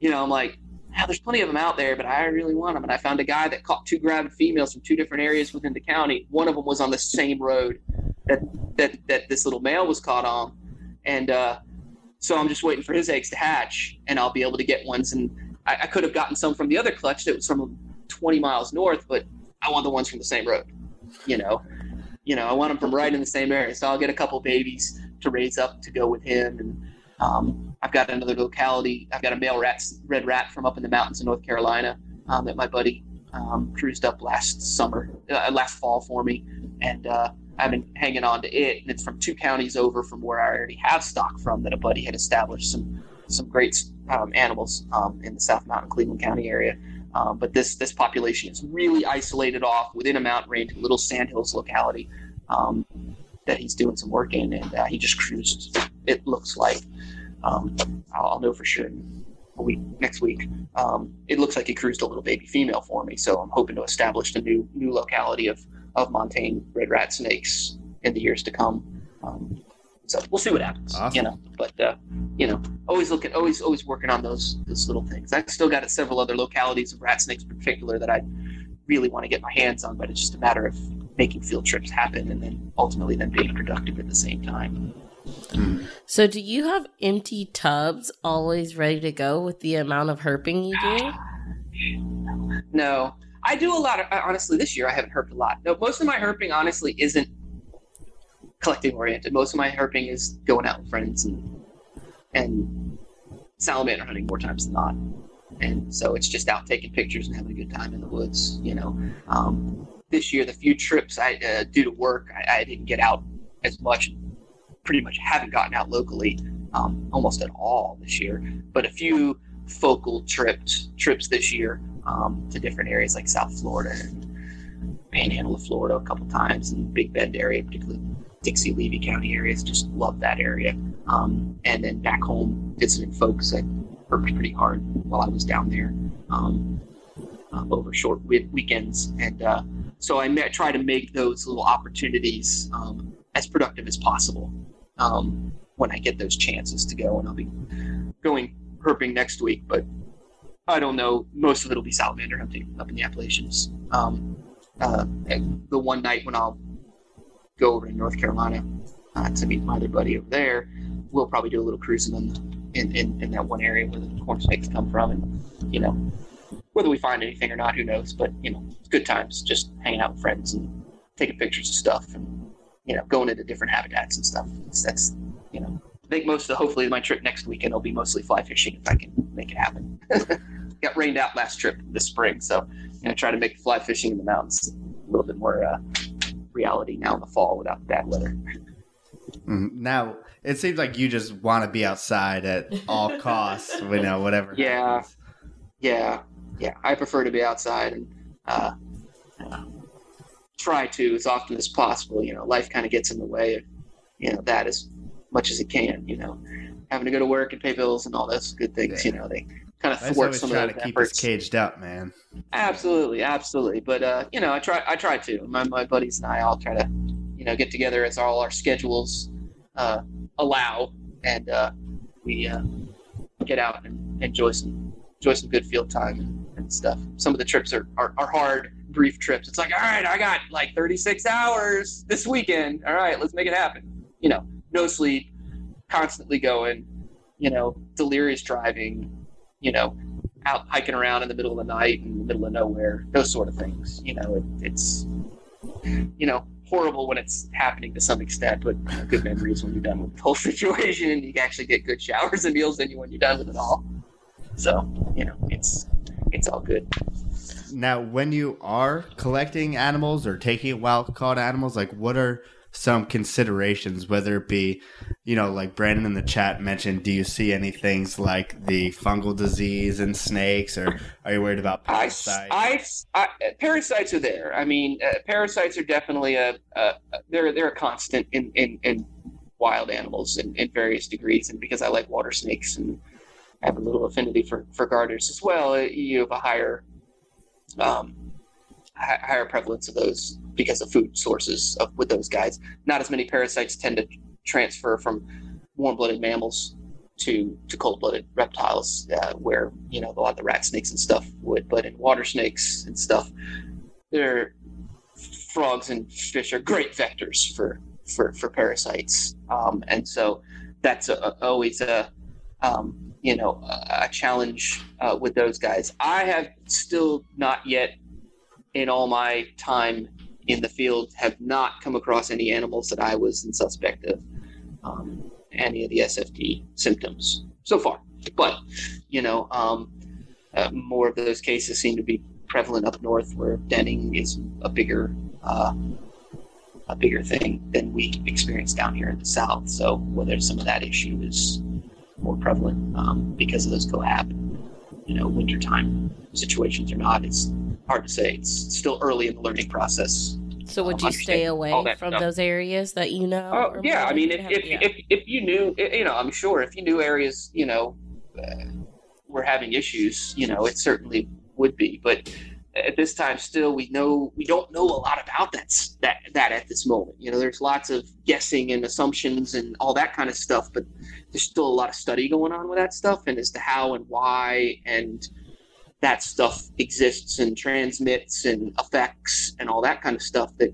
you know, I'm like, "Ah, there's plenty of them out there, but I really want them. And I found a guy that caught two gravid females from two different areas within the county. One of them was on the same road that that that this little male was caught on, and uh, so I'm just waiting for his eggs to hatch, and I'll be able to get ones. And I, I could have gotten some from the other clutch that was from 20 miles north, but I want the ones from the same road. You know, you know, I want them from right in the same area. So I'll get a couple babies to raise up to go with him, and um, I've got another locality. I've got a male rat, red rat from up in the mountains of North Carolina um, that my buddy um, cruised up last summer, uh, last fall for me, and uh, I've been hanging on to it. And it's from two counties over from where I already have stock from that a buddy had established some some great um, animals um, in the South Mountain Cleveland County area. Um, but this this population is really isolated off within a mountain range, a little sandhills locality um, that he's doing some work in, and uh, he just cruised. It looks like um, I'll, know for sure in a week next week. Um, it looks like he cruised a little baby female for me, so I'm hoping to establish a new new locality of of Montane red rat snakes in the years to come. Um, so we'll see what happens, Awesome. you know. But uh, you know, always looking, always always working on those those little things. I've still got at several other localities of rat snakes in particular that I really want to get my hands on, but it's just a matter of making field trips happen and then ultimately then being productive at the same time. So, do you have empty tubs always ready to go with the amount of herping you do? No, I do a lot of uh, honestly. This year I haven't herped a lot. No, most of my herping honestly isn't collecting oriented. Most of my herping is going out with friends and and salamander hunting more times than not. And so it's just out taking pictures and having a good time in the woods. You know, um, this year the few trips I uh, due to work I, I didn't get out as much. Pretty much haven't gotten out locally um, almost at all this year. But a few focal trips trips this year um, to different areas like South Florida and Panhandle of Florida a couple times and Big Bend area, particularly Dixie Levy County areas. Just love that area. Um, and then back home, visiting folks that worked pretty hard while I was down there um, uh, over short weekends. And uh, so I try to make those little opportunities um, as productive as possible um, when I get those chances to go. And I'll be going herping next week, but I don't know. Most of it will be salamander hunting up in the Appalachians. Um, uh, the one night when I'll go over to North Carolina uh, to meet my other buddy over there, we'll probably do a little cruising in, in, in, in that one area where the corn snakes come from. And, you know, whether we find anything or not, who knows? But, you know, good times just hanging out with friends and taking pictures of stuff and, you know, going into different habitats and stuff. It's, that's, you know, I think most of hopefully my trip next weekend will be mostly fly fishing if I can make it happen. Got rained out last trip this spring, so I'm gonna try to make fly fishing in the mountains a little bit more uh, reality now in the fall without bad weather. Mm, now it seems like you just want to be outside at all costs, you know, whatever. Yeah, happens. yeah, yeah. I prefer to be outside and uh, uh, try to as often as possible. You know, life kind of gets in the way of you know that as much as it can. You know, having to go to work and pay bills and all those good things. Yeah. You know, they kind of thwart some of those to keep us caged up, man. Absolutely, absolutely. But uh, you know, I try. I try to. My my buddies and I all try to, you know, get together as all our schedules uh, allow, and uh, we uh, get out and enjoy some enjoy some good field time and, and stuff. Some of the trips are, are, are hard, brief trips. It's like, all right, I got like 36 hours this weekend. All right, let's make it happen. You know, no sleep, constantly going. You know, delirious driving. You know, out hiking around in the middle of the night in the middle of nowhere. Those sort of things. You know, it, it's you know horrible when it's happening to some extent, but good memories when you're done with the whole situation, and you actually get good showers and meals in you when you're done with it all. So you know, it's it's all good. Now, when you are collecting animals or taking wild caught animals, like what are some considerations, whether it be, you know, like Brandon in the chat mentioned, do you see any things like the fungal disease in snakes, or are you worried about parasites? I, I, I parasites are there. I mean, uh, parasites are definitely a, a, they're they're a constant in in, in wild animals in, in various degrees, and because I like water snakes and have a little affinity for for garters as well, uh, you have a higher um, higher prevalence of those because of food sources of, with those guys. Not as many parasites tend to transfer from warm-blooded mammals to to cold-blooded reptiles, uh, where you know a lot of the rat snakes and stuff would. But in water snakes and stuff, they're frogs and fish are great vectors for for, for parasites, um, and so that's a, a, always a um, you know a, challenge uh, with those guys. I have still not yet in all my time in the field have not come across any animals that I was in suspect of um, any of the SFD symptoms so far. But, you know, um, uh, more of those cases seem to be prevalent up north where denning is a bigger uh, a bigger thing than we experience down here in the south. So whether some of that issue is more prevalent um, because of those cohab, you know, wintertime situations or not, it's hard to say. It's still early in the learning process. So would you stay away from stuff. those areas that you know? Oh yeah, I mean, if if, yeah. if, if you knew, you know, I'm sure if you knew areas, you know, uh, were having issues, you know, it certainly would be. But at this time, still, we know we don't know a lot about that that that at this moment. You know, there's lots of guessing and assumptions and all that kind of stuff, but there's still a lot of study going on with that stuff and as to how and why and that stuff exists and transmits and affects and all that kind of stuff that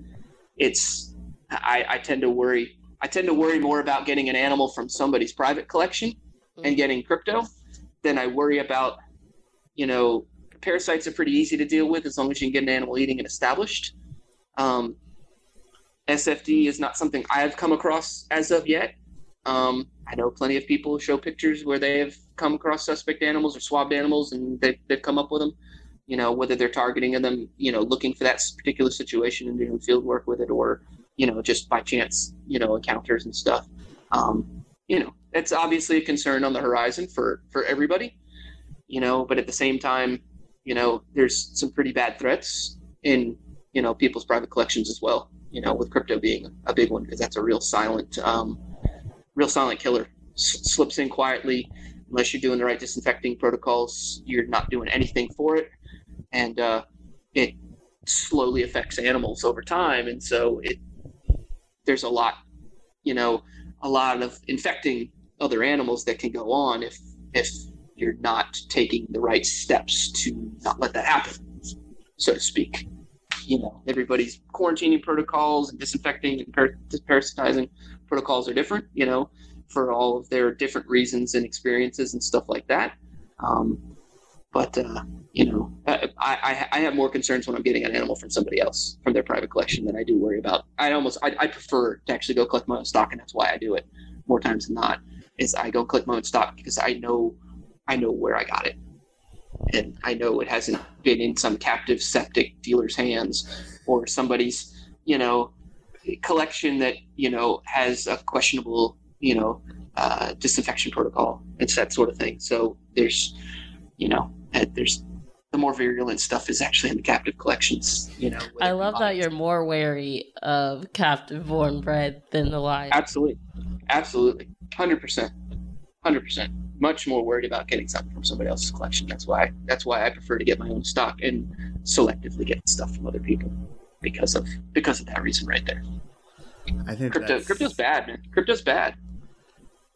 it's I, I tend to worry I tend to worry more about getting an animal from somebody's private collection and mm-hmm. getting crypto than I worry about you know parasites are pretty easy to deal with as long as you can get an animal eating and established um, SFD is not something I've come across as of yet um, I know plenty of people show pictures where they have come across suspect animals or swabbed animals, and they've, they've come up with them. You know, whether they're targeting them, you know, looking for that particular situation and doing field work with it, or you know, just by chance, you know, encounters and stuff. Um, you know, it's obviously a concern on the horizon for for everybody. You know, but at the same time, you know, there's some pretty bad threats in you know people's private collections as well. You know, with crypto being a big one because that's a real silent, um, real silent killer. S- slips in quietly, unless you're doing the right disinfecting protocols. You're not doing anything for it, and uh, it slowly affects animals over time. And so it there's a lot, you know, a lot of infecting other animals that can go on if if you're not taking the right steps to not let that happen, so to speak. You know, everybody's quarantining protocols and disinfecting and par- parasitizing protocols are different. You know, for all of their different reasons and experiences and stuff like that. Um, but uh, you know, I, I, I have more concerns when I'm getting an animal from somebody else from their private collection than I do worry about. I almost I, I prefer to actually go collect my own stock, and that's why I do it more times than not. Is I go collect my own stock because I know I know where I got it, and I know it hasn't been in some captive septic dealer's hands or somebody's you know collection that you know has a questionable you know uh, disinfection protocol. It's that sort of thing. So there's you know there's the more virulent stuff is actually in the captive collections. You know, I love that you're more wary of captive born bred than the live. Absolutely, absolutely, hundred percent, hundred percent. Much more worried about getting something from somebody else's collection. That's why. That's why I prefer to get my own stock and selectively get stuff from other people because of because of that reason right there. I think crypto crypto's bad, man. Crypto's bad.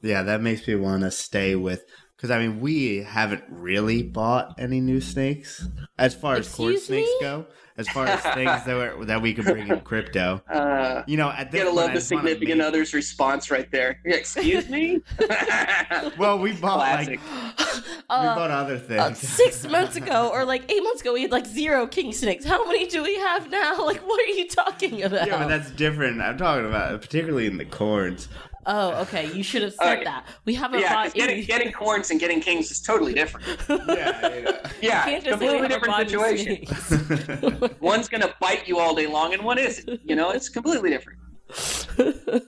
Yeah, that makes me want to stay with because I mean, we haven't really bought any new snakes as far as Excuse cord snakes me? go. As far as things that were, that we could bring in crypto, Uh, you know, at this gotta love the significant make- other's response right there. Excuse me. Well, we bought Classic. like we Uh, bought other uh, things. six months ago or like eight months ago, we had like zero king snakes. How many do we have now? Like, what are you talking about? yeah, but that's different. I'm talking about particularly in the corns. Oh, okay. You should have said Okay. that. We haven't yeah, 'cause bought getting any. getting corns and getting kings is totally different. Yeah, you know. Yeah, can't completely different situation. One's gonna bite you all day long, and one isn't. You know, it's completely different.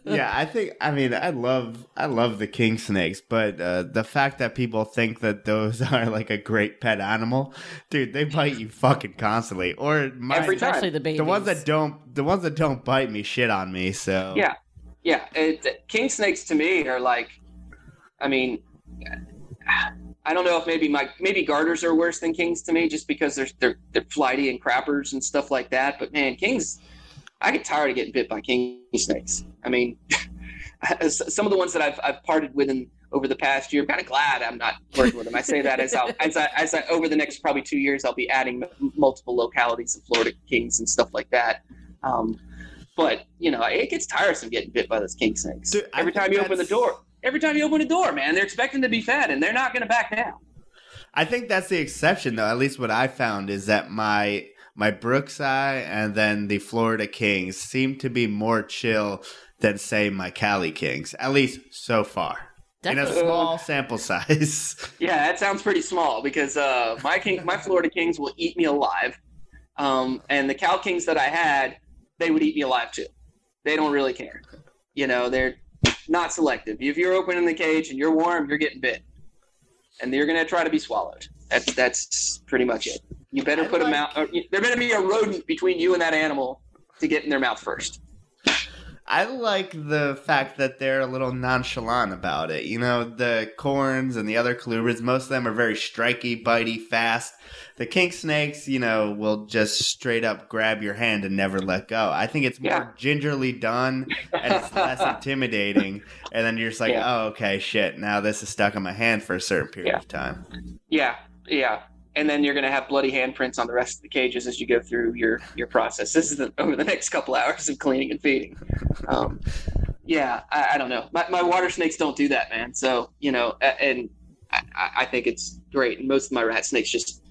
yeah, I think I mean I love I love the king snakes, but uh, the fact that people think that those are like a great pet animal, dude, they bite you fucking constantly. Or my, Every time. Especially the babies. the ones that don't the ones that don't bite me shit on me. So Yeah, yeah. It, king snakes to me are like, I mean, I don't know if maybe my maybe garters are worse than kings to me, just because they're they're they're flighty and crappers and stuff like that. But man, kings, I get tired of getting bit by king snakes. I mean, some of the ones that I've I've parted with in over the past year, I'm kind of glad I'm not working with them. I say that as as I, as I, over the next probably two years, I'll be adding multiple localities of Florida kings and stuff like that. Um, but you know, it gets tiresome getting bit by those king snakes. Dude, every think time you open the door, every time you open a door, man, they're expecting to be fed, and they're not going to back down. I think that's the exception, though. At least what I found is that my my Brookside and then the Florida Kings seem to be more chill than say my Cali Kings. At least so far, in a small sample size. Yeah, that sounds pretty small because uh, my king, my Florida Kings will eat me alive, um, and the Cal Kings that I had, they would eat me alive too. They don't really care. You know, they're not selective. If you're opening the cage and you're warm, you're getting bit, and you're gonna try to be swallowed. That's that's pretty much it. You better I put a like- mouth. Or, there better be a rodent between you and that animal to get in their mouth first. I like the fact that they're a little nonchalant about it. You know, the corns and the other colubrids, most of them are very striky, bitey, fast. The king snakes, you know, will just straight up grab your hand and never let go. I think it's more Yeah. gingerly done and it's less intimidating. And then you're just like, Yeah. oh, okay, shit. Now this is stuck in my hand for a certain period Yeah. of time. Yeah, yeah. And then you're going to have bloody handprints on the rest of the cages as you go through your your process. This is the, over the next couple hours of cleaning and feeding. Um, yeah, I, I don't know. My, my water snakes don't do that, man. So you know, and I, I- think it's great. And most of my rat snakes just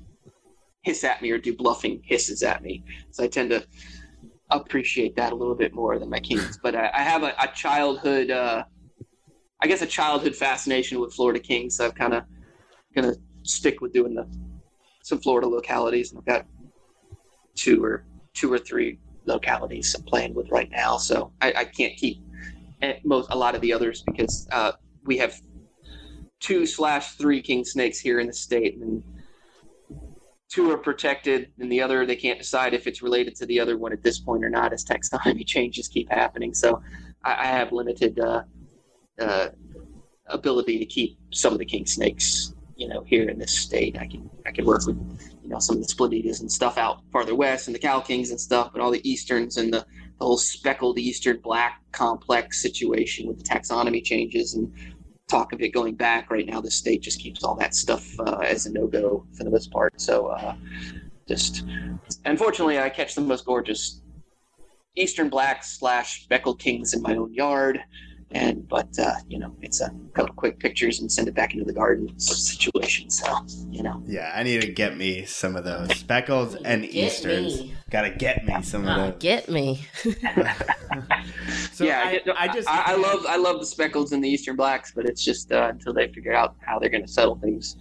hiss at me or do bluffing hisses at me. So I tend to appreciate that a little bit more than my kings. But I, I have a, a childhood, uh, I guess, a childhood fascination with Florida kings. So I'm kind of gonna stick with doing the some Florida localities, and I've got two or two or three localities I'm playing with right now. So I, I can't keep eh, most a lot of the others because uh, we have two slash three king snakes here in the state, and two are protected and the other they can't decide if it's related to the other one at this point or not as taxonomy changes keep happening so i, I have limited uh, uh, ability to keep some of the king snakes you know here in this state i can i can work with you know some of the splendidas and stuff out farther west and the Cal kings and stuff but all the easterns and the, the whole speckled eastern black complex situation with the taxonomy changes and talk of it going back. Right now, the state just keeps all that stuff uh, as a no go for the most part. So, uh, just unfortunately, I catch the most gorgeous Eastern Black slash speckled kings in my own yard. And but uh, you know, it's a couple quick pictures and send it back into the garden situation. So you know, yeah, I need to get me some of those speckles and Get easterns. me. Gotta get me some of Ah, those. get me. so yeah, I, no, I just I, I love I love the speckles and the Eastern Blacks, but it's just uh, until they figure out how they're going to settle things.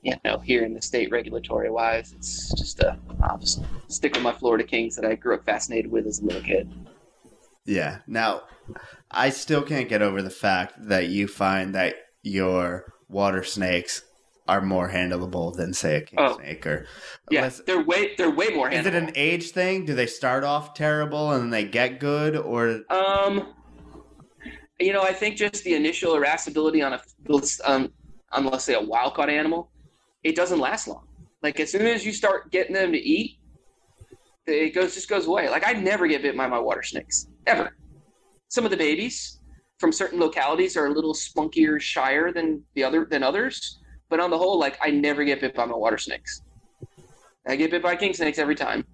You know, here in the state regulatory wise, it's just uh, I'll just stick with my Florida Kings that I grew up fascinated with as a little kid. Yeah. Now, I still can't get over the fact that you find that your water snakes are more handleable than, say, a king Oh. snake. Or Yeah, unless- they're way they're way more. is it an age thing? Do they start off terrible and then they get good, or Um, you know, I think just the initial irascibility on a um, on let's say a wild caught animal, it doesn't last long. Like as soon as you start getting them to eat, it goes just goes away. Like I never get bit by my water snakes ever. Some of the babies from certain localities are a little spunkier, shyer than the other than others, but on the whole, like I never get bit by my water snakes. I get bit by king snakes every time,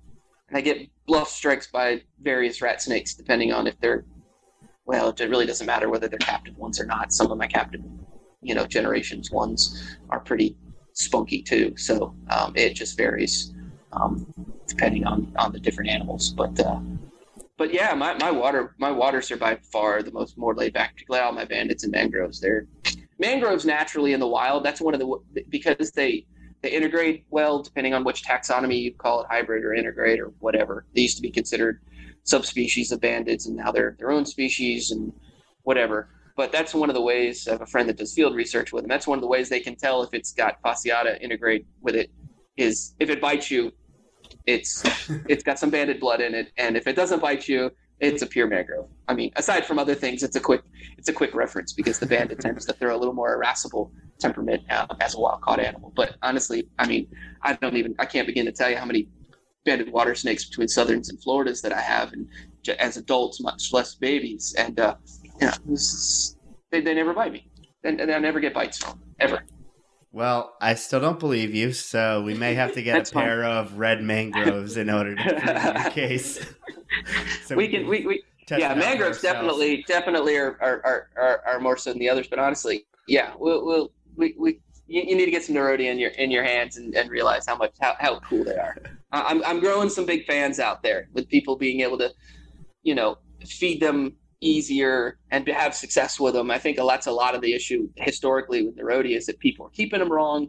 and I get bluff strikes by various rat snakes, depending on if they're well, it really doesn't matter whether they're captive ones or not. Some of my captive, you know, generations ones are pretty spunky too. So um, it just varies um, depending on, on the different animals. But uh, but yeah, my, my water my waters are by far the most more laid back. Particularly all my bandeds and mangroves. They're mangroves naturally in the wild. That's one of the because they they intergrade well depending on which taxonomy you call it, hybrid or intergrade or whatever. They used to be considered subspecies of bandeds and now they're their own species and whatever. But that's one of the ways I have a friend that does field research with them. That's one of the ways they can tell if it's got fasciata intergrade with it is if it bites you, it's it's got some banded blood in it, and if it doesn't bite you, it's a pure mangrove. I mean, aside from other things, it's a quick it's a quick reference because the banded tends to throw a little more irascible temperament uh, as a wild caught animal. But honestly, I mean, I don't even I can't begin to tell you how many banded water snakes between southerns and Floridas that I have, and as adults, much less babies, and uh, you know, is, they they never bite me, and, and I never get bites from them, ever. Well, I still don't believe you, so we may have to get a pair of red mangroves in order to prove your case. so we can we, we yeah mangroves ourselves. definitely definitely are are, are, are are more so than the others but honestly yeah we'll, we'll we, we you, you need to get some Nerodia in your in your hands and, and realize how much how, how cool they are I'm, I'm growing some big fans out there with people being able to you know feed them easier and to have success with them i think that's a lot of the issue historically with Nerodia is that people are keeping them wrong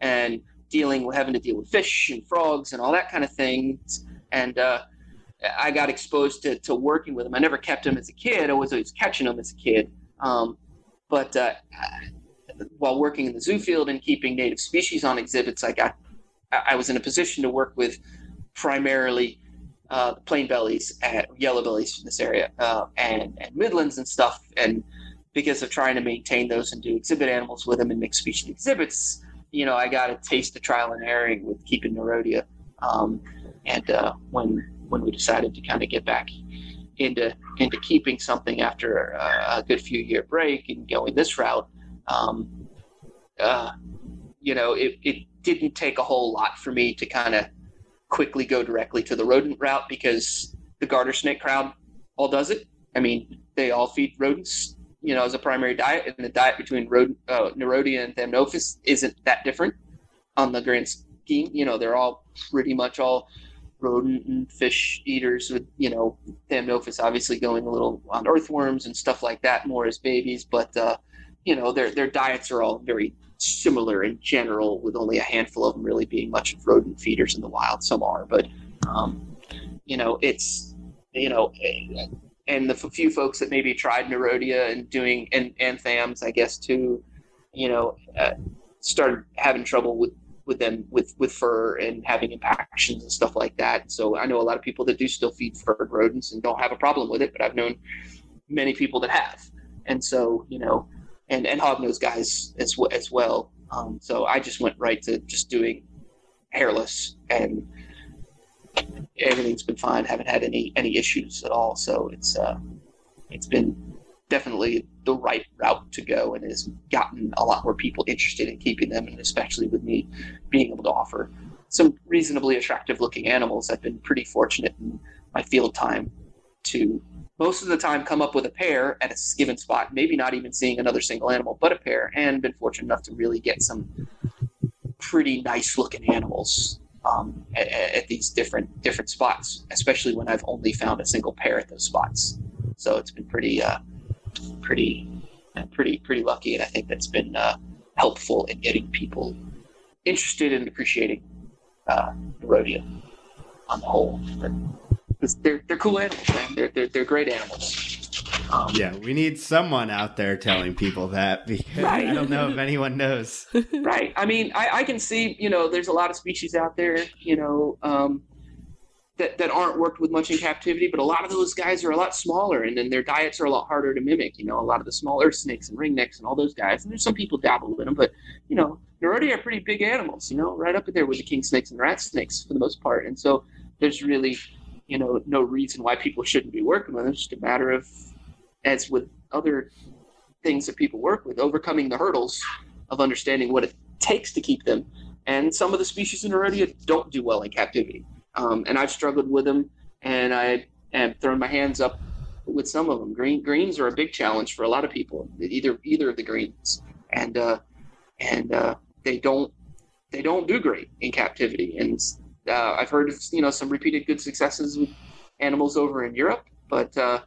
and dealing with having to deal with fish and frogs and all that kind of things and uh, I got exposed to, to working with them. I never kept them as a kid. I was always catching them as a kid. Um, but uh, while working in the zoo field and keeping native species on exhibits, I got I was in a position to work with primarily uh, plain bellies and yellow bellies from this area uh, and, and midlands and stuff. And because of trying to maintain those and do exhibit animals with them and mixed species exhibits, you know, I got a taste of trial and erroring with keeping Nerodia. Um, and uh, when when we decided to kind of get back into into keeping something after a, a good few year break and going this route, um, uh, you know, it, it didn't take a whole lot for me to kind of quickly go directly to the rodent route because the garter snake crowd all does it. I mean, they all feed rodents, you know, as a primary diet, and the diet between rodent, uh, Nerodia and Thamnophis isn't that different on the grand scheme. You know, they're all pretty much all rodent and fish eaters with you know Thamnophis obviously going a little on earthworms and stuff like that more as babies, but uh, you know their their diets are all very similar in general, with only a handful of them really being much of rodent feeders in the wild. Some are, but um, you know it's you know. And the few folks that maybe tried Nerodia and doing and anthams, I guess too, you know, uh, started having trouble with with them with with fur and having impactions and stuff like that. So I know a lot of people that do still feed furred rodents and don't have a problem with it, but I've known many people that have, and so you know, and and hognose guys as as well. Um, so I just went right to just doing hairless and everything's been fine. Haven't had any any issues at all. So it's uh, it's been definitely the right route to go, and has gotten a lot more people interested in keeping them, and especially with me being able to offer some reasonably attractive looking animals. I've been pretty fortunate in my field time to most of the time come up with a pair at a given spot, maybe not even seeing another single animal, but a pair, and been fortunate enough to really get some pretty nice looking animals um, at, at, these different different spots, especially when I've only found a single pair at those spots. So it's been pretty, uh, pretty, uh, pretty, pretty lucky, and I think that's been uh, helpful in getting people interested in appreciating uh, Nerodia on the whole. But they're they're cool animals, man. They're they're, they're great animals. Um, yeah, we need someone out there telling people that because right. I don't know if anyone knows. right. I mean, I, I, can see, you know, there's a lot of species out there, you know, um, that, that aren't worked with much in captivity, but a lot of those guys are a lot smaller and then their diets are a lot harder to mimic. You know, a lot of the smaller snakes and ringnecks and all those guys. And there's some people dabble in them, but, you know, Nerodia are pretty big animals, you know, right up in there with the king snakes and rat snakes for the most part. And so there's really, you know, no reason why people shouldn't be working with them. It's just a matter of as with other things that people work with, overcoming the hurdles of understanding what it takes to keep them. And some of the species in Nerodia don't do well in captivity. Um, and I've struggled with them, and I have thrown my hands up with some of them. Green greens are a big challenge for a lot of people. Either either of the greens, and uh, and uh, they don't they don't do great in captivity. And uh, I've heard of you know some repeated good successes with animals over in Europe, but uh,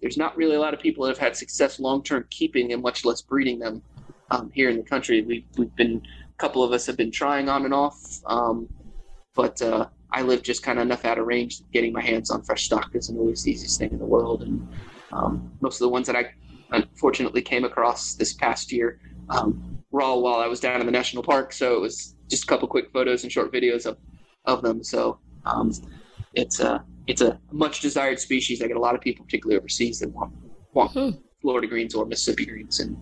there's not really a lot of people that have had success long term keeping and much less breeding them um, here in the country. We've, we've been, a couple of us have been trying on and off, um, but uh, I live just kind of enough out of range. Getting my hands on fresh stock isn't always the easiest thing in the world. And um, most of the ones that I unfortunately came across this past year um, were all while I was down in the national park. So it was just a couple quick photos and short videos of, of them. So um, it's uh, it's a much desired species. I get a lot of people, particularly overseas, that want want hmm. Florida greens or Mississippi greens, and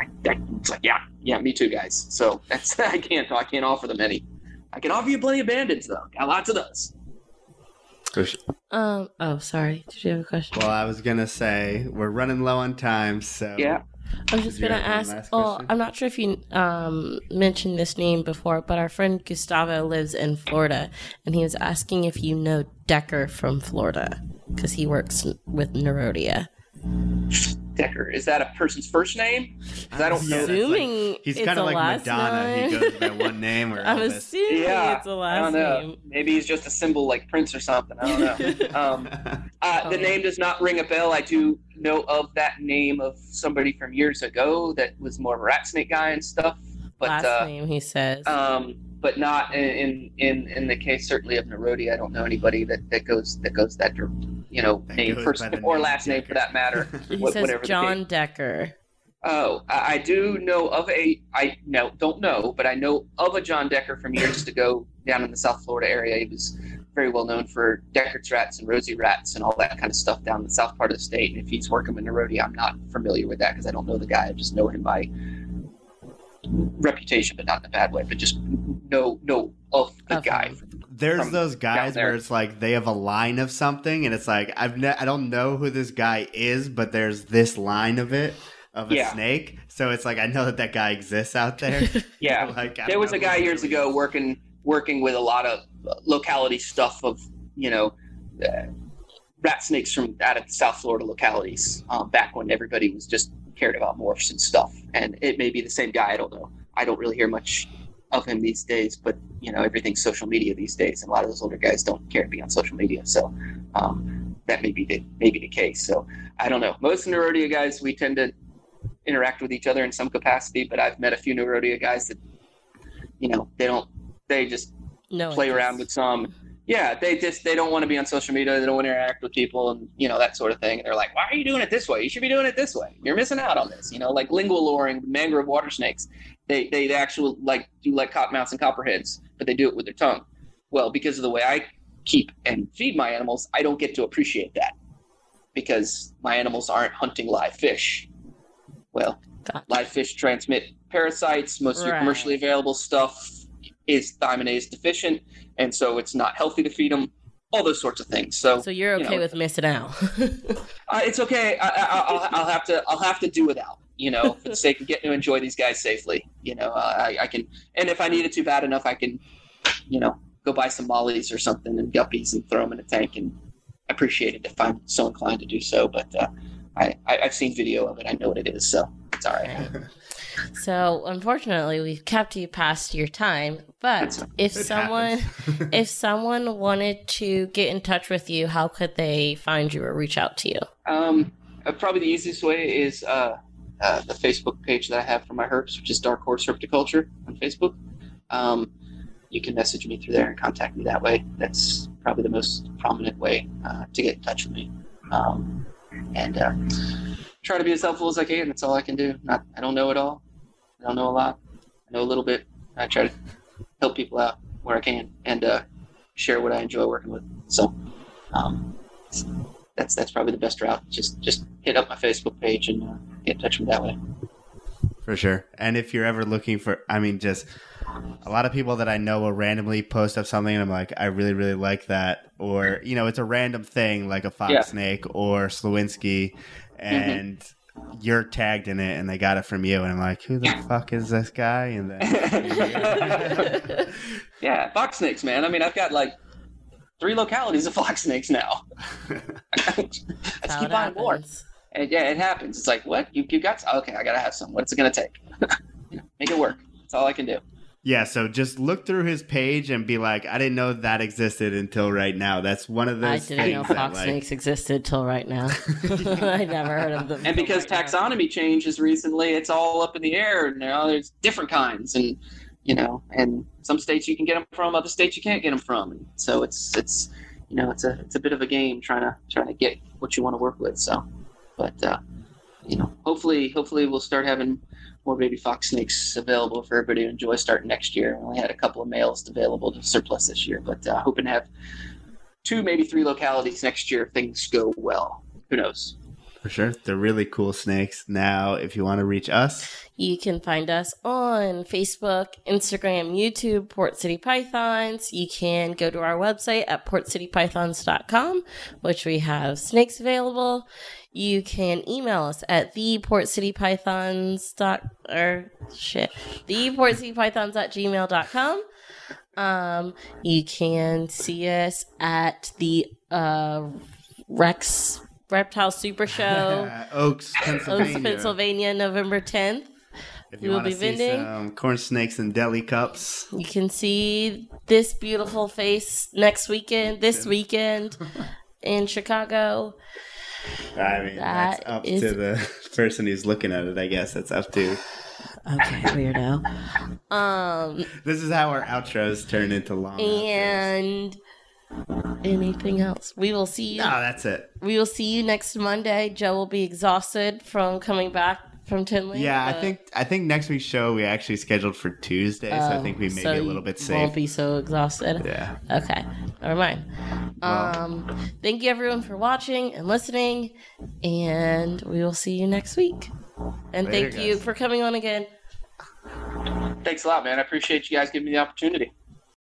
I, I, it's like, yeah, yeah, me too, guys. So that's I can't I can't offer them any. I can offer you plenty of bandeds though. Got lots of those. Um. Oh, sorry. Did you have a question? Well, I was gonna say we're running low on time, so yeah. I was just gonna ask. Oh, I'm not sure if you um, mentioned this name before, but our friend Gustavo lives in Florida, and he was asking if you know Decker from Florida because he works with Nerodia. Decker. Is that a person's first name? I don't know. Assuming like, he's kind of like Madonna. Name. He goes by one name or I'm Elvis. assuming yeah, it's a last I don't know. name. Maybe he's just a symbol like Prince or something. I don't know. um, uh, the name does not ring a bell. I do know of that name of somebody from years ago that was more of a rat snake guy and stuff. But last uh, name he says. Um, but not in in in the case certainly of Nerodia. I don't know anybody that, that goes that goes that you know that name first or last Decker. name for that matter. he wh- says John Decker. Oh, I, I do know of a I no don't know, but I know of a John Decker from years ago down in the South Florida area. He was very well known for Decker's rats and Rosie rats and all that kind of stuff down in the south part of the state. And if he's working with Nerodia, I'm not familiar with that because I don't know the guy. I just know him by reputation, but not in a bad way, but just know know of the okay. guy. There's those guys where it's like they have a line of something, and it's like I've ne- I don't know who this guy is, but there's this line of it of a yeah. snake, so it's like I know that that guy exists out there. yeah, like, there was a guy years ago working working with a lot of locality stuff of you know. Uh, rat snakes from out of South Florida localities um, back when everybody was just cared about morphs and stuff. And it may be the same guy. I don't know. I don't really hear much of him these days, but you know, everything's social media these days, and a lot of those older guys don't care to be on social media. So um, that may be the maybe the case. So I don't know. Most Nerodia guys, we tend to interact with each other in some capacity, but I've met a few Nerodia guys that, you know, they don't. They just no, play around with some yeah, they just they don't want to be on social media. They don't want to interact with people and you know that sort of thing. And they're like, "Why are you doing it this way? You should be doing it this way. You're missing out on this." You know, like lingual luring mangrove water snakes. They they actually like do like cottonmouths and copperheads, but they do it with their tongue. Well, because of the way I keep and feed my animals, I don't get to appreciate that because my animals aren't hunting live fish. Well, live fish transmit parasites. Most of your commercially available stuff is thiaminase deficient, and so it's not healthy to feed them. All those sorts of things. So, So you're you okay know, with missing out. uh, it's okay. I, I, I'll, I'll have to. I'll have to do without. You know, for the sake of getting to enjoy these guys safely. You know, uh, I, I can. And if I need it too bad enough, I can. You know, go buy some mollies or something and guppies and throw them in a tank and I appreciate it if I'm so inclined to do so. But uh, I, I I've seen video of it. I know what it is, so it's all right. So unfortunately, we've kept you past your time. But if someone if someone wanted to get in touch with you, how could they find you or reach out to you? Um, uh, probably the easiest way is uh, uh, the Facebook page that I have for my herps, which is Dark Horse Herpetoculture on Facebook. Um, you can message me through there and contact me that way. That's probably the most prominent way uh, to get in touch with me. Um, and uh, try to be as helpful as I can. That's all I can do. Not, I don't know it all. I don't know a lot. I know a little bit. I try to help people out where I can and uh, share what I enjoy working with. So. Um, that's that's probably the best route. Just just hit up my Facebook page and uh, get in touch with me that way. For sure. And if you're ever looking for, I mean, just a lot of people that I know will randomly post up something and I'm like, I really, really like that. Or, you know, it's a random thing like a fox Yeah. snake or Slowinski and you're tagged in it and they got it from you. And I'm like, who the fuck is this guy? And then. Yeah, fox snakes, man. I mean, I've got like three localities of fox snakes now. Let's How keep buying more. And yeah, it happens. It's like, what? You, you got? Okay, I gotta have some. What's it gonna take? Make it work. That's all I can do. Yeah. So just look through his page and be like, I didn't know that existed until right now. That's one of those. I didn't know things that, fox like, snakes existed till right now. I never heard of them. And because right now. taxonomy changes recently, it's all up in the air. And you Now there's different kinds, and you know, and some states you can get them from, other states you can't get them from. And so it's it's you know it's a it's a bit of a game trying to trying to get what you want to work with. So, but uh, you know, hopefully hopefully we'll start having more baby fox snakes available for everybody to enjoy starting next year. We only had a couple of males available to surplus this year, but uh, hoping to have two maybe three localities next year if things go well. Who knows? For sure. They're really cool snakes. Now, if you want to reach us, You can find us on Facebook, Instagram, YouTube, Port City Pythons. You can go to our website at portcitypythons.com, which we have snakes available. You can email us at the portcitypythons dot or shit the portcitypythons at gmail.com. Um, you can see us at the uh Rex Reptile Super Show. Oaks, Pennsylvania. Oaks, Pennsylvania, November 10th. If we'll want to be see vending. some corn snakes and deli cups, You can see this beautiful face next weekend, this weekend in Chicago. I mean, that's up is- to the person who's looking at it. I guess that's up to. Okay, weirdo. Um, This is how our outros turn into long. outros. and anything else? We will see you. No, that's it. We will see you next Monday. Joe will be exhausted from coming back from Tinley. Yeah, I think I think next week's show we actually scheduled for Tuesday, so I Oh, think we may so be a little bit safe. Won't safe. be so exhausted. Yeah. Okay, never mind. Well- Um, thank you everyone for watching and listening, and we will see you next week. And Later, thank you guys. for coming on again. Thanks a lot, man. I appreciate you guys giving me the opportunity.